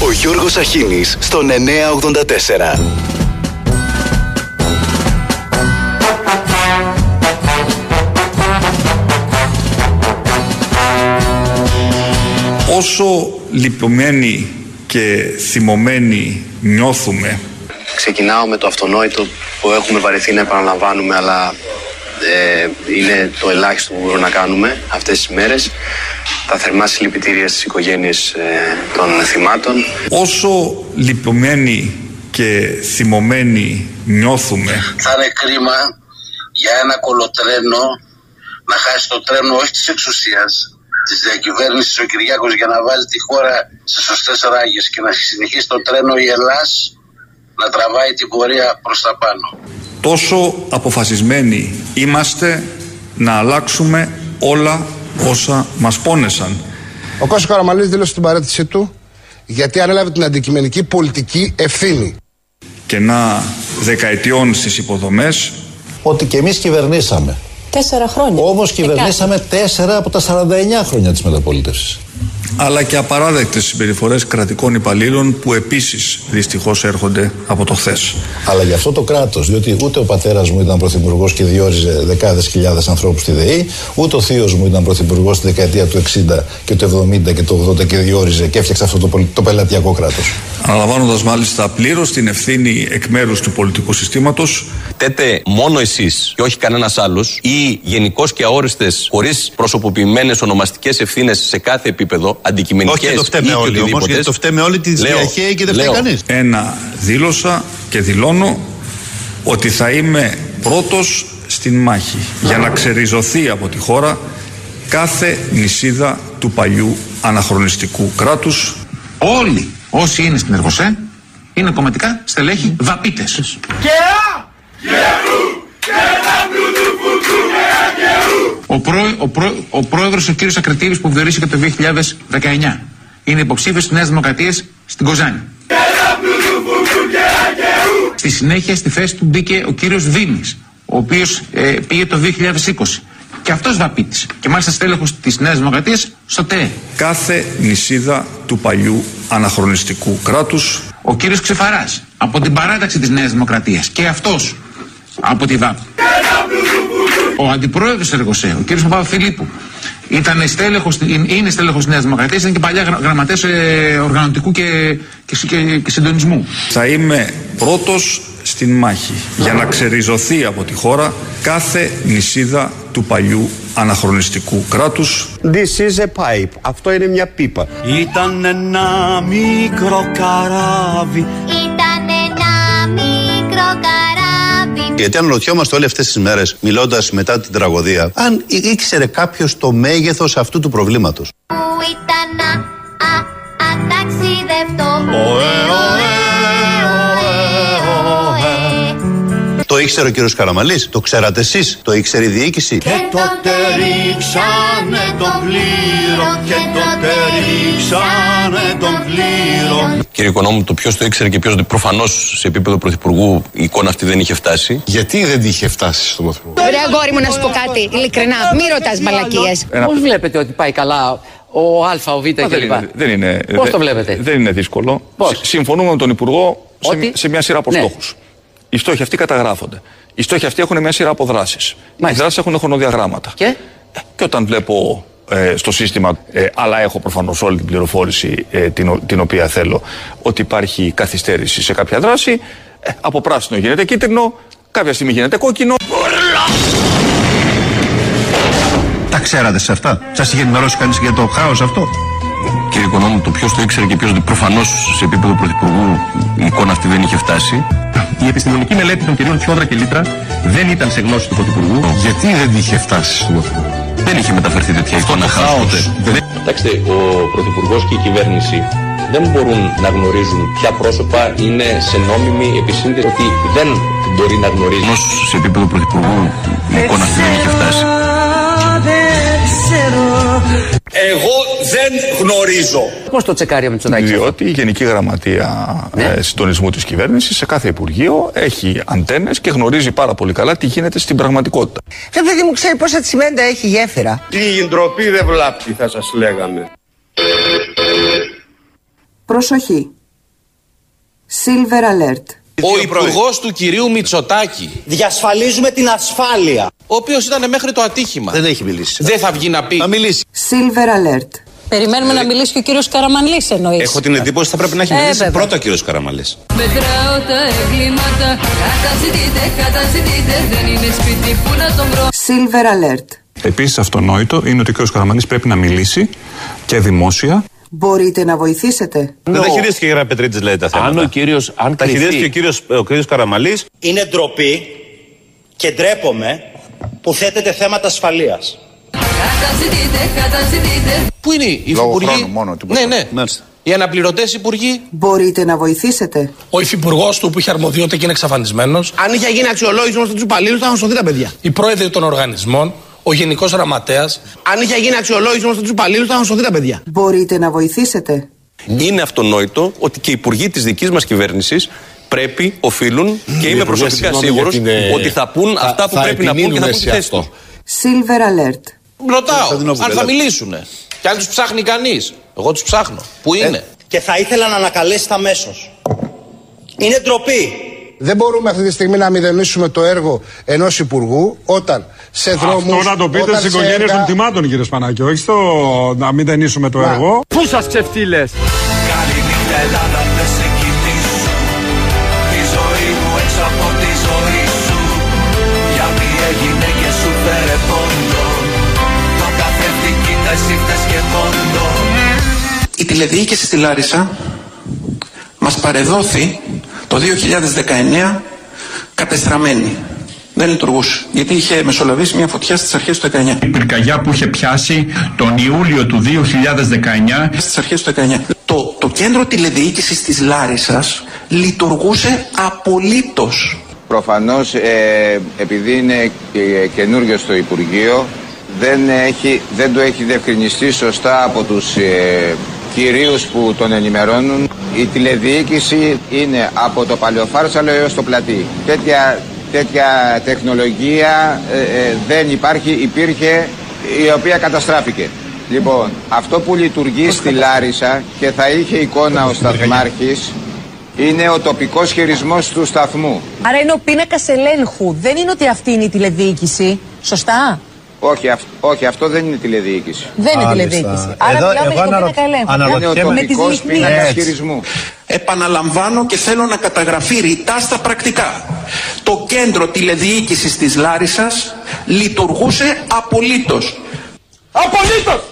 Ο Γιώργος Αχίνης στον 984. Όσο λυπημένοι και θυμωμένοι νιώθουμε Ξεκινάω με το αυτονόητο που έχουμε βαρεθεί να επαναλαμβάνουμε, αλλά ε, είναι το ελάχιστο που μπορούμε να κάνουμε αυτές τις μέρες. Τα θερμά συλληπιτήρια στις οικογένειες ε, των θυμάτων. Όσο λυπημένοι και θυμωμένοι νιώθουμε Θα είναι κρίμα για ένα κολοτρένο να χάσει το τρένο όχι της εξουσίας, της διακυβέρνησης ο Κυριάκος για να βάλει τη χώρα σε σωστές ράγες και να συνεχίσει το τρένο η Ελλάς να τραβάει την πορεία προς τα πάνω. Τόσο αποφασισμένοι είμαστε να αλλάξουμε όλα όσα μας πόνεσαν. Ο Κώστας Καραμαλής δήλωσε την παρέτησή του γιατί ανέλαβε την αντικειμενική πολιτική ευθύνη. Κενά δεκαετιών στις υποδομές, Ότι και εμείς κυβερνήσαμε. Τέσσερα χρόνια. Όμως Και κυβερνήσαμε τέσσερα από τα 49 χρόνια της μεταπολίτευσης. Αλλά και απαράδεκτες συμπεριφορές κρατικών υπαλλήλων που επίσης δυστυχώς έρχονται από το χθες. Αλλά για αυτό το κράτος, διότι ούτε ο πατέρας μου ήταν πρωθυπουργός και διόριζε δεκάδες χιλιάδες ανθρώπους στη ΔΕΗ, ούτε ο θείος μου ήταν πρωθυπουργός στη δεκαετία του 60 και του 70 και του 80 και διόριζε και έφτιαξε αυτό το, πολι- το πελατειακό κράτος. Αναλαμβάνοντας μάλιστα πλήρως την ευθύνη εκ μέρους του πολιτικού συστήματος Τέτε μόνο εσείς και όχι κανένας άλλος, ή γενικώς και αόριστες, χωρίς προσωποποιημένες ονομαστικές ευθύνες σε κάθε επίπεδο, αντικειμενικές Όχι, δεν το φταίμε όλοι όμως, γιατί το φταίμε όλοι τη Λέω, διαχέει και δεν φταίει λέω. κανείς. ένα δήλωσα και δηλώνω ότι θα είμαι πρώτος στην μάχη για να ξεριζωθεί από τη χώρα κάθε νησίδα του παλιού αναχρονιστικού κράτους Όλοι όσοι είναι στην Εργοσέ είναι κομματικά στελέχη βαπίτες. Ο, πρό, ο, πρό, ο πρόεδρος ο κύριος Ακριτήρης που διορίστηκε το 2019 είναι υποψήφιος της Νέας Δημοκρατίας στην Κοζάνη. Στη συνέχεια στη θέση του μπήκε ο κύριος Δήμης, ο οποίος ε, πήγε το 2020. Και αυτός βαπίτης. Και μάλιστα στέλεχος της Νέας Δημοκρατίας στο ΤΕΕ. κάθε νησίδα του παλιού αναχρονιστικού κράτους Ο κύριος Ξεφαράς από την παράταξη της Νέας Δημοκρατίας και αυτός από τη ΔΑΠ. Ο αντιπρόεδρος της Εργοσέ, ο κύριος Παπαφιλίππου, ήταν στέλεχος, είναι στέλεχος της Νέας Δημοκρατίας, ήταν και παλιά γρα- γραμματέας ε, οργανωτικού και, και, συ- και, και συντονισμού. θα είμαι πρώτος στην μάχη για να ξεριζωθεί από τη χώρα κάθε νησίδα του παλιού αναχρονιστικού κράτους This is a pipe. Αυτό είναι μια πίπα. Ήταν ένα μικρό καράβι Ήταν ένα μικρό καράβι Γιατί αναρωτιόμαστε όλες αυτές τις μέρες, μιλώντας μετά την τραγωδία, αν ή- ήξερε κάποιος το μέγεθος αυτού του προβλήματος. που ήταν να α, αταξιδευτό. Το ήξερε ο κύριος Καραμαλής, το ξέρατε εσείς, το ήξερε η διοίκηση; Και τότε ρίξανε τον πλήρω Και τότε ρίξανε τον πλήρω Κύριε Οικονόμου, το ποιος το ήξερε και ποιος προφανώς σε επίπεδο πρωθυπουργού η εικόνα αυτή δεν είχε φτάσει. Γιατί δεν είχε φτάσει στον Πρωθυπουργό; Ωραία, αγόρι μου, να σου πω κάτι. Ειλικρινά, μη ρωτάς μαλακίες. Πώς βλέπετε ότι πάει καλά ο Α, ο Β δεν, κλπ. είναι, δεν είναι, Πώς δεν- το βλέπετε; Δεν είναι δύσκολο. Πώς; Συ- Συμφωνούμε με τον Υπουργό σε, Ότι; σε μια σειρά από Ναι. στόχους. Οι στόχοι αυτοί καταγράφονται. Οι στόχοι αυτοί έχουν μια σειρά από δράσεις. Οι Μάλιστα. δράσεις έχουν χρονοδιαγράμματα. Και; Και όταν βλέπω ε, στο σύστημα, ε, αλλά έχω προφανώς όλη την πληροφόρηση ε, την, ο- την οποία θέλω, ότι υπάρχει καθυστέρηση σε κάποια δράση, ε, από πράσινο γίνεται κίτρινο, κάποια στιγμή γίνεται κόκκινο. Τα ξέρατε σε αυτά; Σας είχε ενημερώσει κανείς για το χάος αυτό; Κύριε Οικονόμου, το ποιος το ήξερε και ποιος προφανώς σε επίπεδο πρωθυπουργού η εικόνα αυτή δεν είχε φτάσει. Η επιστημονική μελέτη των κυρίων Τσιόδρα και Λίτρα δεν ήταν σε γνώση του Πρωθυπουργού. Γιατί δεν είχε φτάσει στον Πρωθυπουργό; Δεν είχε μεταφερθεί τέτοια εικόνα χάου ποτέ. Κοιτάξτε, ο Πρωθυπουργός και η κυβέρνηση δεν μπορούν να γνωρίζουν ποια πρόσωπα είναι σε νόμιμη επισύνδεση ότι δεν μπορεί να γνωρίζει. Προφανώς σε επίπεδο πρωθυπουργού η εικόνα αυτή δεν είχε φτάσει. Εγώ δεν γνωρίζω. πώς το τσεκάρει ο Μητσοτάκης. Διότι η Γενική Γραμματεία Ναι. ε, Συντονισμού της Κυβέρνησης σε κάθε Υπουργείο έχει αντένες και γνωρίζει πάρα πολύ καλά τι γίνεται στην πραγματικότητα. Ρε παιδί μου, ξέρει πόσα τσιμέντα έχει η γέφυρα; Τι ντροπή δεν βλάπτει θα σας λέγαμε. Προσοχή. Silver alert. Ο υπουργός του κυρίου Μητσοτάκη. Διασφαλίζουμε την ασφάλεια. Ο οποίος ήταν μέχρι το ατύχημα. Δεν έχει μιλήσει. Δεν θα βγει να πει. Να μιλήσει. Silver alert. Περιμένουμε να μιλήσει και ο κύριος Καραμανλή εννοείς. Έχω την εντύπωση ότι θα πρέπει να έχει Ε, μιλήσει βέβαια. πρώτα ο κύριος Καραμαλής. Μετράω τα εγκλήματα. Καταζητείτε, καταζητείτε. Δεν είναι σπίτι που να τον βρω. Silver alert. Επίσης, αυτονόητο είναι ότι ο κ. Καραμανής πρέπει να μιλήσει και δημόσια. Μπορείτε να βοηθήσετε. Δεν τα χειρίστηκε η κυρία Πετρίτση, λέει τα θέματα. Αν ο κύριος, αν Τα κρυφτεί- χειρίστηκε ο κύριος, ο κύριος Καραμαλής. Είναι ντροπή και ντρέπομαι που θέτεται θέματα ασφαλείας. Καταζητείτε, καταζητείτε. Πού είναι οι Λόγω υπουργοί; χρόνου μόνο, τίποτα. Ναι, ναι. Μάλιστα. Οι αναπληρωτές υπουργοί; Μπορείτε να βοηθήσετε. Ο υφυπουργός του που είχε αρμοδιότητα και είναι εξαφανισμένος. Αν είχε γίνει αξιολόγηση όμω του υπαλλήλου, θα είχαν σωθεί τα παιδιά. Οι πρόεδροι των οργανισμών. Ο γενικός γραμματέας. Αν είχε γίνει αξιολόγηση όμω του υπαλλήλους, θα είχαν σωθεί τα παιδιά. Μπορείτε να βοηθήσετε. Είναι αυτονόητο ότι και οι υπουργοί της δικής μας κυβέρνησης πρέπει, οφείλουν και είμαι Υπουργέ, προσωπικά συγγνώμη σίγουρος για την, ε, ότι θα πούν θα- αυτά που θα πρέπει να πούν και θα επιμείνουμε πούν τη σε θέση αυτό. τους. Silver alert. Ρωτάω Κωνσταντινόπουλε, αν θα έλατε. μιλήσουν. Και αν τους ψάχνει κανείς. Εγώ τους ψάχνω. Πού είναι; Ε, Και θα ήθελα να ανακαλέσετε αμέσω. Είναι ντροπή. Δεν μπορούμε αυτή τη στιγμή να μηδενίσουμε το έργο ενός υπουργού όταν σε δρόμους. Αυτό να το πείτε στις οικογένειες των θυμάτων, κύριε Σπανάκη, όχι στο να μην ταινίσουμε το έργο. Πού σας ξεφτύλες; Καληνύχτα Ελλάδα δεν σε κοιτήσω Τη ζωή μου έξω από τη ζωή σου Γιατί έγινε και σου φέρε πόντο Το καθρέφτη κοίτα εσύ φταίς και πόντο Η τηλεδιοίκηση στη Λάρισα μας παρεδόθη το 2019 κατεστραμμένη. Δεν λειτουργούσε. Γιατί είχε μεσολαβήσει μια φωτιά στις αρχές του 19. Η πυρκαγιά που είχε πιάσει τον Ιούλιο του 2019 Στις αρχές του 19. Το, το κέντρο τηλεδιοίκησης της Λάρισας λειτουργούσε απολύτως. Προφανώς ε, επειδή είναι και- καινούριο στο Υπουργείο δεν, έχει, δεν το έχει διευκρινιστεί σωστά από τους ε, κυρίους που τον ενημερώνουν. Η τηλεδιοίκηση είναι από το Παλαιοφάρσαλο έως το Πλατή. Τέτοια, τέτοια τεχνολογία ε, ε, δεν υπάρχει, υπήρχε η οποία καταστράφηκε. Λοιπόν, αυτό που λειτουργεί στη Λάρισα και θα είχε εικόνα ο Σταθμάρχης είναι ο τοπικός χειρισμός του σταθμού. Άρα είναι ο πίνακας ελέγχου. Δεν είναι ότι αυτή είναι η τηλεδιοίκηση. Σωστά; Όχι, αυ- όχι, αυτό δεν είναι τηλεδιοίκηση. Δεν είναι τηλεδιοίκηση. Άρα μιλάμε για τον πίνακα ελέγχου. Είναι ο Με τις τοπικός λιχνίες. πίνακας χειρισμού. Επαναλαμβάνω και θέλω να καταγραφεί ρητά στα πρακτικά. Το κέντρο τηλεδιοίκησης της Λάρισας λειτουργούσε απολύτως. Απολύτως!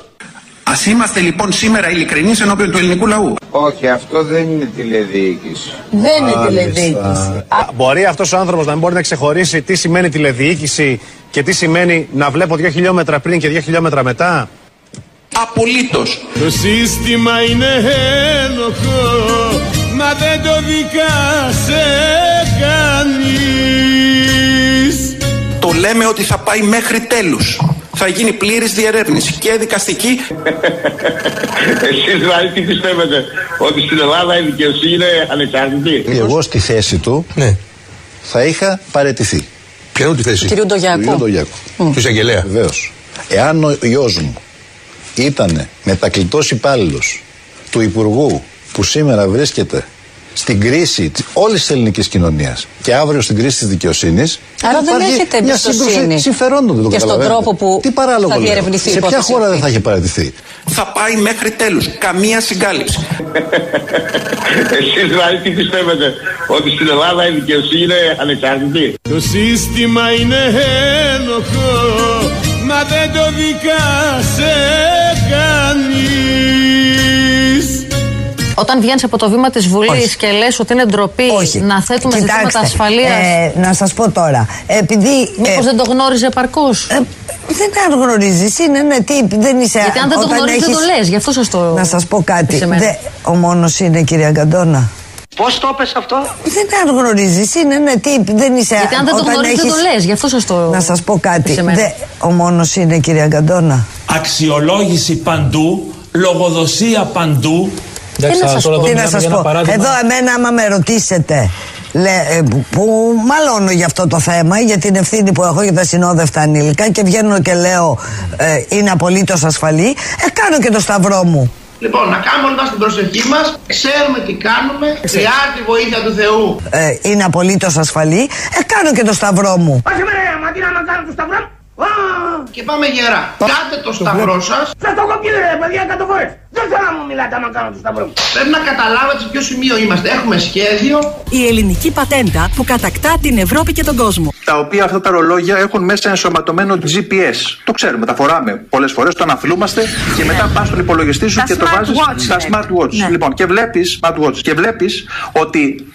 Ας είμαστε λοιπόν σήμερα ειλικρινείς ενώπιον του ελληνικού λαού. Όχι, αυτό δεν είναι τηλεδιοίκηση. Δεν είναι τηλεδιοίκηση. Μπορεί αυτός ο άνθρωπος να μην μπορεί να ξεχωρίσει τι σημαίνει τηλεδιοίκηση και τι σημαίνει να βλέπω δύο χιλιόμετρα πριν και δύο χιλιόμετρα μετά; Απολύτως. Το σύστημα είναι ένοχο Μα δεν το δικάσε κανείς Το λέμε ότι θα πάει μέχρι τέλους. Θα γίνει πλήρης διερεύνηση και δικαστική. Εσείς δηλαδή τι πιστεύετε, ότι στην Ελλάδα η δικαιοσύνη είναι ανεξάρτητη; Εγώ στη θέση του θα είχα παρετηθεί. Ποια είναι τη θέση; Του κυρίου Ντογιάκου. Του κυρίου Ντογιάκου. Μμ. Του εισαγγελέα; Βεβαίως. Εάν ο γιος μου ήταν μετακλητός υπάλληλος του Υπουργού που σήμερα βρίσκεται στην κρίση όλης της ελληνικής κοινωνίας και αύριο στην κρίση της δικαιοσύνης. Άρα δεν έχετε μια εμπιστοσύνη σύγκρουση συμφερόντων. Δεν το και στον καταλαβαίνετε. τρόπο που Τι παράλογο θα λέω. διερευνηθεί η Σε ποια υπόθεση χώρα δεν αυτή. θα είχε παρατηθεί; Θα πάει μέχρι τέλους. Καμία συγκάλυψη. Εσείς δηλαδή τι πιστεύετε, ότι στην Ελλάδα η δικαιοσύνη είναι ανεξάρτητη; Το σύστημα είναι ένοχο Μα δεν το δικάσε κανείς Όταν βγαίνεις από το βήμα της Βουλής Όχι. και λες ότι είναι ντροπή να θέτουμε ζητήματα ασφαλείας. ε, να σας πω τώρα. Επειδή... Μήπως δεν το γνώριζε επαρκώς; δεν τα γνωρίζεις, είναι ένα τύπ, δεν είσαι... Γιατί αν δεν το όταν γνωρίζεις, δεν το έχεις- λες. Γι' αυτό σας το. Να σας πω κάτι, σε μένα. Δε- ο μόνος είναι κυρία Γκαντόνα. Πώς το πες αυτό; Δεν τα γνωρίζεις, είναι ένα τύπ, δεν είσαι... Γιατί αν δεν το όταν γνωρίζεις, δεν το έχεις- λες. Γι' αυτό σας το. Να σας πω κάτι, σε μένα. Δε- ο μόνος είναι κυρία Γκαντόνα. Αξιολόγηση παντού, λογοδοσία παντού. Τι να σας πω, τι να σας πω. Εδώ εμένα άμα με ρωτήσετε λέ, ε, που μαλώνω για αυτό το θέμα για την ευθύνη που έχω για τα συνόδευτα ανήλικα και βγαίνω και λέω ε, είναι απολύτως ασφαλή ε, κάνω και το σταυρό μου Λοιπόν, να κάνουμε όλοι μας την προσευχή μας, ξέρουμε τι κάνουμε, χρειάζεται η βοήθεια του Θεού. Ε, είναι απολύτως ασφαλή. Ε, κάνω και το σταυρό μου. Όχι με μα τι να κάνω το σταυρό μου; Και πάμε γερά. Κάτε το σταυρό σας. Σας το έχω πει ρε παιδιά εκατό φορές. Δεν θέλω να μου μιλάτε άμα κάνω το σταυρό μου. Πρέπει να καταλάβετε σε ποιο σημείο είμαστε. Έχουμε σχέδιο. Η ελληνική πατέντα που κατακτά την Ευρώπη και τον κόσμο. τα οποία αυτά τα ρολόγια έχουν μέσα ενσωματωμένο GPS. Το ξέρουμε, τα φοράμε πολλές φορές, το αναφλούμαστε και μετά πας στον υπολογιστή σου Τα και το smartwatch, βάζει στα ναι. smartwatch. Ναι. Λοιπόν, και βλέπεις smartwatch και βλέπεις ότι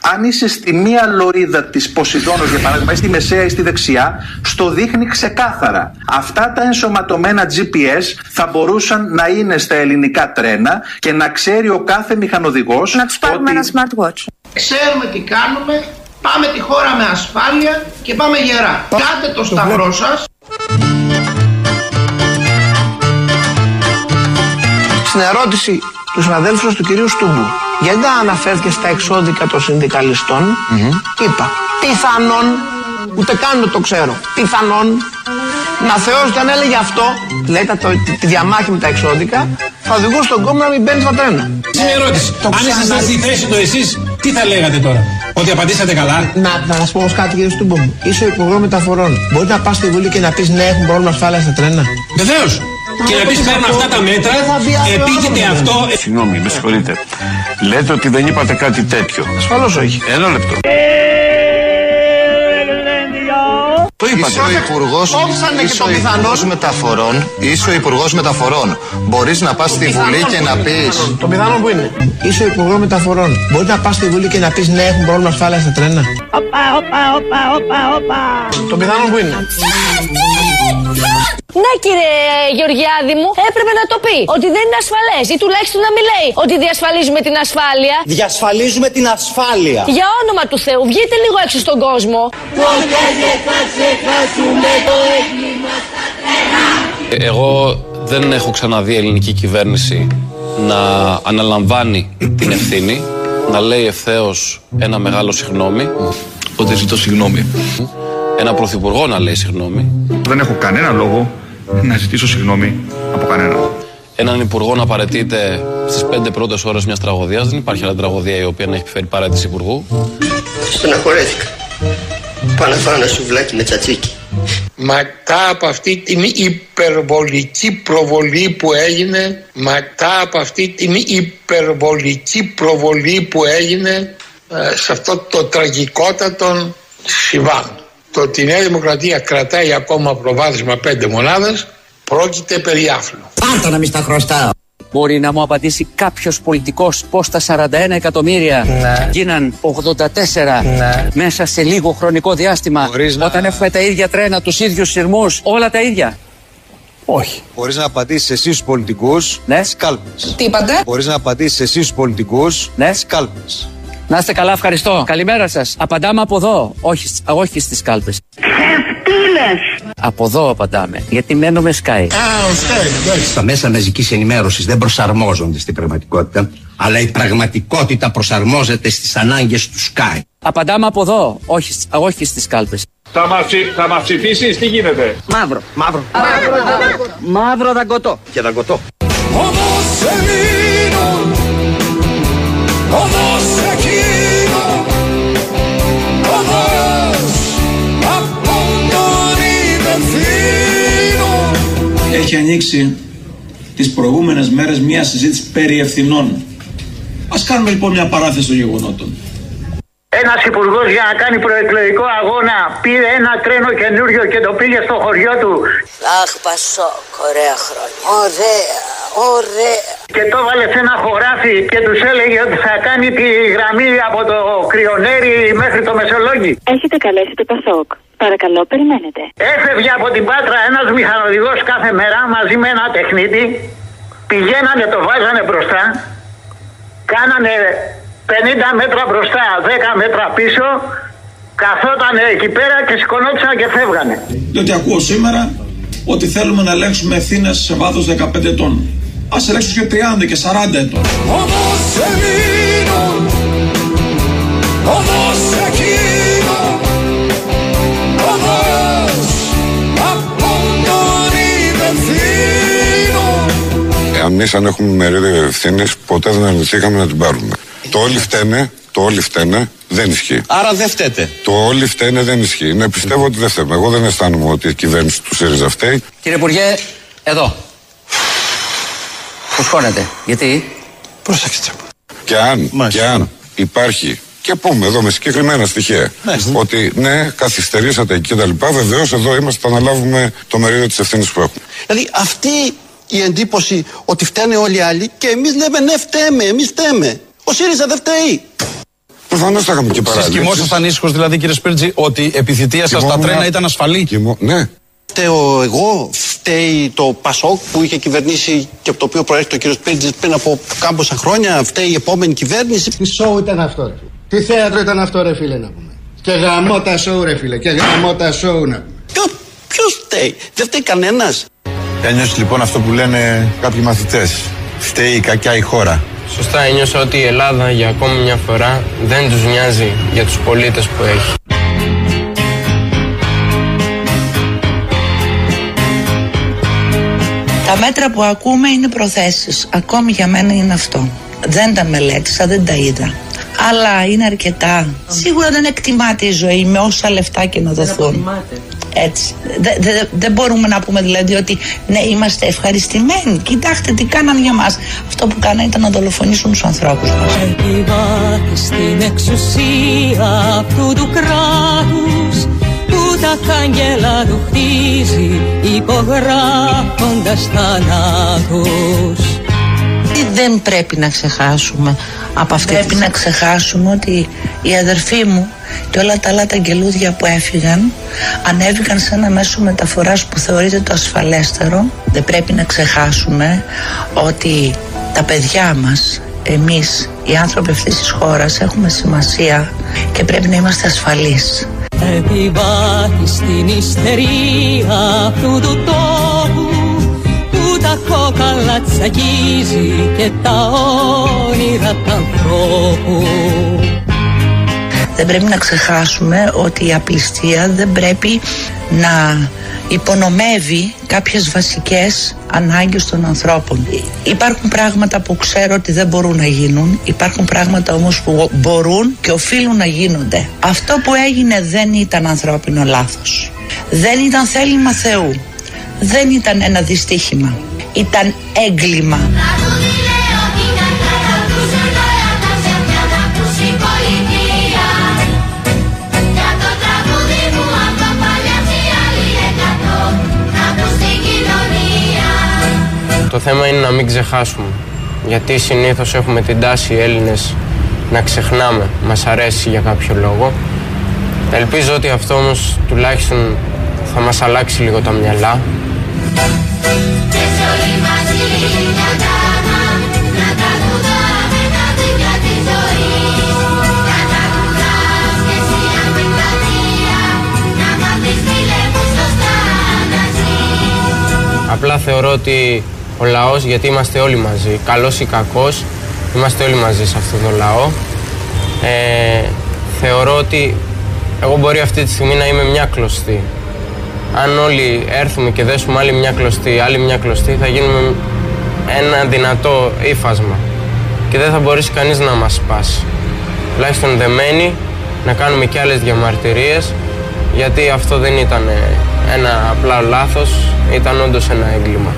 αν είσαι στη μία λωρίδα της Ποσειδώνος για παράδειγμα ή στη μεσαία ή στη δεξιά στο δείχνει ξεκάθαρα αυτά τα ενσωματωμένα GPS θα μπορούσαν να είναι στα ελληνικά τρένα και να ξέρει ο κάθε μηχανοδηγός Να τους πάρουμε ότι... ένα smartwatch. Ξέρουμε τι κάνουμε, πάμε τη χώρα με ασφάλεια και πάμε γερά. Κάτε το σταυρό σας. Στην ερώτηση του συναδέλφου σας, του κυρίου Στούμπου, γιατί δεν αναφέρθηκε στα εξώδικα των συνδικαλιστών, είπα, πιθανόν, ούτε καν δεν το ξέρω, πιθανόν, να Θεός όταν έλεγε αυτό, λέει τα- το- τη, τη διαμάχη με τα εξώδικα, θα οδηγούσε τον κόμμα να μην μπαίνει στα τρένα. Μια ερώτηση. Το Αν ήσασταν ξαναλέω. στη θέση του εσείς, τι θα λέγατε τώρα; Ότι απαντήσατε καλά; Να, να σας πω όμως κάτι κύριε Στούμπο μου. Είσαι ο υπουργός μεταφορών. Μπορεί να πας στη Βουλή και να πεις ναι, έχουν πρόβλημα ασφάλεια στα τρένα. Βεβαίως. Και να πεις παίρνω αυτά τα μέτρα, επίκειται αυτό. Συγγνώμη, με συγχωρείτε. Λέτε ότι δεν είπατε κάτι τέτοιο. Ασφαλώς όχι. Ένα λεπτό. Το είπατε. Είσαι ο υπουργό είσαι ο υπουργός μεταφορών. Είσαι ο υπουργός μεταφορών. Μπορείς να πας στη Βουλή και να πει. Το πιθανό που είναι. Είσαι ο υπουργός μεταφορών. Μπορείς να πας στη Βουλή και να πεις ναι, έχουν πρόβλημα ασφάλεια στα τρένα. Το πιθανό που είναι. Ναι, κύριε Γεωργιάδη μου, έπρεπε να το πει ότι δεν είναι ασφαλές ή τουλάχιστον να μην λέει ότι διασφαλίζουμε την ασφάλεια. Διασφαλίζουμε την ασφάλεια. Για όνομα του Θεού, βγείτε λίγο έξω στον κόσμο. Ποτέ δεν θα ξεχάσουμε το έγκλημα στα τρένα. Εγώ δεν έχω ξαναδεί ελληνική κυβέρνηση να αναλαμβάνει την ευθύνη, να λέει ευθέως ένα μεγάλο συγγνώμη. Ότι ζητώ συγγνώμη. Ένα πρωθυπουργό να λέει συγγνώμη. Δεν έχω κανένα λόγο να ζητήσω συγγνώμη από κανέναν. Έναν υπουργό να παρετείται στις πέντε πρώτες ώρες μιας τραγωδίας. Δεν υπάρχει άλλη τραγωδία η οποία να έχει επιφέρει παρέτηση υπουργού. Στεναχωρέθηκα. Πάω να φάω ένα σουβλάκι με τσατσίκι. Μετά από αυτή την υπερβολική προβολή που έγινε, μετά από αυτή την υπερβολική προβολή που έγινε ε, σε αυτό το τραγικότατο συμβάν. Το ότι η Νέα Δημοκρατία κρατάει ακόμα προβάδισμα πέντε μονάδες πρόκειται περί άφλου. Πάρτα να μην στα χρωστάω. Μπορεί να μου απαντήσει κάποιος πολιτικός πώς τα 41 εκατομμύρια γίναν 84 μέσα σε λίγο χρονικό διάστημα όταν έχουμε τα ίδια τρένα, τους ίδιους σειρμούς, όλα τα ίδια; Όχι. Μπορείς να απαντήσεις εσύ στους πολιτικούς ναι. σκάλπες. Τι είπατε; Μπορείς να απαντήσεις εσύ στους πολιτικούς ναι. σκάλπες. Να είστε καλά, ευχαριστώ. Καλημέρα σας. Απαντάμε από εδώ, όχι, σ- όχι στις κάλπες. Από εδώ απαντάμε, γιατί μένουμε Sky. Τα μέσα μαζικής ενημέρωσης δεν προσαρμόζονται στην πραγματικότητα, αλλά η πραγματικότητα προσαρμόζεται στις ανάγκες του Sky. Απαντάμε από εδώ, όχι, σ- όχι στις κάλπες. Θα μας, ψη- θα μας ψηφίσεις, τι γίνεται; Μαύρο, μαύρο. Μαύρο δαγκωτό. Και δαγκωτό. Οδός εμείνων, οδός εκείνων, οδός αυτών των υπευθύνων. Έχει ανοίξει τις προηγούμενες μέρες μια συζήτηση περί ευθυνών. Ας κάνουμε λοιπόν μια παράθεση των γεγονότων. Ένας υπουργός για να κάνει προεκλογικό αγώνα πήρε ένα τρένο καινούριο και το πήγε στο χωριό του. Αχ, Πασόκ, ωραία χρόνια. Ωραία, ωραία. Και το έβαλε σε ένα χωράφι και τους έλεγε ότι θα κάνει τη γραμμή από το Κρυονέρι μέχρι το Μεσολόγγι. Έχετε καλέσει το Πασόκ. Παρακαλώ, περιμένετε. Έφευγε από την Πάτρα ένας μηχανοδηγός κάθε μέρα μαζί με ένα τεχνίτη. Πηγαίνανε, το βάζανε μπροστά. Κάνανε 50 μέτρα μπροστά, 10 μέτρα πίσω. Καθότανε εκεί πέρα και σηκωνόντουσαν και φεύγανε. Διότι ακούω σήμερα ότι θέλουμε να ελέγξουμε ευθύνες σε βάθος 15 ετών. Ας ελέγξουμε και 30 και 40 ετών. Οδός εμείνων, οδός εκείνων, Εμείς, αν έχουμε μερίδιο ευθύνης, ποτέ δεν αρνηθήκαμε να την πάρουμε. Το όλοι φταίνε, το όλοι φταίνε δεν ισχύει. Άρα δεν φταίτε. Το όλοι φταίνε δεν ισχύει. Ναι, πιστεύω ότι δεν φταίμε. Εγώ δεν αισθάνομαι ότι η κυβέρνηση του ΣΥΡΙΖΑ φταίει. Κύριε Υπουργέ, εδώ. Φουσκώνετε. Γιατί; Πρόσεξε. Και αν, και αν υπάρχει και πούμε εδώ με συγκεκριμένα στοιχεία ότι ναι, καθυστερήσατε εκεί και τα λοιπά, βεβαίως εδώ είμαστε, θα αναλάβουμε το μερίδιο της ευθύνης που έχουμε. Δηλαδή αυτή η εντύπωση ότι φταίνε όλοι οι άλλοι και εμείς λέμε ναι, φταίμε, εμείς φταίμε. Ο ΣΥΡΙΖΑ δεν φταίει. Προφανώς θα είχαμε και Εσείς παράδειγμα. κοιμόσασταν ήσυχος δηλαδή κύριε Σπίρτζη ότι επί θητεία σας τα Κοιμόμουν- τρένα ήταν ασφαλή; Ναι. Φταίω εγώ, φταίει το Πασόκ που είχε κυβερνήσει και από το οποίο προέρχεται ο κύριος Πίρτζη πριν από κάμποσα χρόνια, φταίει η επόμενη κυβέρνηση. Τι σοου ήταν αυτό, ρε; Τι θέατρο ήταν αυτό, ρε φίλε, να πούμε; Και γαμό τα σοου, ρε φίλε. Και γαμό τα σοου, να πούμε. Ποιος φταίει, δεν φταίει κανένας. Ένιωσε λοιπόν αυτό που λένε κάποιοι μαθητές. Φταίει η κακιά η χώρα. Σωστά ένιωσα ότι η Ελλάδα για ακόμη μια φορά δεν τους νοιάζει για τους πολίτες που έχει. Τα μέτρα που ακούμε είναι προθέσεις. Ακόμη για μένα είναι αυτό. Δεν τα μελέτησα, δεν τα είδα. Αλλά είναι αρκετά. Σίγουρα δεν εκτιμάται η ζωή με όσα λεφτά και να δοθούν. Έτσι. Δε- δε- Δεν μπορούμε να πούμε δηλαδή ότι ναι, είμαστε ευχαριστημένοι. Κοιτάξτε τι κάναν για μας. Αυτό που κάναν ήταν να δολοφονήσουν τους ανθρώπους μας. Επιβάτη στην εξουσία αυτού του κράτους που τα καγγέλα του χτίζει υπογράφοντας θανάτους. Τι δεν πρέπει να ξεχάσουμε από αυτή Πρέπει να ξεχάσουμε ότι οι αδερφοί μου και όλα τα άλλα τα αγγελούδια που έφυγαν ανέβηκαν σε ένα μέσο μεταφοράς που θεωρείται το ασφαλέστερο. Δεν πρέπει να ξεχάσουμε ότι τα παιδιά μας, εμείς οι άνθρωποι αυτής της χώρας έχουμε σημασία και πρέπει να είμαστε ασφαλείς. Επιβάτη στην ιστερία αυτού του τόπου που τα κόκαλα τσακίζει και τα όνειρα τα ανθρώπου. Δεν πρέπει να ξεχάσουμε ότι η απληστία δεν πρέπει να υπονομεύει κάποιες βασικές ανάγκες των ανθρώπων. Υπάρχουν πράγματα που ξέρω ότι δεν μπορούν να γίνουν, υπάρχουν πράγματα όμως που μπορούν και οφείλουν να γίνονται. Αυτό που έγινε δεν ήταν ανθρώπινο λάθος. Δεν ήταν θέλημα Θεού. Δεν ήταν ένα δυστύχημα. Ήταν έγκλημα. Το θέμα είναι να μην ξεχάσουμε. Γιατί συνήθως έχουμε την τάση οι Έλληνες να ξεχνάμε. Μας αρέσει για κάποιο λόγο. Ελπίζω ότι αυτό όμως τουλάχιστον θα μας αλλάξει λίγο τα μυαλά. Απλά θεωρώ ότι ο λαός, γιατί είμαστε όλοι μαζί, καλός ή κακός, είμαστε όλοι μαζί σε αυτόν τον λαό. Ε, θεωρώ ότι εγώ μπορεί αυτή τη στιγμή να είμαι μια κλωστή. Αν όλοι έρθουμε και δέσουμε άλλη μια κλωστή, άλλη μια κλωστή, θα γίνουμε ένα δυνατό ύφασμα. Και δεν θα μπορέσει κανείς να μας σπάσει. Τουλάχιστον δεμένοι, να κάνουμε και άλλες διαμαρτυρίες, γιατί αυτό δεν ήταν ε, ένα απλά λάθος, ήταν όντως ένα έγκλημα.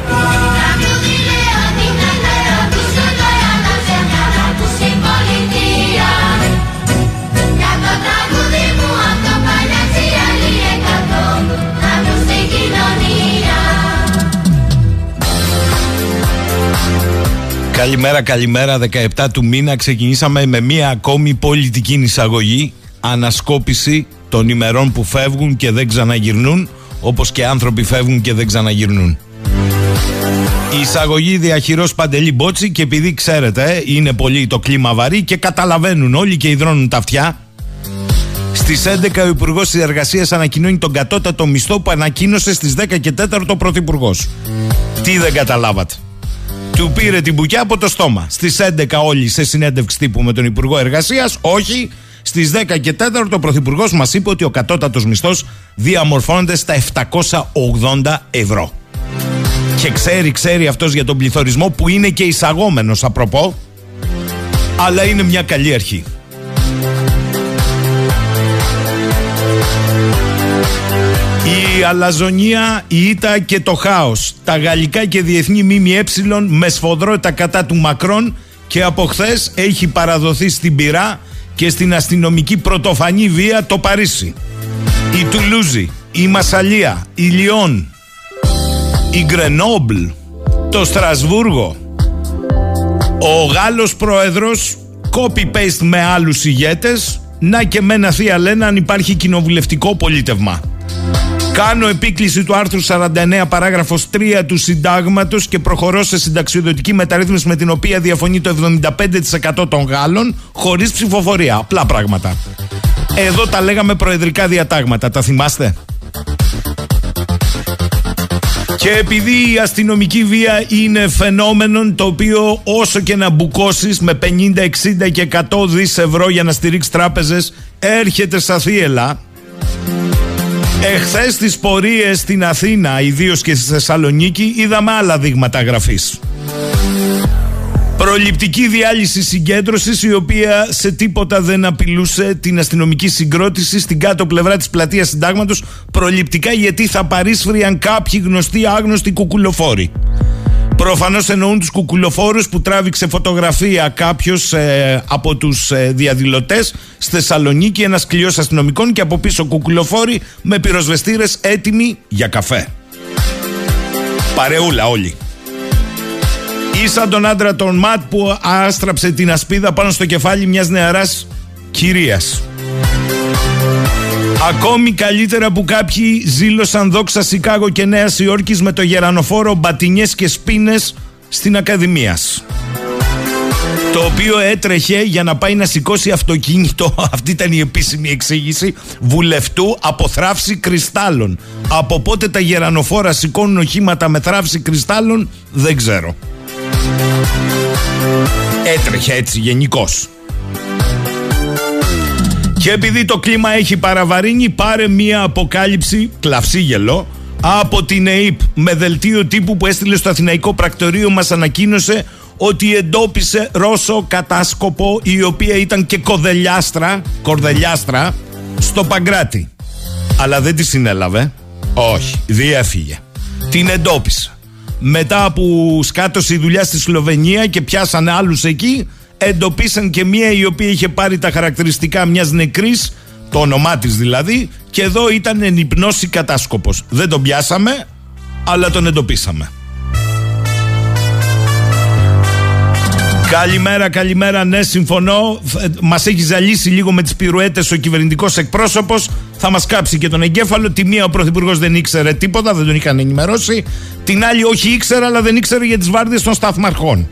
Καλημέρα, καλημέρα. 17 του μήνα ξεκινήσαμε με μία ακόμη πολιτική εισαγωγή. Ανασκόπηση των ημερών που φεύγουν και δεν ξαναγυρνούν, όπως και άνθρωποι φεύγουν και δεν ξαναγυρνούν. Η εισαγωγή διαχειρός Παντελή Μπότσι και επειδή ξέρετε ε, είναι πολύ το κλίμα βαρύ και καταλαβαίνουν όλοι και υδρώνουν τα αυτιά. Στις 11 ο Υπουργός τη Εργασία ανακοινώνει τον κατώτατο μισθό που ανακοίνωσε στις 10 και 4 ο Πρωθυπουργός. Τι δεν καταλάβατε. Του πήρε την μπουκιά από το στόμα. Στις 11 όλοι σε συνέντευξη τύπου με τον Υπουργό Εργασίας. Όχι. Στις 10 και 4 ο Πρωθυπουργός μας είπε ότι ο κατώτατος μισθός διαμορφώνεται στα 780 ευρώ. Και ξέρει, ξέρει αυτός για τον πληθωρισμό που είναι και εισαγόμενος απροπό. Αλλά είναι μια καλή αρχή. Η αλαζονία, η ήττα και το χάος. Τα γαλλικά και διεθνή ΜΜΕ με σφοδρότητα κατά του Μακρόν και από χθες έχει παραδοθεί στην πυρά και στην αστυνομική πρωτοφανή βία το Παρίσι. Η Τουλούζη, η Μασαλία, η Λιόν, η Γκρενόμπλ, το Στρασβούργο. Ο Γάλλος πρόεδρος copy-paste με άλλους ηγέτες να και με ένα θεία λένε αν υπάρχει κοινοβουλευτικό πολίτευμα. Κάνω επίκληση του άρθρου 49 παράγραφος 3 του συντάγματος και προχωρώ σε συνταξιοδοτική μεταρρύθμιση με την οποία διαφωνεί το 75% των Γάλλων χωρίς ψηφοφορία. Απλά πράγματα. Εδώ τα λέγαμε προεδρικά διατάγματα. Τα θυμάστε; Και επειδή η αστυνομική βία είναι φαινόμενο το οποίο όσο και να μπουκώσεις με 50, 60 και 100 δις ευρώ για να στηρίξεις τράπεζες έρχεται στα θύελα Εχθές στις πορείες στην Αθήνα, ιδίως και στη Θεσσαλονίκη, είδαμε άλλα δείγματα γραφής. Προληπτική διάλυση συγκέντρωσης η οποία σε τίποτα δεν απειλούσε την αστυνομική συγκρότηση στην κάτω πλευρά της πλατείας συντάγματος προληπτικά γιατί θα παρίσφριαν κάποιοι γνωστοί άγνωστοι κουκουλοφόροι. Προφανώς εννοούν τους κουκουλοφόρους που τράβηξε φωτογραφία κάποιος ε, από τους ε, διαδηλωτές στη Θεσσαλονίκη, ένας κλειός αστυνομικών και από πίσω κουκουλοφόροι με πυροσβεστήρες έτοιμοι για καφέ. Παρεούλα όλοι. Ή τον άντρα τον Ματ που άστραψε την ασπίδα πάνω στο κεφάλι μιας νεαράς κυρίας. Ακόμη καλύτερα που κάποιοι ζήλωσαν δόξα Σικάγο και Νέα Υόρκης με το γερανοφόρο μπατινιές και σπίνες στην Ακαδημίας. Το οποίο έτρεχε για να πάει να σηκώσει αυτοκίνητο, αυτή ήταν η επίσημη εξήγηση, βουλευτού από θράψη κρυστάλλων. Από πότε τα γερανοφόρα σηκώνουν οχήματα με θράψη κρυστάλλων, δεν ξέρω. Έτρεχε έτσι γενικώς. Και επειδή το κλίμα έχει παραβαρύνει, πάρε μία αποκάλυψη, κλαυσίγελο, από την ΕΕΠ με δελτίο τύπου που έστειλε στο Αθηναϊκό Πρακτορείο μας ανακοίνωσε ότι εντόπισε Ρώσο κατάσκοπο η οποία ήταν και κοδελιάστρα, κορδελιάστρα στο Παγκράτη. Αλλά δεν τη συνέλαβε. Όχι, διέφυγε. Την εντόπισε. Μετά που σκάτωσε η δουλειά στη Σλοβενία και πιάσανε άλλους εκεί, εντοπίσαν και μία η οποία είχε πάρει τα χαρακτηριστικά μιας νεκρής, το όνομά της δηλαδή, και εδώ ήταν εν υπνώση κατάσκοπος. Δεν τον πιάσαμε, αλλά τον εντοπίσαμε. Καλημέρα, καλημέρα. Ναι, συμφωνώ. Μας έχει ζαλίσει λίγο με τις πυρουέτες ο κυβερνητικός εκπρόσωπος. Θα μας κάψει και τον εγκέφαλο. Τη μία ο πρωθυπουργός δεν ήξερε τίποτα, δεν τον είχαν ενημερώσει. Την άλλη, όχι ήξερε, αλλά δεν ήξερε για τις βάρδιε των σταθμαρχών.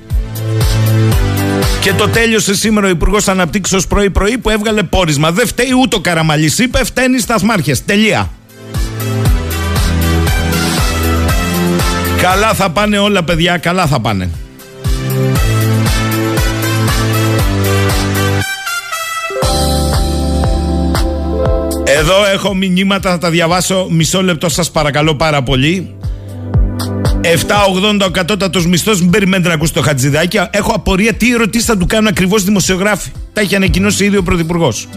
Και το τέλειωσε σήμερα ο Υπουργός Αναπτύξεως πρωί-πρωί που έβγαλε πόρισμα. Δεν φταίει ούτε ο Καραμαλής, είπε, φταίνει οι σταθμάρχε. Τελεία. Καλά θα πάνε όλα, παιδιά, καλά θα πάνε. Εδώ έχω μηνύματα, θα τα διαβάσω μισό λεπτό σας παρακαλώ πάρα πολύ. 7,80 ο κατώτατος μισθός. Μην περιμένετε να ακούσετε το χατζηδάκι. Έχω απορία τι ερωτήσεις θα του κάνουν ακριβώς δημοσιογράφοι. Τα έχει ανακοινώσει ήδη ο Πρωθυπουργός.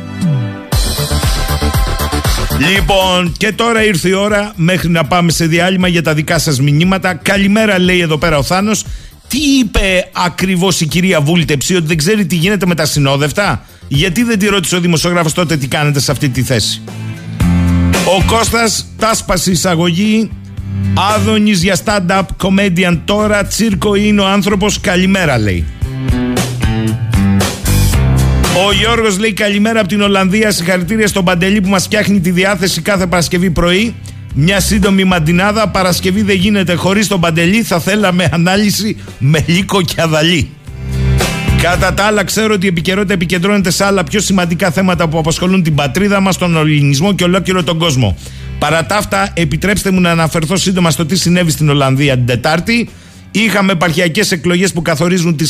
Λοιπόν, και τώρα ήρθε η ώρα μέχρι να πάμε σε διάλειμμα για τα δικά σας μηνύματα. Καλημέρα, λέει εδώ πέρα ο Θάνος. Τι είπε ακριβώς η κυρία Βούλτεψη, ότι δεν ξέρει τι γίνεται με τα συνόδευτα; Γιατί δεν τη ρώτησε ο δημοσιογράφος τότε τι κάνετε σε αυτή τη θέση; Ο Κώστας τάσπασε εισαγωγή Άδωνης για stand-up comedian τώρα τσίρκο είναι ο άνθρωπος καλημέρα λέει. Ο Γιώργος λέει καλημέρα από την Ολλανδία Συγχαρητήρια στον Παντελή που μας φτιάχνει τη διάθεση κάθε Παρασκευή πρωί. Μια σύντομη μαντινάδα Παρασκευή δεν γίνεται χωρίς τον Παντελή Θα θέλαμε ανάλυση με λύκο και αδαλή. Κατά τα άλλα, ξέρω ότι η επικαιρότητα επικεντρώνεται σε άλλα πιο σημαντικά θέματα που απασχολούν την πατρίδα μας, τον ελληνισμό και ολόκληρο τον κόσμο. Παρά τα αυτά, επιτρέψτε μου να αναφερθώ σύντομα στο τι συνέβη στην Ολλανδία την Τετάρτη. Είχαμε επαρχιακές εκλογές που καθορίζουν τη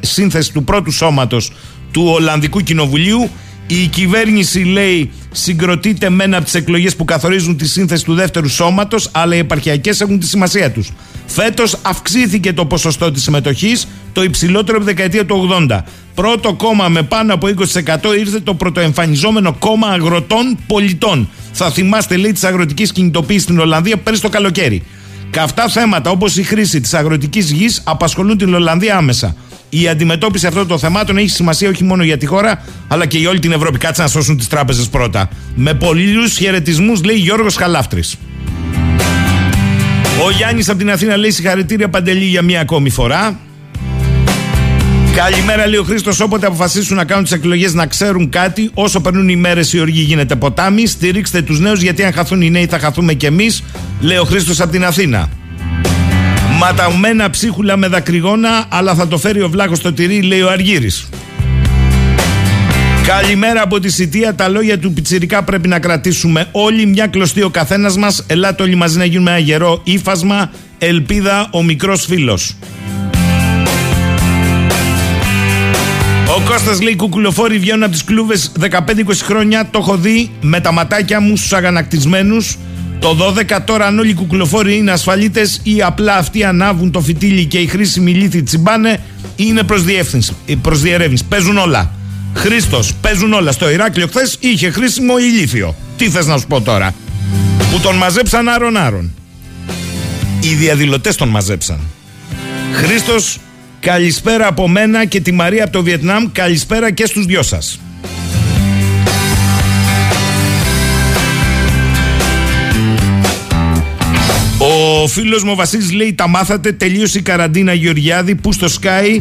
σύνθεση του πρώτου σώματος του Ολλανδικού Κοινοβουλίου Η κυβέρνηση λέει συγκροτείται μένα από τις εκλογές που καθορίζουν τη σύνθεση του δεύτερου σώματος, αλλά οι επαρχιακές έχουν τη σημασία τους. Φέτος αυξήθηκε το ποσοστό της συμμετοχής, το υψηλότερο από τη δεκαετία του 80. Πρώτο κόμμα με πάνω από 20% ήρθε το πρωτοεμφανιζόμενο κόμμα αγροτών πολιτών. Θα θυμάστε, λέει, της αγροτικής κινητοποίησης στην Ολλανδία πέρυσι το καλοκαίρι. Καυτά θέματα όπως η χρήση της αγροτικής γης απασχολούν την Ολλανδία άμεσα. Η αντιμετώπιση αυτών των θεμάτων έχει σημασία όχι μόνο για τη χώρα, αλλά και για όλη την Ευρώπη. Κάτσε να σώσουν τις τράπεζες πρώτα. Με πολλούς χαιρετισμούς, λέει Γιώργος Χαλάφτρης. Ο Γιάννης από την Αθήνα λέει συγχαρητήρια παντελή για μία ακόμη φορά. Καλημέρα, λέει ο Χρήστος. Όποτε αποφασίσουν να κάνουν τις εκλογές να ξέρουν κάτι, όσο περνούν οι μέρες η οργή γίνεται ποτάμι. Στηρίξτε τους νέους, γιατί αν χαθούν οι νέοι θα χαθούμε κι εμείς, λέει ο Χρήστος από την Αθήνα. Ματαουμένα ψίχουλα με δακρυγόνα, αλλά θα το φέρει ο βλάχος στο τυρί, λέει ο Αργύρης. Καλημέρα από τη Σιτία. Τα λόγια του Πιτσιρικά πρέπει να κρατήσουμε όλοι. Μια κλωστή ο καθένας μας. Ελάτε όλοι μαζί να γίνουμε ένα γερό ύφασμα. Ελπίδα ο μικρός φίλος. Ο Κώστας λέει κουκουλοφόροι βγαίνουν από τις κλούβες 15-20 χρόνια το έχω δει με τα ματάκια μου στους αγανακτισμένους το 12 τώρα αν όλοι οι κουκουλοφόροι είναι ασφαλίτες ή απλά αυτοί ανάβουν το φυτίλι και οι χρήσιμοι λύθοι τσιμπάνε είναι προς, προς διερεύνηση. Παίζουν όλα. Χρήστος, παίζουν όλα. Στο Ηράκλειο χθες είχε χρήσιμο ηλίθιο. Τι θες να σου πω τώρα; Που τον μαζέψαν άρον άρον. Οι διαδηλωτές τον μαζέψαν. Χρήστος Καλησπέρα από μένα και τη Μαρία από το Βιετνάμ. Καλησπέρα και στους δυο σας. Ο φίλος μου ο Βασίλης λέει τα μάθατε, τελείωσε η καραντίνα Γεωργιάδη που στο Sky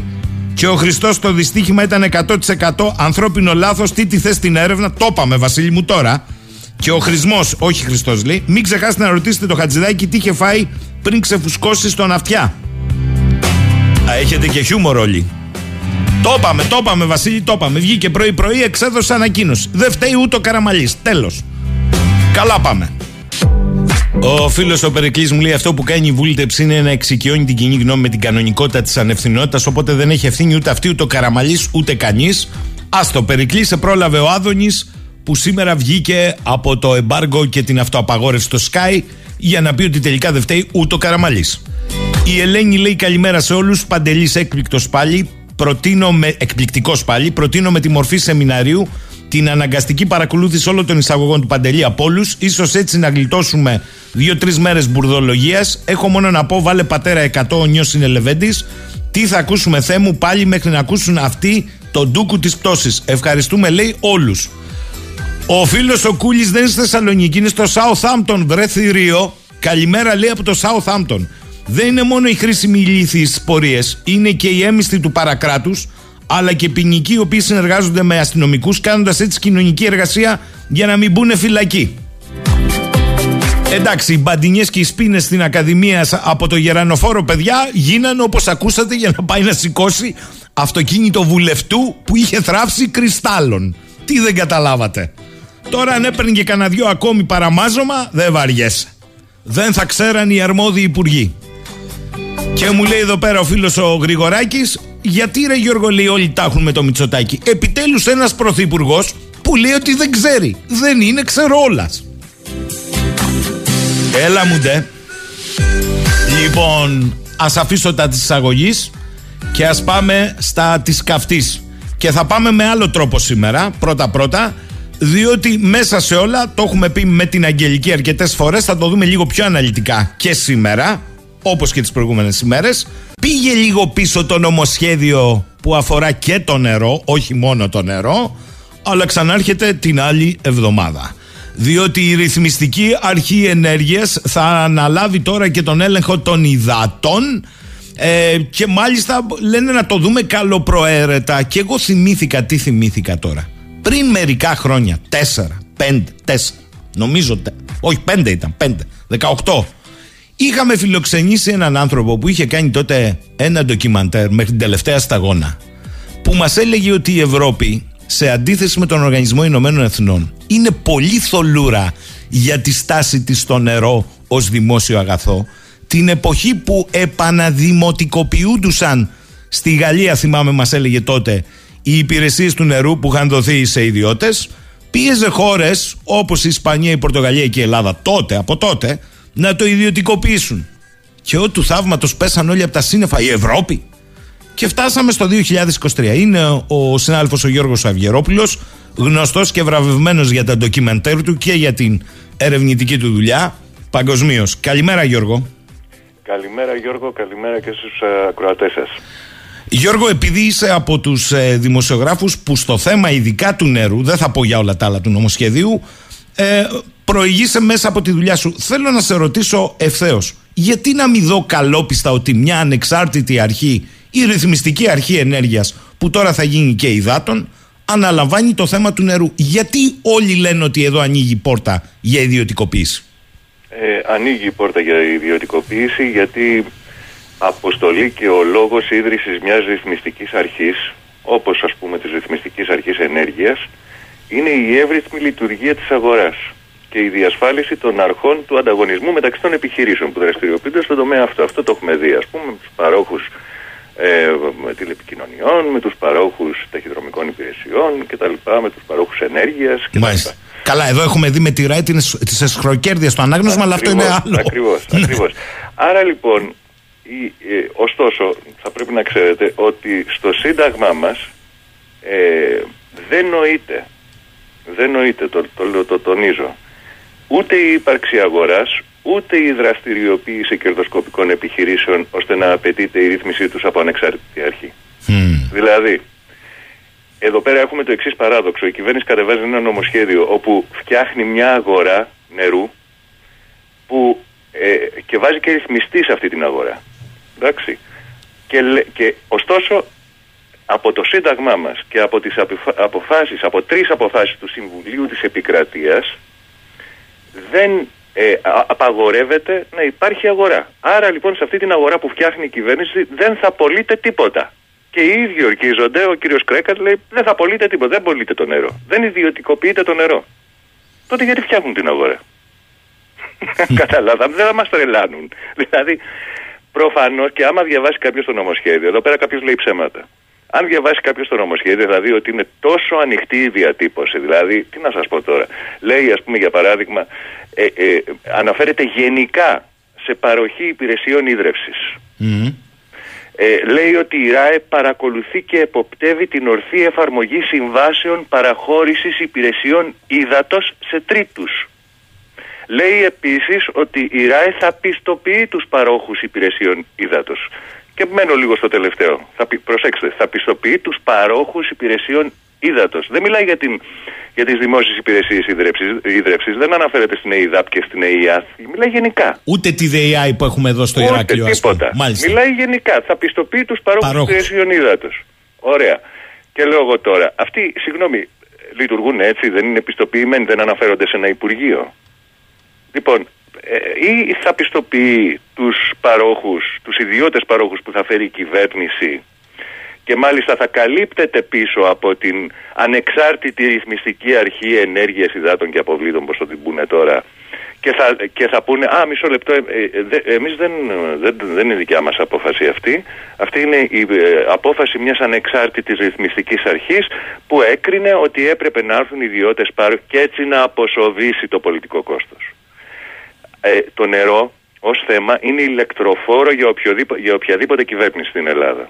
και ο Χριστός το δυστύχημα ήταν 100% ανθρώπινο λάθος, τι τη θες στην έρευνα, το είπαμε Βασίλη μου τώρα. Και ο χρησμό, όχι Χριστός λέει, μην ξεχάσετε να ρωτήσετε το Χατζηδάκι τι είχε φάει πριν ξεφουσκώσει στον αυτιά. Α, έχετε και χιούμορ όλοι. Το είπαμε, το είπαμε, Βασίλη, το είπαμε. Βγήκε πρωί-πρωί, εξέδωσε ανακοίνωση. Δεν φταίει ούτε ο Καραμαλής. Τέλος. Καλά πάμε. Ο φίλος ο Περικλής μου λέει αυτό που κάνει η βούλτεψη είναι να εξοικειώνει την κοινή γνώμη με την κανονικότητα της ανευθυνότητας. Οπότε δεν έχει ευθύνη ούτε αυτή, ούτε ο Καραμαλής, ούτε κανείς. Α το Περικλής, σε πρόλαβε ο Άδωνης που σήμερα βγήκε από το εμπάργκο και την αυτοαπαγόρευση στο Sky για να πει ότι τελικά δεν φταίει ούτε ο Καραμαλής. Η Ελένη λέει καλημέρα σε όλους. Παντελής έκπληκτος πάλι. Προτείνω με, εκπληκτικός πάλι. Προτείνω με τη μορφή σεμιναρίου την αναγκαστική παρακολούθηση όλων των εισαγωγών του Παντελή από όλους. σω έτσι να γλιτώσουμε δύο-τρεις μέρες μπουρδολογίας. Έχω μόνο να πω, βάλε πατέρα 100 ο νιός συνελεβέντη. Τι θα ακούσουμε θέ μου πάλι μέχρι να ακούσουν αυτοί τον ντούκου της πτώσης. Ευχαριστούμε, λέει, όλους. Ο φίλος ο Κούλης δεν είναι στη Θεσσαλονίκη, είναι στο Southampton, βρε θηρίο. Καλημέρα, λέει από το Southampton δεν είναι μόνο οι χρήσιμοι ηλίθιοι πορείες, είναι και οι έμιστοι του παρακράτους, αλλά και ποινικοί οι οποίοι συνεργάζονται με αστυνομικούς, κάνοντας έτσι κοινωνική εργασία για να μην μπουν φυλακοί. Εντάξει, οι μπαντινιές και οι σπίνες στην Ακαδημία από το Γερανοφόρο, παιδιά, γίνανε όπως ακούσατε για να πάει να σηκώσει αυτοκίνητο βουλευτού που είχε θράψει κρυστάλλων. Τι δεν καταλάβατε. Τώρα αν έπαιρνε και κανένα δυο ακόμη παραμάζωμα, δεν βαριέσαι. Δεν θα ξέραν οι αρμόδιοι υπουργοί. Και μου λέει εδώ πέρα ο φίλος ο Γρηγοράκης, γιατί ρε Γιώργο λέει όλοι τα έχουν με το Μητσοτάκι. Επιτέλους ένας πρωθυπουργός που λέει ότι δεν ξέρει. Δεν είναι ξερόλα. Έλα μου ντε. Λοιπόν, ας αφήσω τα της εισαγωγής και ας πάμε στα της καυτής. Και θα πάμε με άλλο τρόπο σήμερα, πρώτα-πρώτα, διότι μέσα σε όλα, το έχουμε πει με την Αγγελική αρκετές φορές, θα το δούμε λίγο πιο αναλυτικά και σήμερα όπως και τις προηγούμενες ημέρες. Πήγε λίγο πίσω το νομοσχέδιο που αφορά και το νερό, όχι μόνο το νερό, αλλά ξανάρχεται την άλλη εβδομάδα. Διότι η ρυθμιστική αρχή ενέργειας θα αναλάβει τώρα και τον έλεγχο των υδάτων ε, και μάλιστα λένε να το δούμε καλοπροαίρετα και εγώ θυμήθηκα τι θυμήθηκα τώρα. Πριν μερικά χρόνια, τέσσερα, πέντε, τέσσερα, νομίζω, όχι πέντε ήταν, πέντε, δεκαοκτώ, Είχαμε φιλοξενήσει έναν άνθρωπο που είχε κάνει τότε ένα ντοκιμαντέρ μέχρι την τελευταία σταγόνα που μας έλεγε ότι η Ευρώπη σε αντίθεση με τον Οργανισμό Ηνωμένων Εθνών είναι πολύ θολούρα για τη στάση της στο νερό ως δημόσιο αγαθό την εποχή που επαναδημοτικοποιούντουσαν στη Γαλλία θυμάμαι μας έλεγε τότε οι υπηρεσίες του νερού που είχαν δοθεί σε ιδιώτες, πίεζε χώρες όπως η Ισπανία, η Πορτογαλία και η Ελλάδα τότε, από τότε, να το ιδιωτικοποιήσουν. Και ό του θαύματος πέσαν όλοι από τα σύννεφα, η Ευρώπη. Και φτάσαμε στο 2023. Είναι ο συνάδελφος ο Γιώργος Αυγερόπουλος, γνωστός και βραβευμένος για τα ντοκιμαντέρ του και για την ερευνητική του δουλειά παγκοσμίως. Καλημέρα, Γιώργο. Καλημέρα Γιώργο, καλημέρα και στους ε, ακροατές σας. Γιώργο, επειδή είσαι από τους ε, δημοσιογράφους που στο θέμα ειδικά του νερού, δεν θα πω για όλα τα άλλα του νομοσχεδίου, ε, προηγείσαι μέσα από τη δουλειά σου. Θέλω να σε ρωτήσω ευθέως, γιατί να μην δω καλόπιστα ότι μια ανεξάρτητη αρχή η ρυθμιστική αρχή ενέργειας που τώρα θα γίνει και υδάτων αναλαμβάνει το θέμα του νερού. Γιατί όλοι λένε ότι εδώ ανοίγει η πόρτα για ιδιωτικοποίηση; Ε, ανοίγει η πόρτα για ιδιωτικοποίηση γιατί αποστολή και ο λόγος ίδρυσης μιας ρυθμιστικής αρχής όπως ας πούμε της ρυθμιστικής αρχής ενέργειας είναι η εύρυθμη λειτουργία της αγοράς και η διασφάλιση των αρχών του ανταγωνισμού μεταξύ των επιχειρήσεων που δραστηριοποιούνται στον τομέα αυτό. Αυτό το έχουμε δει, ας πούμε, με τους παρόχους ε, τηλεπικοινωνιών, με τους παρόχους ταχυδρομικών υπηρεσιών κτλ, με τους παρόχους ενέργειας κτλ. Καλά, εδώ έχουμε δει με τη ΡΑΕ τη εσχροκέρδεια στο ανάγνωσμα, αλλά αυτό είναι άλλο. Ακριβώς. Ακριβώς. Άρα λοιπόν, η, ε, ωστόσο, θα πρέπει να ξέρετε ότι στο Σύνταγμά μας ε, δεν νοείται, δεν νοείται, το, το, το, τονίζω, ούτε η ύπαρξη αγοράς, ούτε η δραστηριοποίηση κερδοσκοπικών επιχειρήσεων ώστε να απαιτείται η ρύθμισή τους από ανεξάρτητη αρχή. Δηλαδή, εδώ πέρα έχουμε το εξής παράδοξο. Η κυβέρνηση κατεβάζει ένα νομοσχέδιο όπου φτιάχνει μια αγορά νερού που, ε, και βάζει και ρυθμιστή σε αυτή την αγορά. Εντάξει. Και, και ωστόσο από το Σύνταγμά μας και από τις αποφάσεις, από τρεις αποφάσεις του Συμβουλίου της Επικρατείας δεν ε, απαγορεύεται να υπάρχει αγορά. Άρα λοιπόν σε αυτή την αγορά που φτιάχνει η κυβέρνηση δεν θα πωλείται τίποτα. Και οι ίδιοι ορκίζονται, ο κύριος Κρέκας λέει: Δεν θα πωλείται τίποτα, δεν πωλείται το νερό. Δεν ιδιωτικοποιείται το νερό. Τότε γιατί φτιάχνουν την αγορά; Καταλάβαμε, δεν θα μας τρελάνουν. Δηλαδή, προφανώς και άμα διαβάσει κάποιος το νομοσχέδιο, εδώ πέρα κάποιος λέει ψέματα. Αν διαβάσει κάποιος το νομοσχέδιο, θα δει ότι είναι τόσο ανοιχτή η διατύπωση. Δηλαδή, τι να σας πω τώρα. Λέει, ας πούμε, για παράδειγμα, ε, ε, αναφέρεται γενικά σε παροχή υπηρεσιών ίδρυυση. Ε, λέει ότι η ΡΑΕ παρακολουθεί και εποπτεύει την ορθή εφαρμογή συμβάσεων παραχώρησης υπηρεσιών ύδατος σε τρίτους. Λέει επίσης ότι η ΡΑΕ θα πιστοποιεί τους παρόχους υπηρεσιών ύδατος. Και μένω λίγο στο τελευταίο. Θα, προσέξτε, θα πιστοποιεί τους παρόχους υπηρεσιών ύδατος. Δεν μιλάει για, την, για τις δημόσιες υπηρεσίες ίδρευσης, δεν αναφέρεται στην ΕΙΔΑΠ και στην ΕΙΑΘ, μιλάει γενικά. Ούτε τη ΔΕΙΑΗ που έχουμε εδώ στο Ούτε Ηράκλειο. τίποτα. Μιλάει γενικά, θα πιστοποιεί τους παρόχους, παρόχους. υπηρεσιών ύδατος. Ωραία. Και λέω εγώ τώρα, αυτοί, συγγνώμη, λειτουργούν έτσι, δεν είναι πιστοποιημένοι, δεν αναφέρονται σε ένα Υπουργείο. Λοιπόν, ε, ή θα πιστοποιεί τους παρόχους, τους ιδιώτες παρόχους που θα φέρει η κυβέρνηση και μάλιστα θα καλύπτεται πίσω από την ανεξάρτητη ρυθμιστική αρχή ενέργειας υδάτων και αποβλήτων, όπως το την πούνε τώρα, και θα, και θα πούνε, α, μισό λεπτό, ε, ε, εμείς δεν, δεν, δεν είναι δικιά μας απόφαση αυτή. Αυτή είναι η ε, απόφαση μιας ανεξάρτητης ρυθμιστικής αρχής που έκρινε ότι έπρεπε να έρθουν ιδιώτες πάρω και έτσι να αποσοβήσει το πολιτικό κόστος. Ε, το νερό ως θέμα είναι ηλεκτροφόρο για, για οποιαδήποτε κυβέρνηση στην Ελλάδα.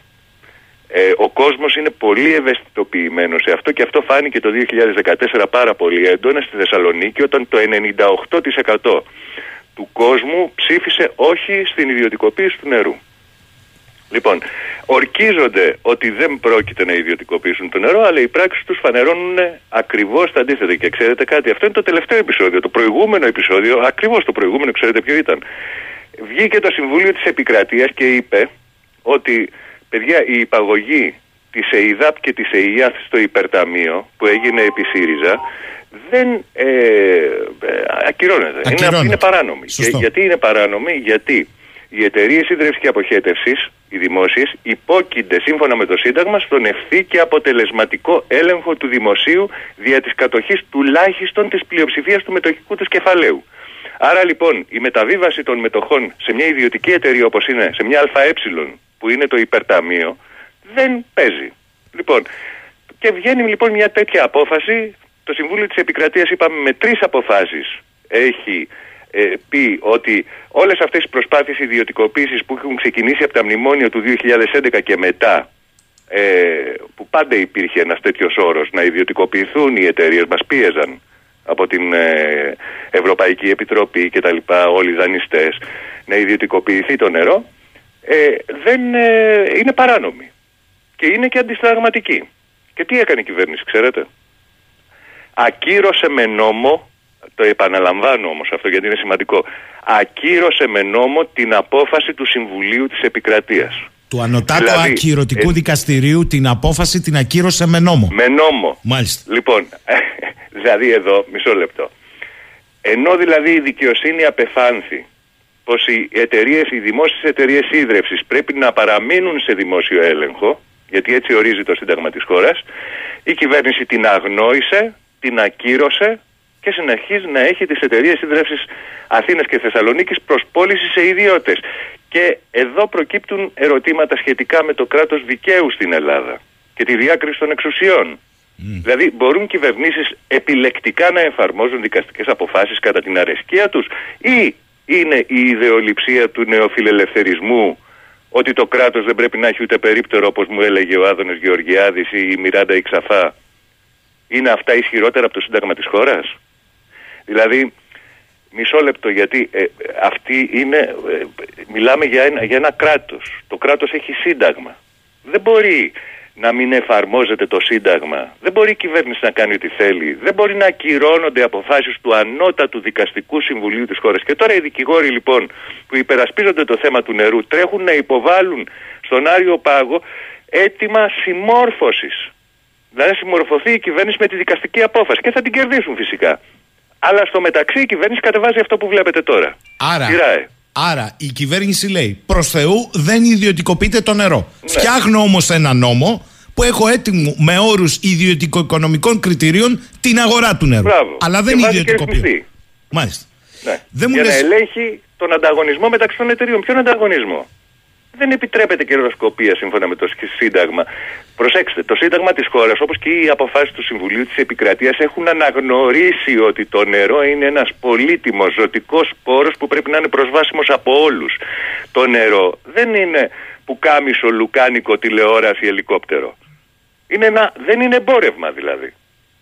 Ε, ο κόσμος είναι πολύ ευαισθητοποιημένος σε αυτό και αυτό φάνηκε το 2014 πάρα πολύ έντονα στη Θεσσαλονίκη όταν το 98% του κόσμου ψήφισε όχι στην ιδιωτικοποίηση του νερού. Λοιπόν, ορκίζονται ότι δεν πρόκειται να ιδιωτικοποιήσουν το νερό, αλλά οι πράξεις τους φανερώνουν ακριβώς τα αντίθετα. Και ξέρετε κάτι, αυτό είναι το τελευταίο επεισόδιο. Το προηγούμενο επεισόδιο, ακριβώς το προηγούμενο, ξέρετε ποιο ήταν. Βγήκε το Συμβούλιο της Επικρατείας και είπε ότι Παιδιά, η υπαγωγή της ΕΙΔΑΠ και της ΕΙΑΘ στο υπερταμείο που έγινε επί ΣΥΡΙΖΑ δεν ε, ε ακυρώνεται. Είναι, είναι παράνομη. Και, γιατί είναι παράνομη, γιατί οι εταιρείες ίδρυυση και αποχέτευσης, οι δημόσιες, υπόκεινται σύμφωνα με το Σύνταγμα στον ευθύ και αποτελεσματικό έλεγχο του δημοσίου δια της κατοχής τουλάχιστον της πλειοψηφίας του μετοχικού τους κεφαλαίου. Άρα λοιπόν η μεταβίβαση των μετοχών σε μια ιδιωτική εταιρεία όπως είναι σε μια ΑΕ που είναι το υπερταμείο, δεν παίζει. Λοιπόν, Και βγαίνει λοιπόν μια τέτοια απόφαση. Το Συμβούλιο της Επικρατείας είπαμε με τρεις αποφάσεις έχει ε, πει ότι όλες αυτές οι προσπάθειες ιδιωτικοποίησης που έχουν ξεκινήσει από τα μνημόνια του 2011 και μετά ε, που πάντα υπήρχε ένας τέτοιος όρος να ιδιωτικοποιηθούν οι εταιρείες μας πίεζαν από την ε, Ευρωπαϊκή Επιτροπή και τα λοιπά, όλοι οι δανειστές, να ιδιωτικοποιηθεί το νερό, ε, δεν ε, είναι παράνομη. Και είναι και αντισταγματική. Και τι έκανε η κυβέρνηση, ξέρετε; Ακύρωσε με νόμο, το επαναλαμβάνω όμως αυτό γιατί είναι σημαντικό, ακύρωσε με νόμο την απόφαση του Συμβουλίου της Επικρατείας. Του Ανωτάτου Δηλαδή, Ακυρωτικού ε, Δικαστηρίου την απόφαση την ακύρωσε με νόμο. Με νόμο. Μάλιστα. Λοιπόν, δηλαδή εδώ, μισό λεπτό. Ενώ δηλαδή η δικαιοσύνη απεφάνθη πως οι εταιρείες, οι δημόσιες εταιρείες ίδρευσης πρέπει να παραμείνουν σε δημόσιο έλεγχο, γιατί έτσι ορίζει το Σύνταγμα της χώρας, η κυβέρνηση την αγνόησε, την ακύρωσε και συνεχίζει να έχει τις εταιρείες ίδρευσης Αθήνας και Θεσσαλονίκης προς πώληση σε ιδιώτες. Και εδώ προκύπτουν ερωτήματα σχετικά με το κράτος δικαίου στην Ελλάδα και τη διάκριση των εξουσιών. Δηλαδή μπορούν κυβερνήσεις επιλεκτικά να εφαρμόζουν δικαστικές αποφάσεις κατά την αρεσκία τους ή είναι η ιδεολειψία του νεοφιλελευθερισμού ότι το κράτος δεν πρέπει να έχει ούτε περίπτερο όπως μου έλεγε ο Άδωνος Γεωργιάδης ή η Μιράντα Ιξαφά. Είναι αυτά ισχυρότερα από το Σύνταγμα της χώρας; Δηλαδή μισό λεπτό γιατί ε, αυτή είναι, ε, μιλάμε για ένα, για ένα κράτος. Το κράτος έχει σύνταγμα. Δεν μπορεί να μην εφαρμόζεται το σύνταγμα. Δεν μπορεί η κυβέρνηση να κάνει ό,τι θέλει. Δεν μπορεί να ακυρώνονται αποφάσεις του ανώτατου δικαστικού συμβουλίου της χώρας. Και τώρα οι δικηγόροι λοιπόν που υπερασπίζονται το θέμα του νερού τρέχουν να υποβάλουν στον Άριο Πάγο έτοιμα συμμόρφωσης. Δηλαδή να συμμορφωθεί η κυβέρνηση με τη δικαστική απόφαση και θα την κερδίσουν φυσικά. Αλλά στο μεταξύ η κυβέρνηση κατεβάζει αυτό που βλέπετε τώρα. Άρα, Σειρά, άρα η κυβέρνηση λέει προς Θεού δεν ιδιωτικοποιείται το νερό. Ναι. Φτιάχνω όμως ένα νόμο που έχω έτοιμο με όρους ιδιωτικο-οικονομικών κριτηρίων την αγορά του νερού. Μπράβο. Αλλά Και δεν βάζει και ιδιωτικοποιεί. ρυθμιστή. Μάλιστα. Ναι. Δεν μου για λες- να ελέγχει τον ανταγωνισμό μεταξύ των εταιριών. Ποιον ανταγωνισμό; Δεν επιτρέπεται κερδοσκοπία σύμφωνα με το Σύνταγμα. Προσέξτε, το Σύνταγμα της χώρας, όπως και οι αποφάσεις του Συμβουλίου της Επικρατείας, έχουν αναγνωρίσει ότι το νερό είναι ένας πολύτιμος ζωτικός πόρος που πρέπει να είναι προσβάσιμος από όλους. Το νερό δεν είναι που κάμισο, λουκάνικο, τηλεόραση, ελικόπτερο. Είναι ένα, δεν είναι εμπόρευμα δηλαδή.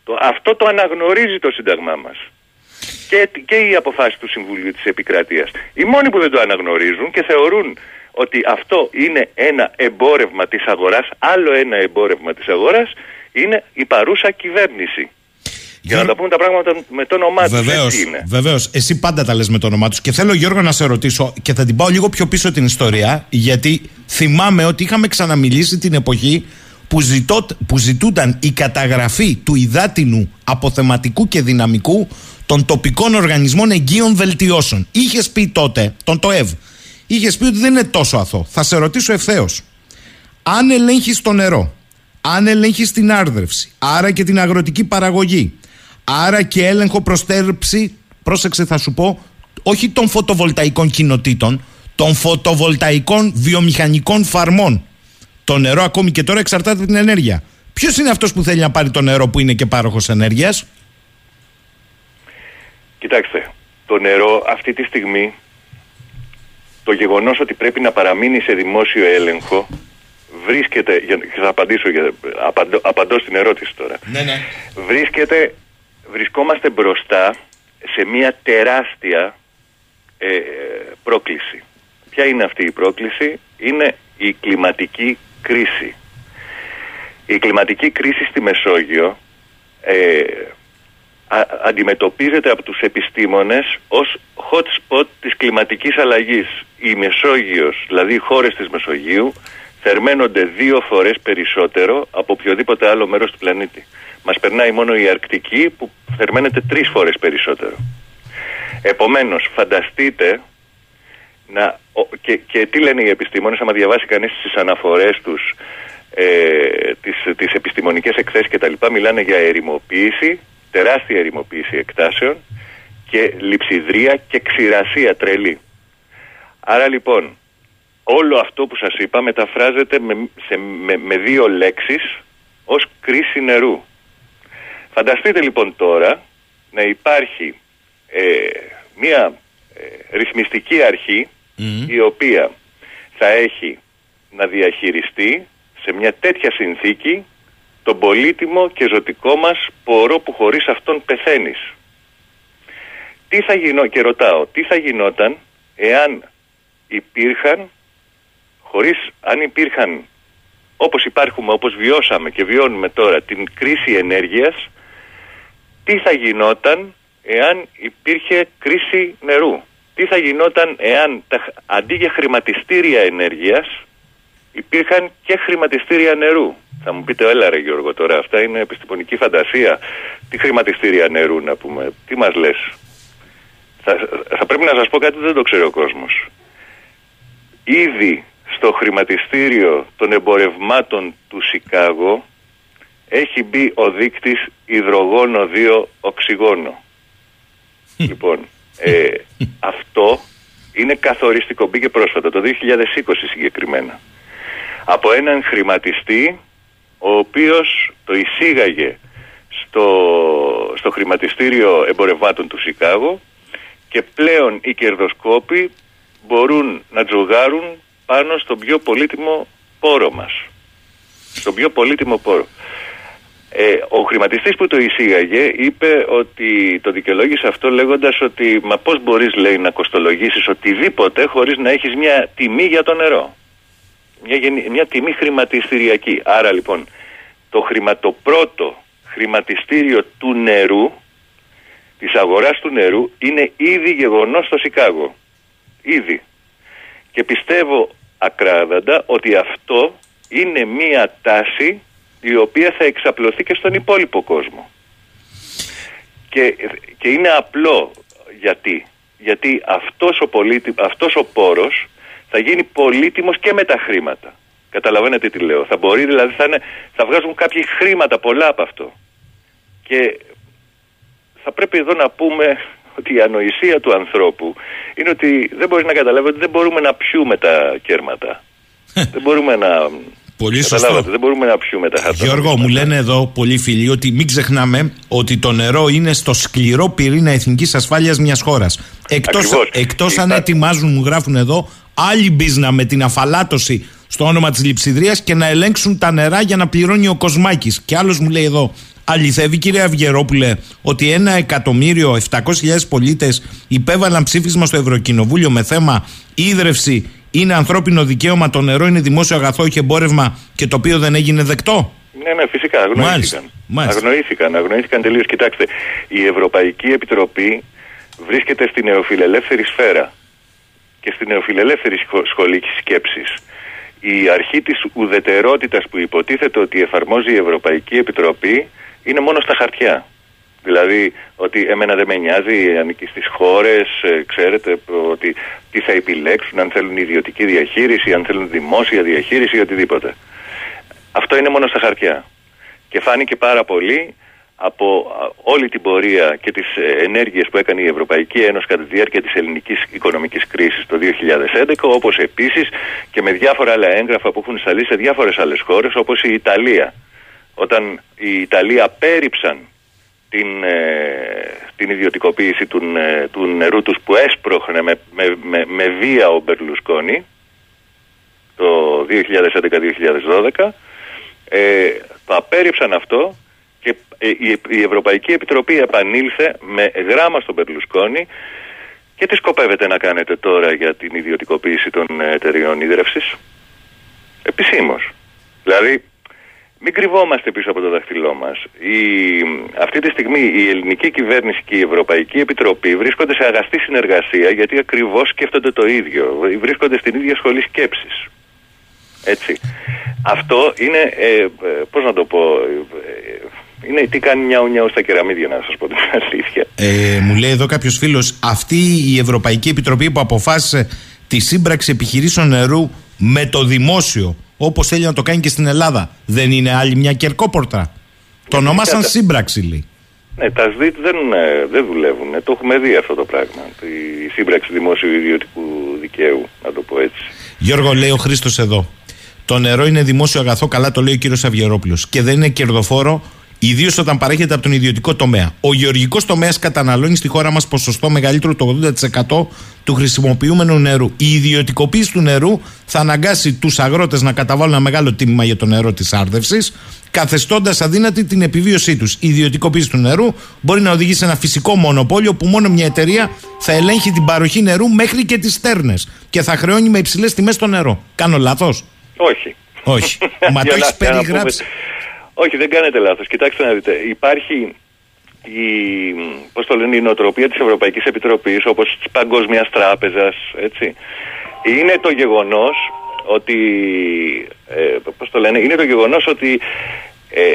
Το, αυτό το αναγνωρίζει το Σύνταγμά μας και, και οι αποφάσεις του Συμβουλίου της Επικρατείας. Οι μόνοι που δεν το αναγνωρίζουν και θεωρούν ότι αυτό είναι ένα εμπόρευμα της αγοράς, άλλο ένα εμπόρευμα της αγοράς, είναι η παρούσα κυβέρνηση. Για να τα πούμε τα πράγματα με το όνομά τους. Βεβαίως, έτσι είναι. βεβαίως. Εσύ πάντα τα λες με το όνομά τους. Και θέλω, Γιώργο, να σε ρωτήσω και θα την πάω λίγο πιο πίσω την ιστορία, γιατί θυμάμαι ότι είχαμε ξαναμιλήσει την εποχή που, ζητώ, που ζητούνταν η καταγραφή του υδάτινου αποθεματικού και δυναμικού των τοπικών οργανισμών εγγύων βελτιώσεων. Είχες πει τότε, τον ΤΟΕΒ, είχες πει ότι δεν είναι τόσο αθώο. Θα σε ρωτήσω ευθέως. Αν ελέγχεις το νερό, αν ελέγχεις την άρδρευση, άρα και την αγροτική παραγωγή, άρα και έλεγχο προστέρψη, πρόσεξε θα σου πω, όχι των φωτοβολταϊκών κοινοτήτων, των φωτοβολταϊκών βιομηχανικών φαρμών. Το νερό ακόμη και τώρα εξαρτάται από την ενέργεια. Ποιος είναι αυτός που θέλει να πάρει το νερό που είναι και πάροχος ενέργειας, Κοιτάξτε, το νερό αυτή τη στιγμή, το γεγονός ότι πρέπει να παραμείνει σε δημόσιο έλεγχο, βρίσκεται, για, και θα απαντήσω, για, απαντώ, απαντώ στην ερώτηση τώρα, Ναι, ναι. βρίσκεται, βρισκόμαστε μπροστά σε μια τεράστια ε, πρόκληση. Ποια είναι αυτή η πρόκληση; Είναι η κλιματική κρίση. Η κλιματική κρίση στη Μεσόγειο ε, α- αντιμετωπίζεται από τους επιστήμονες ως hot spot της κλιματικής αλλαγής. Η Μεσόγειος, δηλαδή οι χώρες της Μεσογείου, θερμαίνονται δύο φορές περισσότερο από οποιοδήποτε άλλο μέρος του πλανήτη. Μας περνάει μόνο η Αρκτική που θερμαίνεται τρεις φορές περισσότερο. Επομένως, φανταστείτε να, ο- και, και τι λένε οι επιστήμονες, άμα διαβάσει κανείς τις αναφορές τους, ε, τις, τις επιστημονικές εκθέσεις και τα λοιπά, μιλάνε για ερημοποίηση, τεράστια ερημοποίηση εκτάσεων και λειψιδρία και ξηρασία τρελή. Άρα λοιπόν, όλο αυτό που σας είπα μεταφράζεται με, σε, με, με δύο λέξεις ως κρίση νερού. Φανταστείτε λοιπόν τώρα να υπάρχει ε, μια ε, ρυθμιστική αρχή η οποία θα έχει να διαχειριστεί σε μια τέτοια συνθήκη τον πολύτιμο και ζωτικό μας πόρο που χωρίς αυτόν πεθαίνεις. Τι θα γινό, και ρωτάω, τι θα γινόταν εάν υπήρχαν, χωρίς, αν υπήρχαν όπως υπάρχουμε, όπως βιώσαμε και βιώνουμε τώρα την κρίση ενέργειας, τι θα γινόταν εάν υπήρχε κρίση νερού; Τι θα γινόταν εάν τα, αντί για χρηματιστήρια ενέργειας υπήρχαν και χρηματιστήρια νερού; Θα μου πείτε, έλα ρε Γιώργο τώρα, αυτά είναι επιστημονική φαντασία. Τι χρηματιστήρια νερού να πούμε, τι μας λες; Θα, θα πρέπει να σας πω κάτι που δεν το ξέρει ο κόσμος. Ήδη στο χρηματιστήριο των εμπορευμάτων του Σικάγο έχει μπει ο δείκτης υδρογόνο 2 οξυγόνο. λοιπόν, ε, αυτό είναι καθοριστικό, μπήκε πρόσφατα, το 2020 συγκεκριμένα. Από έναν χρηματιστή, ο οποίος το εισήγαγε στο, στο χρηματιστήριο εμπορευμάτων του Σικάγο και πλέον οι κερδοσκόποι μπορούν να τζογάρουν πάνω στον πιο πολύτιμο πόρο μας. Στον πιο πολύτιμο πόρο. Ε, ο χρηματιστής που το εισήγαγε είπε ότι το δικαιολόγησε αυτό λέγοντας ότι μα πώς μπορείς λέει να κοστολογήσεις οτιδήποτε χωρίς να έχεις μια τιμή για το νερό. Μια, μια τιμή χρηματιστηριακή. Άρα λοιπόν το, χρημα, το πρώτο χρηματιστήριο του νερού της αγοράς του νερού είναι ήδη γεγονός στο Σικάγο. Ήδη. Και πιστεύω ακράδαντα ότι αυτό είναι μία τάση η οποία θα εξαπλωθεί και στον υπόλοιπο κόσμο. Και, και είναι απλό γιατί. Γιατί αυτός ο, πολίτη, αυτός ο πόρος θα γίνει πολύτιμος και με τα χρήματα. Καταλαβαίνετε τι λέω. Θα μπορεί δηλαδή θα, είναι, θα βγάζουν κάποιοι χρήματα πολλά από αυτό. Και θα πρέπει εδώ να πούμε ότι η ανοησία του ανθρώπου είναι ότι δεν μπορείς να καταλάβεις ότι δεν μπορούμε να πιούμε τα κέρματα. δεν μπορούμε να. Πολύ σωστό. Δεν μπορούμε να πιούμε τα χαρτιά. Γιώργο, μου λένε εδώ πολλοί φίλοι ότι μην ξεχνάμε ότι το νερό είναι στο σκληρό πυρήνα εθνικής ασφάλειας μιας χώρας. Εκτό αν ετοιμάζουν, μου γράφουν εδώ, άλλη μπίζνα με την αφαλάτωση στο όνομα της λειψιδρίας και να ελέγξουν τα νερά για να πληρώνει ο Κοσμάκης. Και άλλος μου λέει εδώ, Αληθεύει κύριε Αυγερόπουλε ότι ένα εκατομμύριο 700.000 πολίτες υπέβαλαν ψήφισμα στο Ευρωκοινοβούλιο με θέμα ίδρυυση είναι ανθρώπινο δικαίωμα, το νερό είναι δημόσιο αγαθό και εμπόρευμα και το οποίο δεν έγινε δεκτό. Ναι, ναι, φυσικά. Αγνοήθηκαν. Μάλιστα. Αγνοήθηκαν, αγνοήθηκαν τελείως. Κοιτάξτε, η Ευρωπαϊκή Επιτροπή βρίσκεται στην νεοφιλελεύθερη σφαίρα και στην νεοφιλελεύθερη σχολή σκέψης. Η αρχή της ουδετερότητας που υποτίθεται ότι εφαρμόζει η Ευρωπαϊκή Επιτροπή είναι μόνο στα χαρτιά. Δηλαδή ότι εμένα δεν με νοιάζει, ανήκει στις χώρες, ε, ξέρετε ότι τι θα επιλέξουν, αν θέλουν ιδιωτική διαχείριση, αν θέλουν δημόσια διαχείριση ή οτιδήποτε. Αυτό είναι μόνο στα χαρτιά. Και φάνηκε πάρα πολύ από όλη την πορεία και τις ε, ενέργειες που έκανε η Ευρωπαϊκή Ένωση κατά τη διάρκεια της ελληνικής οικονομικής κρίσης το 2011, όπως επίσης και με διάφορα άλλα έγγραφα που έχουν σταλεί σε διάφορες άλλες χώρες, όπως η Ιταλία. Όταν οι Ιταλοί απέρριψαν την, ε, την ιδιωτικοποίηση του, ε, του νερού τους που έσπροχνε με, με, με, με βία ο Μπερλουσκόνη το 2011-2012 ε, το απέρριψαν αυτό και ε, η, η Ευρωπαϊκή Επιτροπή επανήλθε με γράμμα στον Μπερλουσκόνη και τι σκοπεύετε να κάνετε τώρα για την ιδιωτικοποίηση των εταιριών ίδρευσης; Επισήμως δηλαδή μην κρυβόμαστε πίσω από το δαχτυλό μας. Αυτή τη στιγμή η ελληνική κυβέρνηση και η Ευρωπαϊκή Επιτροπή βρίσκονται σε αγαστή συνεργασία γιατί ακριβώς σκέφτονται το ίδιο. Βρίσκονται στην ίδια σχολή σκέψης. Έτσι. Αυτό είναι, ε, πώς να το πω, ε, είναι τι κάνει μια ουνιά στα κεραμίδια να σας πω την αλήθεια. Ε, μου λέει εδώ κάποιος φίλος, αυτή η Ευρωπαϊκή Επιτροπή που αποφάσισε τη σύμπραξη επιχειρήσεων νερού με το δημόσιο όπως θέλει να το κάνει και στην Ελλάδα. Δεν είναι άλλη μια κερκόπορτα. Το ναι, ονομάσαν σύμπραξη, λέει. Ναι, τα ΣΔΙΤ δεν, ε, δεν δουλεύουν. Το έχουμε δει αυτό το πράγμα. Η σύμπραξη δημόσιου ιδιωτικού δικαίου, να το πω έτσι. Γιώργο, λέει ο Χρήστος εδώ. Το νερό είναι δημόσιο αγαθό, καλά το λέει ο κύριος Αυγερόπουλος. Και δεν είναι κερδοφόρο, ιδίως όταν παρέχεται από τον ιδιωτικό τομέα. Ο γεωργικός τομέας καταναλώνει στη χώρα μας ποσοστό μεγαλύτερο το 80% του χρησιμοποιούμενου νερού. Η ιδιωτικοποίηση του νερού θα αναγκάσει τους αγρότες να καταβάλουν ένα μεγάλο τίμημα για το νερό της άρδευσης, καθεστώντας αδύνατη την επιβίωσή τους. Η ιδιωτικοποίηση του νερού μπορεί να οδηγήσει σε ένα φυσικό μονοπόλιο που μόνο μια εταιρεία θα ελέγχει την παροχή νερού μέχρι και τις στέρνε και θα χρεώνει με υψηλές τιμές το νερό. Κάνω λάθος; Όχι. Όχι. Μα το Για να- έχει για να περιγράψει. Πούμε- Όχι, δεν κάνετε λάθος. Κοιτάξτε να δείτε. Υπάρχει η, πώς το λένε, η νοοτροπία της Ευρωπαϊκής Επιτροπής, όπως της Παγκόσμιας Τράπεζας, έτσι. Είναι το γεγονός ότι, ε, πώς το λένε, είναι το γεγονός ότι ε,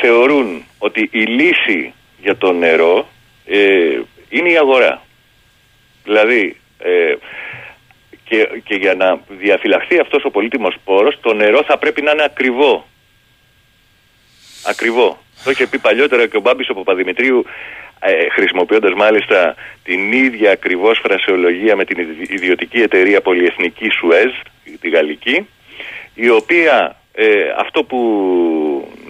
θεωρούν ότι η λύση για το νερό ε, είναι η αγορά. Δηλαδή, ε, και, και για να διαφυλαχθεί αυτός ο πολύτιμος πόρος, το νερό θα πρέπει να είναι ακριβό. Ακριβό. Το είχε πει παλιότερα και ο Μπάμπης ο Παπαδημητρίου, ε, χρησιμοποιώντας μάλιστα την ίδια ακριβώς φρασεολογία με την ιδι- ιδιωτική εταιρεία πολυεθνική Σουέζ, τη γαλλική, η οποία ε, αυτό που,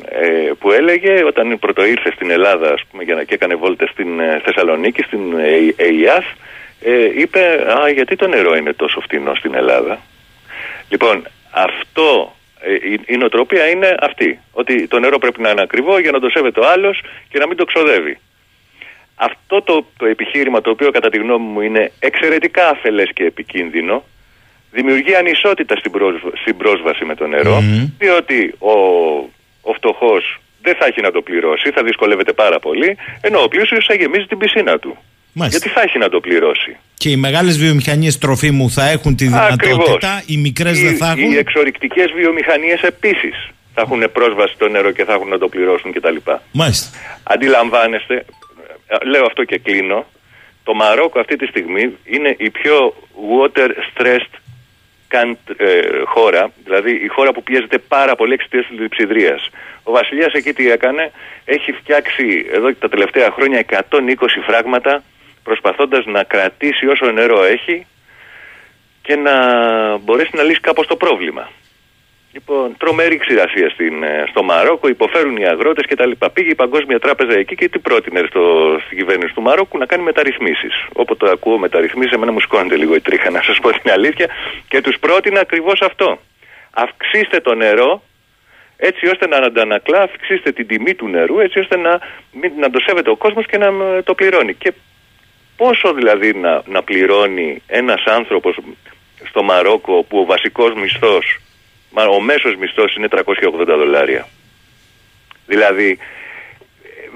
ε, που έλεγε όταν πρωτοήρθε στην Ελλάδα ας πούμε, για να, και έκανε βόλτες στην ε, Θεσσαλονίκη, στην ε, ΕΙΑΘ, ε, είπε «Α, γιατί το νερό είναι τόσο φτηνό στην Ελλάδα». Λοιπόν, αυτό, ε, η, η νοοτροπία είναι αυτή. Ότι το νερό πρέπει να είναι ακριβό για να το σέβεται ο άλλος και να μην το ξοδεύει. Αυτό το, το επιχείρημα το οποίο κατά τη γνώμη μου είναι εξαιρετικά αφελές και επικίνδυνο δημιουργεί ανισότητα στην, πρόσβα- στην πρόσβαση με το νερό διότι ο, ο φτωχός δεν θα έχει να το πληρώσει, θα δυσκολεύεται πάρα πολύ ενώ ο πλούσιος θα γεμίζει την πισίνα του. Μάλιστα. Γιατί θα έχει να το πληρώσει; Και οι μεγάλες βιομηχανίες τροφίμου θα έχουν τη δυνατότητα, οι μικρές δεν θα Οι, έχουν. οι εξορρυκτικές βιομηχανίες επίσης θα έχουν πρόσβαση στο νερό και θα έχουν να το πληρώσουν κτλ. Μάλιστα. Αντιλαμβάνεστε, ε, λέω αυτό και κλείνω, το Μαρόκο αυτή τη στιγμή είναι η πιο water stressed country, ε, χώρα, δηλαδή η χώρα που πιέζεται πάρα πολύ εξαιτίας της λειψιδρίας. Ο Βασιλιάς εκεί τι έκανε, έχει φτιάξει εδώ και τα τελευταία χρόνια 120 φράγματα προσπαθώντας να κρατήσει όσο νερό έχει και να μπορέσει να λύσει κάπως το πρόβλημα. Λοιπόν, τρομερή ξηρασία στην, ε, στο Μαρόκο, υποφέρουν οι αγρότες κτλ. Πήγε η Παγκόσμια Τράπεζα εκεί και τι πρότεινε στο, στην κυβέρνηση του Μαρόκου να κάνει μεταρρυθμίσεις. Όποτε ακούω μεταρρυθμίσεις, εμένα μου σηκώνεται λίγο η τρίχα, να σας πω την αλήθεια. Και τους πρότεινε ακριβώς αυτό. Αυξήστε το νερό έτσι ώστε να αντανακλά, αυξήστε την τιμή του νερού, έτσι ώστε να, μην, να το σέβεται ο κόσμος και να μ, το πληρώνει. Και πόσο δηλαδή να, να πληρώνει ένας άνθρωπος στο Μαρόκο που ο βασικός μισθός, μα ο μέσος μισθός είναι 380 δολάρια; Δηλαδή